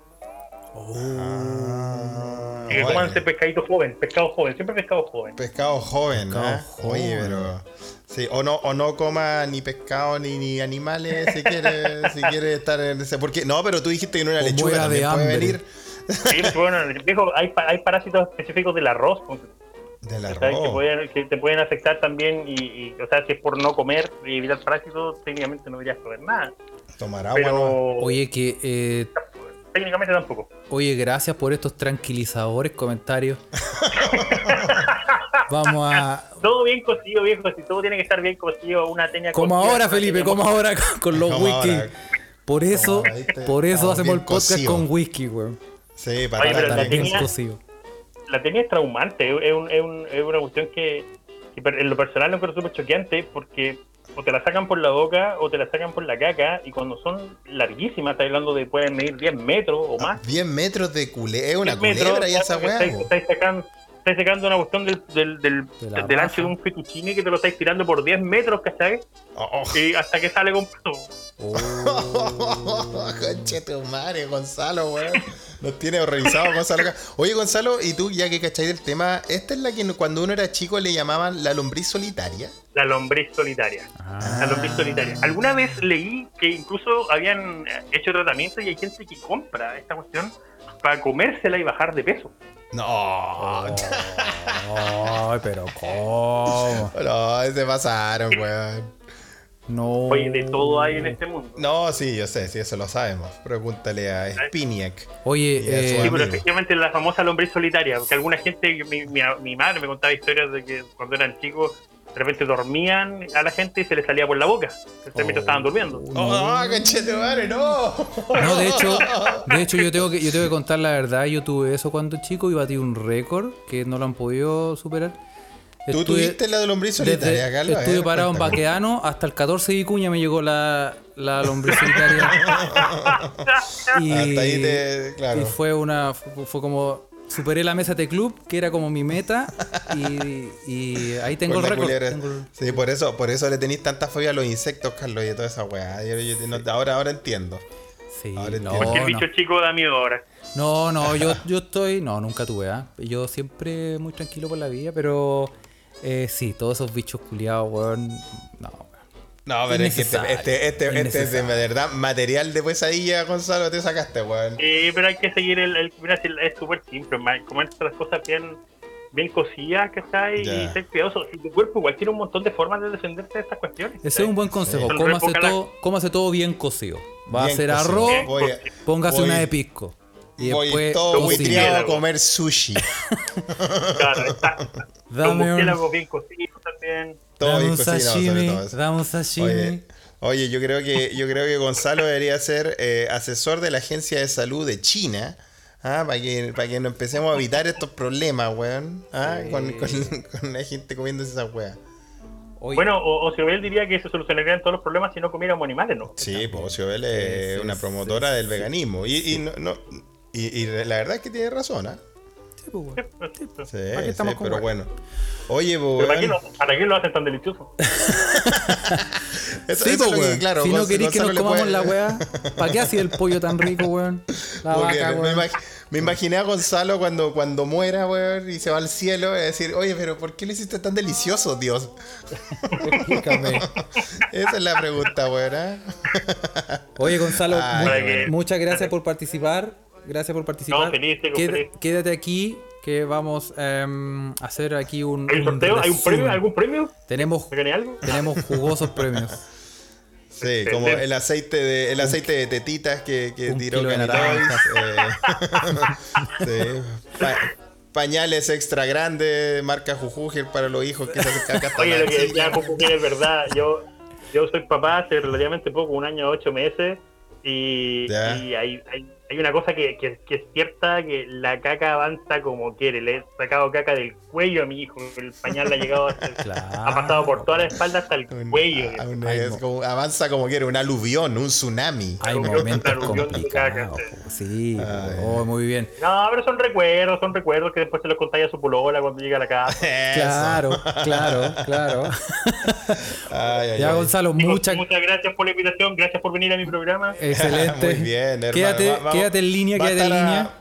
S1: Ah,
S6: Así que
S1: bueno.
S6: cómanse pescadito joven, pescado joven, siempre pescado joven.
S1: Pescado joven,
S2: Pescado.
S1: Oye,
S2: joven.
S1: pero. Sí, o no, o no coma ni pescado ni, ni animales si quiere, si quiere estar en ese. Porque, no, pero tú dijiste que no era
S2: O
S1: lechuga, también
S2: de
S1: puede
S2: hambre.
S1: venir
S6: Sí, bueno, viejo, hay, pa- hay parásitos específicos del arroz, pues, que,
S1: arroz.
S6: pueden- que te pueden afectar también y, y, o sea, si es por no comer y evitar parásitos, técnicamente no deberías comer nada.
S1: Tomar agua, ¿no?
S2: Oye, que. eh,
S6: técnicamente tampoco.
S2: Oye, gracias por estos tranquilizadores comentarios. Vamos a.
S6: Todo bien cocido, viejo, si todo tiene que estar bien cocido, una teña
S2: Como
S6: cocida,
S2: ahora, Felipe, como ahora con los
S1: Como
S2: whisky.
S1: ahora.
S2: Por eso, por eso
S1: Estamos
S2: hacemos el podcast con whisky, weón.
S1: Sí, para
S6: Oye, pero la
S1: de-
S2: bien
S6: tenía-
S2: cocido.
S6: la teña es traumante, es, un- es un- es una cuestión que, en lo personal lo encuentro súper choqueante porque o te la sacan por la boca o te la sacan por la caca y cuando son larguísimas, estás hablando de pueden medir 10 metros o más.
S1: 10 metros de culebra. Es una
S6: 10 metros,
S1: culebra y esa weá.
S6: estáis, estáis sacando, estáis sacando una cuestión del, del, del,
S2: De
S6: del ancho de un fettuccine que te lo estáis tirando por 10 metros, ¿cachai?
S1: Oh, oh.
S6: Y hasta que sale completo.
S1: Conche tu madre, Gonzalo, weón. Nos tiene horrorizado Gonzalo. Oye, Gonzalo, y tú, ya que cacháis del tema, esta es la que cuando uno era chico le llamaban la lombriz solitaria.
S6: La lombriz solitaria.
S2: Ah.
S6: La lombriz solitaria. Alguna vez leí que incluso habían hecho tratamiento y hay gente que compra esta cuestión para comérsela y bajar de peso.
S1: No,
S2: pero ¿cómo?
S1: no, se pasaron, weón.
S2: No.
S6: Oye, de todo hay en este mundo.
S1: No, sí, yo sé, sí, eso lo sabemos. Pregúntale a Spiniak.
S2: Oye,
S1: a
S2: eh,
S6: Sí, pero efectivamente la famosa lombriz solitaria, porque alguna gente, mi, mi, mi madre me contaba historias de que cuando eran chicos, de repente dormían a la gente y se les salía por la boca, mientras estaban durmiendo.
S1: ¡Oh, conche tu madre, no!
S2: No, de hecho, de hecho yo tengo que yo tengo que contar la verdad, yo tuve eso cuando chico y batí un récord que no lo han podido superar.
S1: ¿Tú
S2: Estuve-
S1: tuviste la de lombriz solitaria,
S2: desde-
S1: Carlos?
S2: Estuve
S1: ver,
S2: parado en. Baqueano hasta el 14 de Vicuña me llegó la, la lombriz solitaria. y,
S1: Hasta ahí te- claro.
S2: y fue una fue, fue como superé la mesa de club, que era como mi meta y, y ahí tengo
S1: Con
S2: el
S1: la
S2: récord. tengo el-
S1: Sí, por eso, por eso le tenéis tanta fobia a los insectos, Carlos, y a toda esa weá. Yo- yo- no- ahora, ahora entiendo.
S2: Sí,
S1: Ahora
S2: no.
S6: Porque el
S2: no.
S6: bicho chico da miedo ahora.
S2: No, no, yo, yo estoy. No, nunca tuve, ¿ah? Yo siempre muy tranquilo por la vida, pero eh, sí, todos esos bichos culiados, weón. No.
S1: No, pero es que este, este, este, este es de
S2: innecesario.
S1: verdad material de pesadilla, Gonzalo, te sacaste, weón.
S6: Eh, pero hay que seguir el. el mira, si es súper simple, comer las cosas bien, bien cocidas, ¿cachai?
S1: Ya.
S6: Y ser cuidadoso. Y tu cuerpo igual tiene un montón de formas de defenderse de estas cuestiones.
S2: Ese es un buen consejo.
S6: Son
S2: Cómase todo, cómase todo bien cocido. Va a
S1: Bien
S2: hacer
S1: cocido.
S2: arroz,
S1: Voy a-
S2: póngase
S1: voy-
S2: una de pisco. Y
S1: voy
S2: después
S1: todo buitreado a comer sushi.
S6: Claro, exacto. Los
S2: Dame un,
S6: bien cocidos también.
S2: Dame un sashimi,
S1: todo eso.
S2: dame un sashimi.
S1: Oye, oye, yo creo que yo creo que Gonzalo debería ser eh, asesor de la Agencia de Salud de China. Ah, para que, para que nos empecemos a evitar estos problemas, weón. Ah,
S2: Sí.
S1: con, con, con la gente comiéndose esa weá.
S2: Oye,
S6: Bueno, o, o si él diría que se solucionarían todos los problemas si no comiéramos animales, ¿no?
S1: Sí, pues Ciobel es
S2: sí,
S1: una promotora
S2: sí,
S1: del
S2: sí,
S1: veganismo. Y, y, no, no- y, y la verdad es que tiene razón, ¿ah?
S2: Sí, pues, weón.
S6: Sí, pero
S1: Sí,
S2: ¿Para qué estamos
S1: sí,
S2: con
S1: pero
S2: weá?
S1: bueno. Oye, pues,
S6: ¿Para qué,
S1: weón,
S6: lo, ¿Para qué lo hacen tan delicioso?
S1: eso-
S2: Sí,
S1: eso es
S2: pues,
S1: que, claro,
S2: si no queréis que nos comamos
S1: puede-
S2: la weá, ¿para qué hacía el pollo tan rico, weón? La
S1: Porque
S2: vaca,
S1: me,
S2: weón.
S1: imag- me imaginé a Gonzalo cuando, cuando muera, weón, y se va al cielo, y decir, oye, pero ¿por qué lo hiciste tan delicioso, Dios?
S2: Explícame.
S1: Esa es la pregunta, weón. ¿ah?
S2: Oye, Gonzalo,
S1: Ay,
S2: mu-
S6: bueno.
S2: muchas gracias por participar. Gracias por participar.
S6: No, feliz, feliz.
S2: Quédate aquí, que vamos em, a hacer aquí un.
S6: ¿Hay un sorteo? ¿Hay un premio? ¿Algún premio?
S2: Tenemos,
S6: ¿Me gané algo?
S2: tenemos jugosos premios.
S1: Sí, como el aceite de, el aceite de tetitas que, que
S2: un
S1: tiró
S2: naranjas.
S1: eh, sí. Pa- pañales extra grandes, marca Jujuger para los hijos que se hacen
S6: Oye, lo que ya Jujuy es verdad. Yo, yo soy papá hace relativamente poco, un año, ocho meses, y, y hay, hay, hay una cosa que, que, que es cierta, que la caca avanza como quiere. Le he sacado caca del cuello a mi hijo, el pañal le ha llegado hasta el-
S2: Claro.
S6: ha pasado por toda la espalda hasta el
S1: Un-
S6: cuello.
S1: a un-
S2: Ay,
S1: es
S2: no.
S1: como- avanza como quiere, un aluvión, un tsunami.
S2: Hay
S6: Claro,
S2: momentos complicados.
S6: sí.
S2: oh, muy bien.
S6: No, pero son recuerdos, son recuerdos que después se los contáis a su polola cuando llega a la casa.
S2: Claro, claro, claro.
S1: Ay, ay,
S2: Ya,
S1: ay.
S2: Gonzalo,
S6: Chicos,
S2: muchas
S6: muchas gracias por la invitación, gracias por venir a mi programa.
S2: Excelente.
S1: Muy bien, hermano.
S2: Quédate,
S1: Va- vamos-
S2: quédate en línea,
S1: va a
S2: quédate en
S1: estar a-
S2: línea.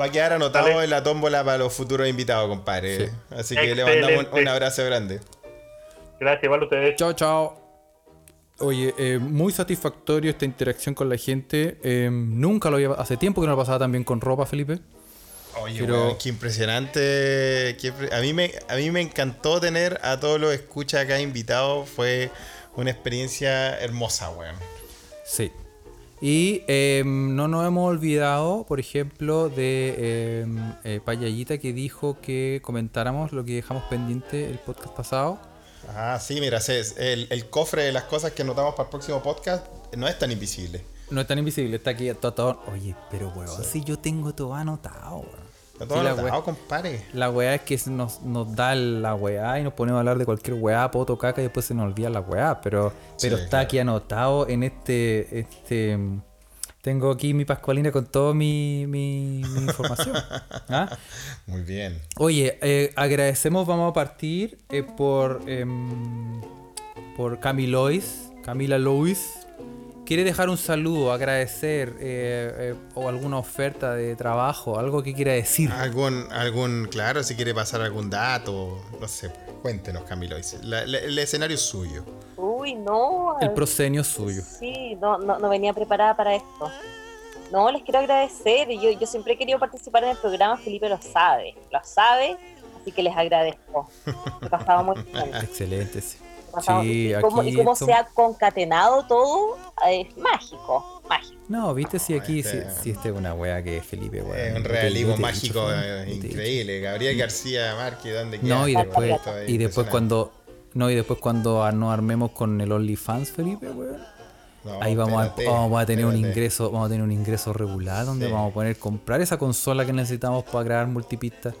S1: Va a quedar anotado en la tómbola para los futuros invitados, compadre.
S2: Sí.
S1: Así que le mandamos un,
S6: Excelente.
S1: un abrazo grande.
S6: Gracias, igual a ustedes.
S2: Chao, chao. Oye, eh, muy satisfactorio esta interacción con la gente. Eh, nunca lo había. Hace tiempo que no lo pasaba tan bien con ropa, Felipe.
S1: Oye,
S2: Pero-
S1: weón, qué impresionante. qué impre- a, mí me, a mí me encantó tener a todos los escuchas acá invitados. Fue una experiencia hermosa, weón.
S2: Sí. Y eh, no nos hemos olvidado, por ejemplo, de eh, eh, Payallita que dijo que comentáramos lo que dejamos pendiente el podcast pasado.
S1: Ah, sí, mira, se- el, el cofre de las cosas que anotamos para el próximo podcast no es tan invisible.
S2: No es tan invisible, está aquí todo, todo- Oye, pero weón, si yo tengo todo anotado, weón.
S1: Está todo
S2: Sí, la
S1: anotado,
S2: wea-
S1: compadre.
S2: La weá es que nos, nos da la weá y nos ponemos a hablar de cualquier weá, poto, caca y después se nos olvida la weá. Pero, está
S1: claro.
S2: aquí anotado en este. este tengo aquí mi Pascualina con toda mi, mi, mi información. ¿Ah?
S1: Muy bien.
S2: Oye, eh, agradecemos, vamos a partir eh, por, em, por Camilois, Camila Lois. ¿Quiere dejar un saludo, agradecer eh, eh, o alguna oferta de trabajo, algo que quiera decir?
S1: Algún, algún, claro, si quiere pasar algún dato, no sé, cuéntenos, Camilo. La- la- el escenario es suyo.
S3: Uy, no.
S2: El proscenio suyo.
S3: Sí, no, no, no venía preparada para esto. No, les quiero agradecer. Yo, yo siempre he querido participar en el programa, Felipe lo sabe. Lo sabe, así que les agradezco. Me pasaba muy bien.
S2: Excelente. sí. Sí,
S3: y cómo, y se ha concatenado todo, es mágico, mágico.
S2: No, viste, si aquí,
S1: este-
S2: si, si este es una wea que es Felipe, weón.
S1: Es un realismo mágico
S2: dicho,
S1: eh,
S2: te
S1: increíble. Gabriel García Márquez, ¿dónde
S2: No, y
S1: queda?
S2: después,
S1: es
S2: y después cuando. No, y después cuando nos armemos con el OnlyFans, Felipe, weón.
S1: No,
S2: Ahí vamos a, vamos a tener un ingreso, vamos a tener un ingreso regular donde
S1: Sí.
S2: vamos a poder comprar esa consola que necesitamos para grabar multipistas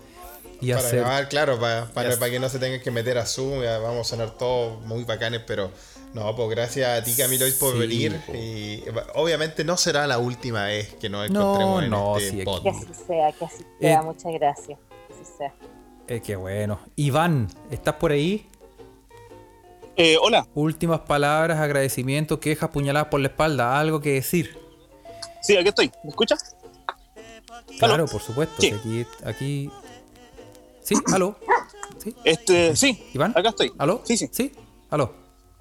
S2: y
S1: Para
S2: hacer.
S1: grabar, claro, para, para, que no se tengan que meter a Zoom, ya vamos a sonar todos muy bacanes, pero no, pues gracias a ti Camilo por
S2: Sí,
S1: venir.
S2: po.
S1: Y obviamente no será la última vez que nos
S2: No,
S1: encontremos en
S2: no,
S1: este
S2: sí.
S3: Que así sea, que así sea.
S2: Eh,
S3: Muchas gracias. Que así sea.
S2: Eh, qué bueno. Iván, ¿estás por ahí?
S4: Eh, hola,
S2: Últimas palabras, agradecimiento, quejas, puñaladas por la espalda, algo que decir.
S4: sí, aquí estoy. ¿Me escuchas?
S2: Claro, por supuesto.
S4: Sí.
S2: Aquí, aquí. Sí, aló. Sí,
S4: Este, sí,
S2: Iván.
S4: acá estoy.
S2: ¿Aló?
S4: Sí, sí.
S2: Sí, aló.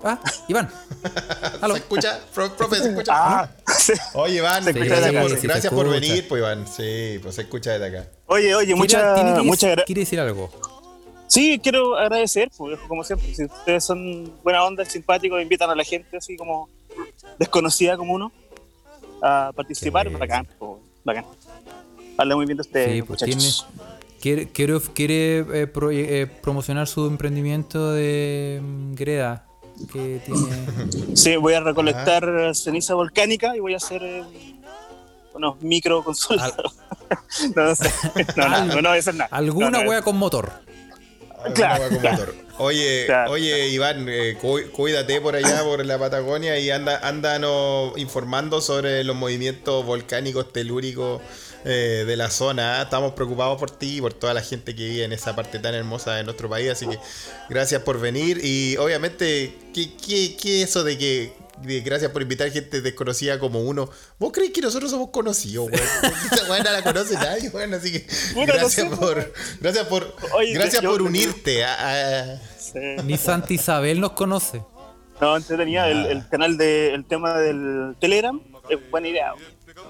S2: Ah, Iván. Aló.
S1: ¿Se escucha? Pro- Profe, ¿se escucha?
S4: Ah, sí.
S1: Oye, Iván,
S4: Se
S1: gracias,
S2: escucha,
S1: por,
S2: sí,
S1: gracias por
S2: escucha.
S1: venir, pues Iván. Sí, pues se escucha desde acá.
S4: Oye, oye, muchas
S2: decir-
S4: gra-
S2: quiere decir algo.
S4: Sí, quiero agradecer, pues, como siempre. Si ustedes son buena onda, simpáticos, invitan a la gente así como desconocida como uno a participar,
S2: Sí.
S4: bacán, pues, bacán. Habla muy bien de ustedes,
S2: Sí, pues tiene,
S4: muchachos.
S2: Quiere, quiere, quiere, eh, pro- eh, promocionar su emprendimiento de mm, greda que tiene.
S4: Sí, voy a recolectar ceniza volcánica y voy a hacer eh, unos micro consolas. no, no sé. No, no, no, no voy a hacer nada.
S2: Alguna
S4: No, no,
S2: wea con motor.
S1: Alguna
S4: Claro,
S1: wea con
S4: claro.
S1: motor. Oye,
S4: Claro.
S1: oye, Iván, eh, cu- cuídate por allá, por la Patagonia, y anda, andanos informando sobre los movimientos volcánicos telúricos eh, de la zona. ¿ah? Estamos preocupados por ti y por toda la gente que vive en esa parte tan hermosa de nuestro país. Así que gracias por venir. Y obviamente, ¿qué, qué, qué eso de que de gracias por invitar gente desconocida como uno? ¿Vos crees que nosotros somos conocidos, weón? Esta weá no la conoce nadie, weón. Así que
S4: no
S1: gracias
S4: sé,
S1: por, gracias por,
S4: Oye,
S1: gracias por unirte a- a
S4: Sí.
S2: Ni Santa Isabel nos conoce.
S4: No, entretenida. El, el canal de, el tema del Telegram es buena idea.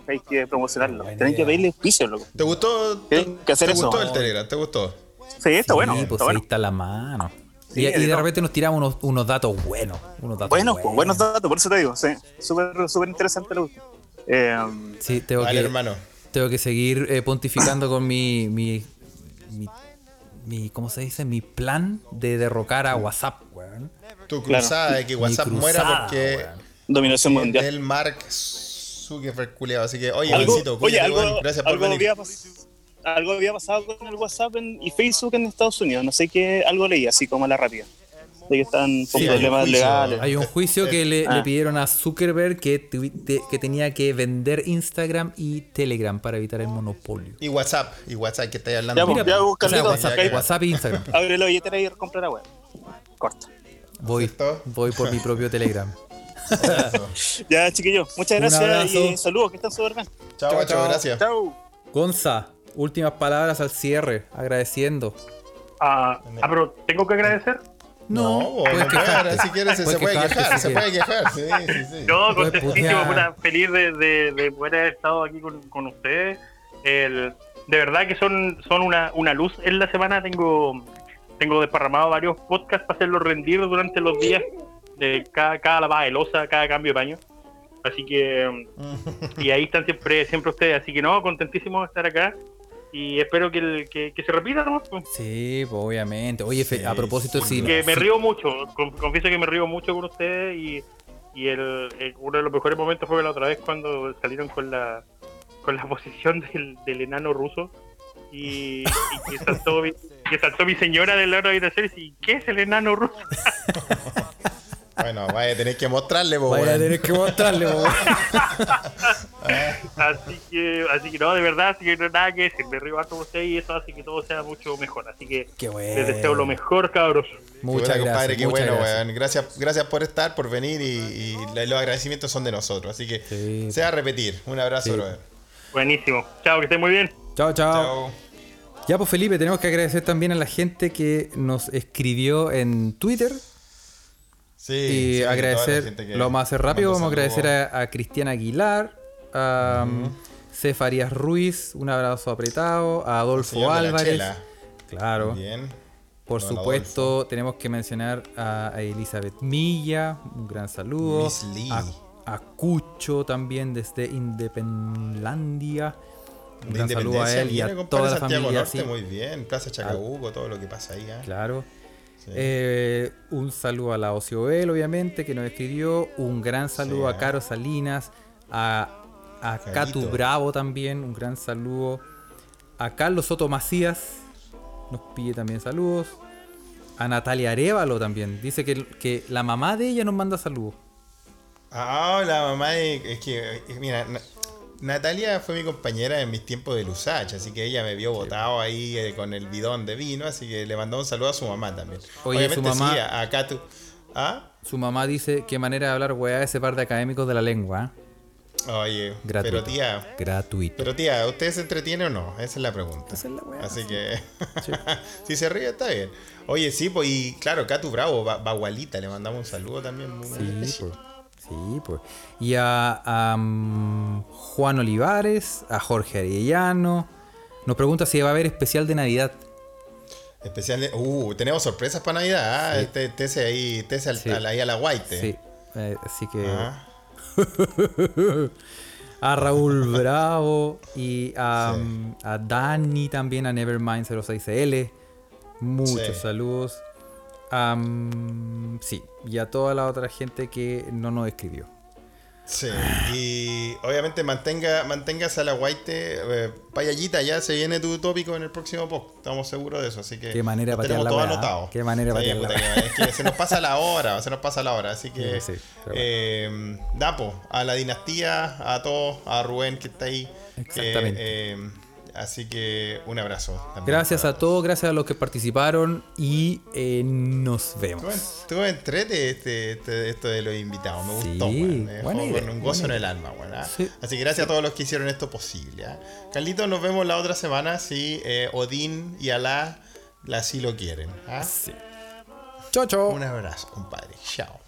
S4: Hay que promocionarlo. Tienen que pedirle auspicio, loco.
S1: ¿Te gustó?
S4: Tienen que hacer
S1: ¿Te
S4: eso.
S1: gustó el Telegram? ¿Te gustó?
S4: Sí, está
S2: Sí,
S4: bueno.
S2: pues
S4: está
S2: ahí
S4: bueno.
S2: está la mano.
S4: Sí,
S2: y, y de
S4: no.
S2: repente nos tiramos unos, unos datos buenos. Unos datos
S4: Buenos, buenos datos, por eso te digo. Sí, súper súper interesante lo eh,
S2: Sí, tengo
S1: Vale,
S2: que,
S1: hermano.
S2: tengo que seguir eh, pontificando con mi, mi, mi, mi- ¿cómo se dice? Mi plan de derrocar a WhatsApp, weón.
S1: Tu cruzada de que WhatsApp muera porque
S2: weón.
S4: Dominación mundial.
S1: el Mark Zuckerberg culeado. Así que, oye,
S4: Algo,
S1: Juancito,
S4: oye, algo,
S1: gracias por
S4: algo,
S1: venir.
S4: había algo había pasado con el WhatsApp en- y Facebook en Estados Unidos. No sé qué, algo leí así como a la rápida. De que están con
S1: Sí, hay un
S4: problemas
S1: juicio.
S4: legales.
S2: Hay un juicio que le,
S4: Ah.
S2: le pidieron a Zuckerberg que, te- que tenía que vender Instagram y Telegram para evitar el monopolio.
S1: Y WhatsApp, y WhatsApp que estáis hablando.
S4: Ya, pues, ya,
S2: o
S4: busca
S2: sea, WhatsApp. WhatsApp e Instagram.
S4: Abre la billetera y compra la web. Corta.
S2: Voy, voy por mi propio Telegram.
S4: Ya, chiquillos, muchas
S2: Un
S4: gracias
S2: abrazo.
S4: y saludos, que están súper bien.
S1: Chao, chao, gracias.
S4: Chao.
S2: Gonza, últimas palabras al cierre, agradeciendo.
S6: Ah, ah, pero tengo que agradecer.
S2: No,
S1: No,
S2: puedes
S1: no,
S2: quejarte.
S1: si quieres se,
S2: Puedes
S1: puede
S2: quejarte
S1: quejar, se puede quejar. Sí, sí, sí.
S6: Yo
S2: Puedes
S6: contentísimo, feliz de, de, de poder haber estado aquí con, con ustedes. El, de verdad que son, son una, una luz en la semana. Tengo tengo desparramado varios podcasts para hacerlos rendir durante los días de cada, cada lavada de losa, cada cambio de paño. Así que, y ahí están siempre, siempre ustedes. Así que no, contentísimo de estar acá. Y espero que, el- que, que se repita, ¿no?
S2: Sí, pues, obviamente. Oye,
S1: Sí,
S2: a propósito,
S1: sí.
S2: sí.
S6: que me
S2: sí.
S6: río mucho, con- confieso que me río mucho con ustedes y, y el, el- uno de los mejores momentos fue la otra vez cuando salieron con la con la posición del, del enano ruso y, y que, saltó, mi- que saltó mi señora del lado de la habitación y ¿qué es el enano ruso?
S1: Bueno, vaya a tener que mostrarle, po,
S2: Vaya a tener que mostrarle, po, weón.
S6: Así que, así que no, de verdad, así que no hay nada que decir, me río harto con ustedes y eso hace que todo sea mucho mejor. Así que
S2: Qué bueno.
S6: les deseo lo mejor, cabros.
S2: Muchas gracias.
S1: compadre, qué
S2: muchas
S1: bueno,
S2: gracias.
S1: weón. Gracias, gracias por estar, por venir y, los agradecimientos son de nosotros. Así que
S2: Sí.
S1: sea a repetir. Un abrazo,
S2: Sí.
S1: brother.
S6: Buenísimo. Chao, que estén muy bien.
S2: Chao, chao.
S1: Chao.
S2: Ya, pues Felipe, tenemos que agradecer también a la gente que nos escribió en Twitter.
S1: Sí,
S2: y
S1: sí,
S2: agradecer,
S1: que
S2: lo hacer rápido, vamos a agradecer a, a Cristian Aguilar, a um, Cefarías Ruiz, un abrazo apretado, a Adolfo Álvarez. Claro.
S1: Bien.
S2: Por
S1: Don
S2: supuesto, tenemos que mencionar a, a Elizabeth Milla, un gran saludo.
S1: Miss Lee.
S2: A, a Cucho también desde Indepenlandia. Un
S1: De
S2: gran saludo a
S1: Independencia,
S2: él y a toda la
S1: Santiago
S2: familia.
S1: Norte,
S2: sí,
S1: muy bien. Plaza Chacabuco, todo lo que pasa ahí. ¿ah?
S2: claro.
S1: Sí.
S2: Eh, un saludo a la Ociobel, obviamente, que nos escribió. Un gran saludo
S1: Sí,
S2: a. Caro Salinas. A, a. Catu Bravo también. Un gran saludo. A Carlos Soto Macías. Nos pide también saludos. A Natalia Arevalo también. Dice que, que la mamá de ella nos manda saludos.
S1: Ah, la mamá de- es que, eh, mira, Natalia fue mi compañera en mis tiempos de Lusach, así que ella me vio botado ahí eh, con el bidón de vino, así que le mandó un saludo a su mamá también.
S2: Oye, su mamá-
S1: sí, a, a Catu. ¿Ah?
S2: Su mamá dice qué manera de hablar weá ese par de académicos de la lengua. ¿eh?
S1: Oye,
S2: Gratuito.
S1: pero tía,
S2: Gratuito.
S1: pero tía, ¿usted se entretiene o no? Esa es la pregunta.
S2: Esa es la weá,
S1: Así
S2: sí.
S1: que,
S2: Sí.
S1: si se ríe está bien. Oye, sí, pues, y claro, Catu Bravo, Ba- Bagualita, le mandamos un saludo también. Muy
S2: Sí,
S1: especial.
S2: Sí, pues. Y a, a, mm, Juan Olivares, a Jorge Arellano. Nos pregunta si va a haber especial de Navidad.
S1: Especial, de- uh, tenemos sorpresas para Navidad. ¿ah? Este, tese ahí, tese al-
S2: Sí.
S1: al- ahí a la White.
S2: Sí. eh, así que.
S1: Ah,
S2: A Raúl Bravo y a,
S1: Sí.
S2: mm, a Dani también, a Nevermind 06L. Muchos
S1: Sí.
S2: saludos. Am, sí, y a toda la otra gente que no nos escribió.
S1: sí. Y obviamente mantenga, manténgase a la White. Eh, payallita, ya se viene tu tópico en el próximo post. Estamos seguros de eso. Así que
S2: Qué manera patear
S1: tenemos
S2: la
S1: todo
S2: weá,
S1: anotado.
S2: qué manera
S1: que- Es que se nos pasa la hora, se nos pasa la hora. Así que,
S2: Sí, sí,
S1: eh, Dapo, a la dinastía, a todos, a Rubén que está ahí.
S2: Exactamente.
S1: eh, así que un abrazo. también
S2: Gracias a todos, gracias a los que participaron y eh, nos vemos.
S1: Estuvo entrete este, este- esto de los invitados, me
S2: Sí,
S1: gustó,
S2: buena
S1: con un gozo en el alma, weón, ¿ah?
S2: Sí.
S1: Así que gracias a todos los que hicieron esto posible. ¿ah? Carlitos, nos vemos la otra semana si eh, Odín y Alá así lo quieren. ¿ah?
S2: Chao, chao.
S1: Un abrazo, compadre. Chao.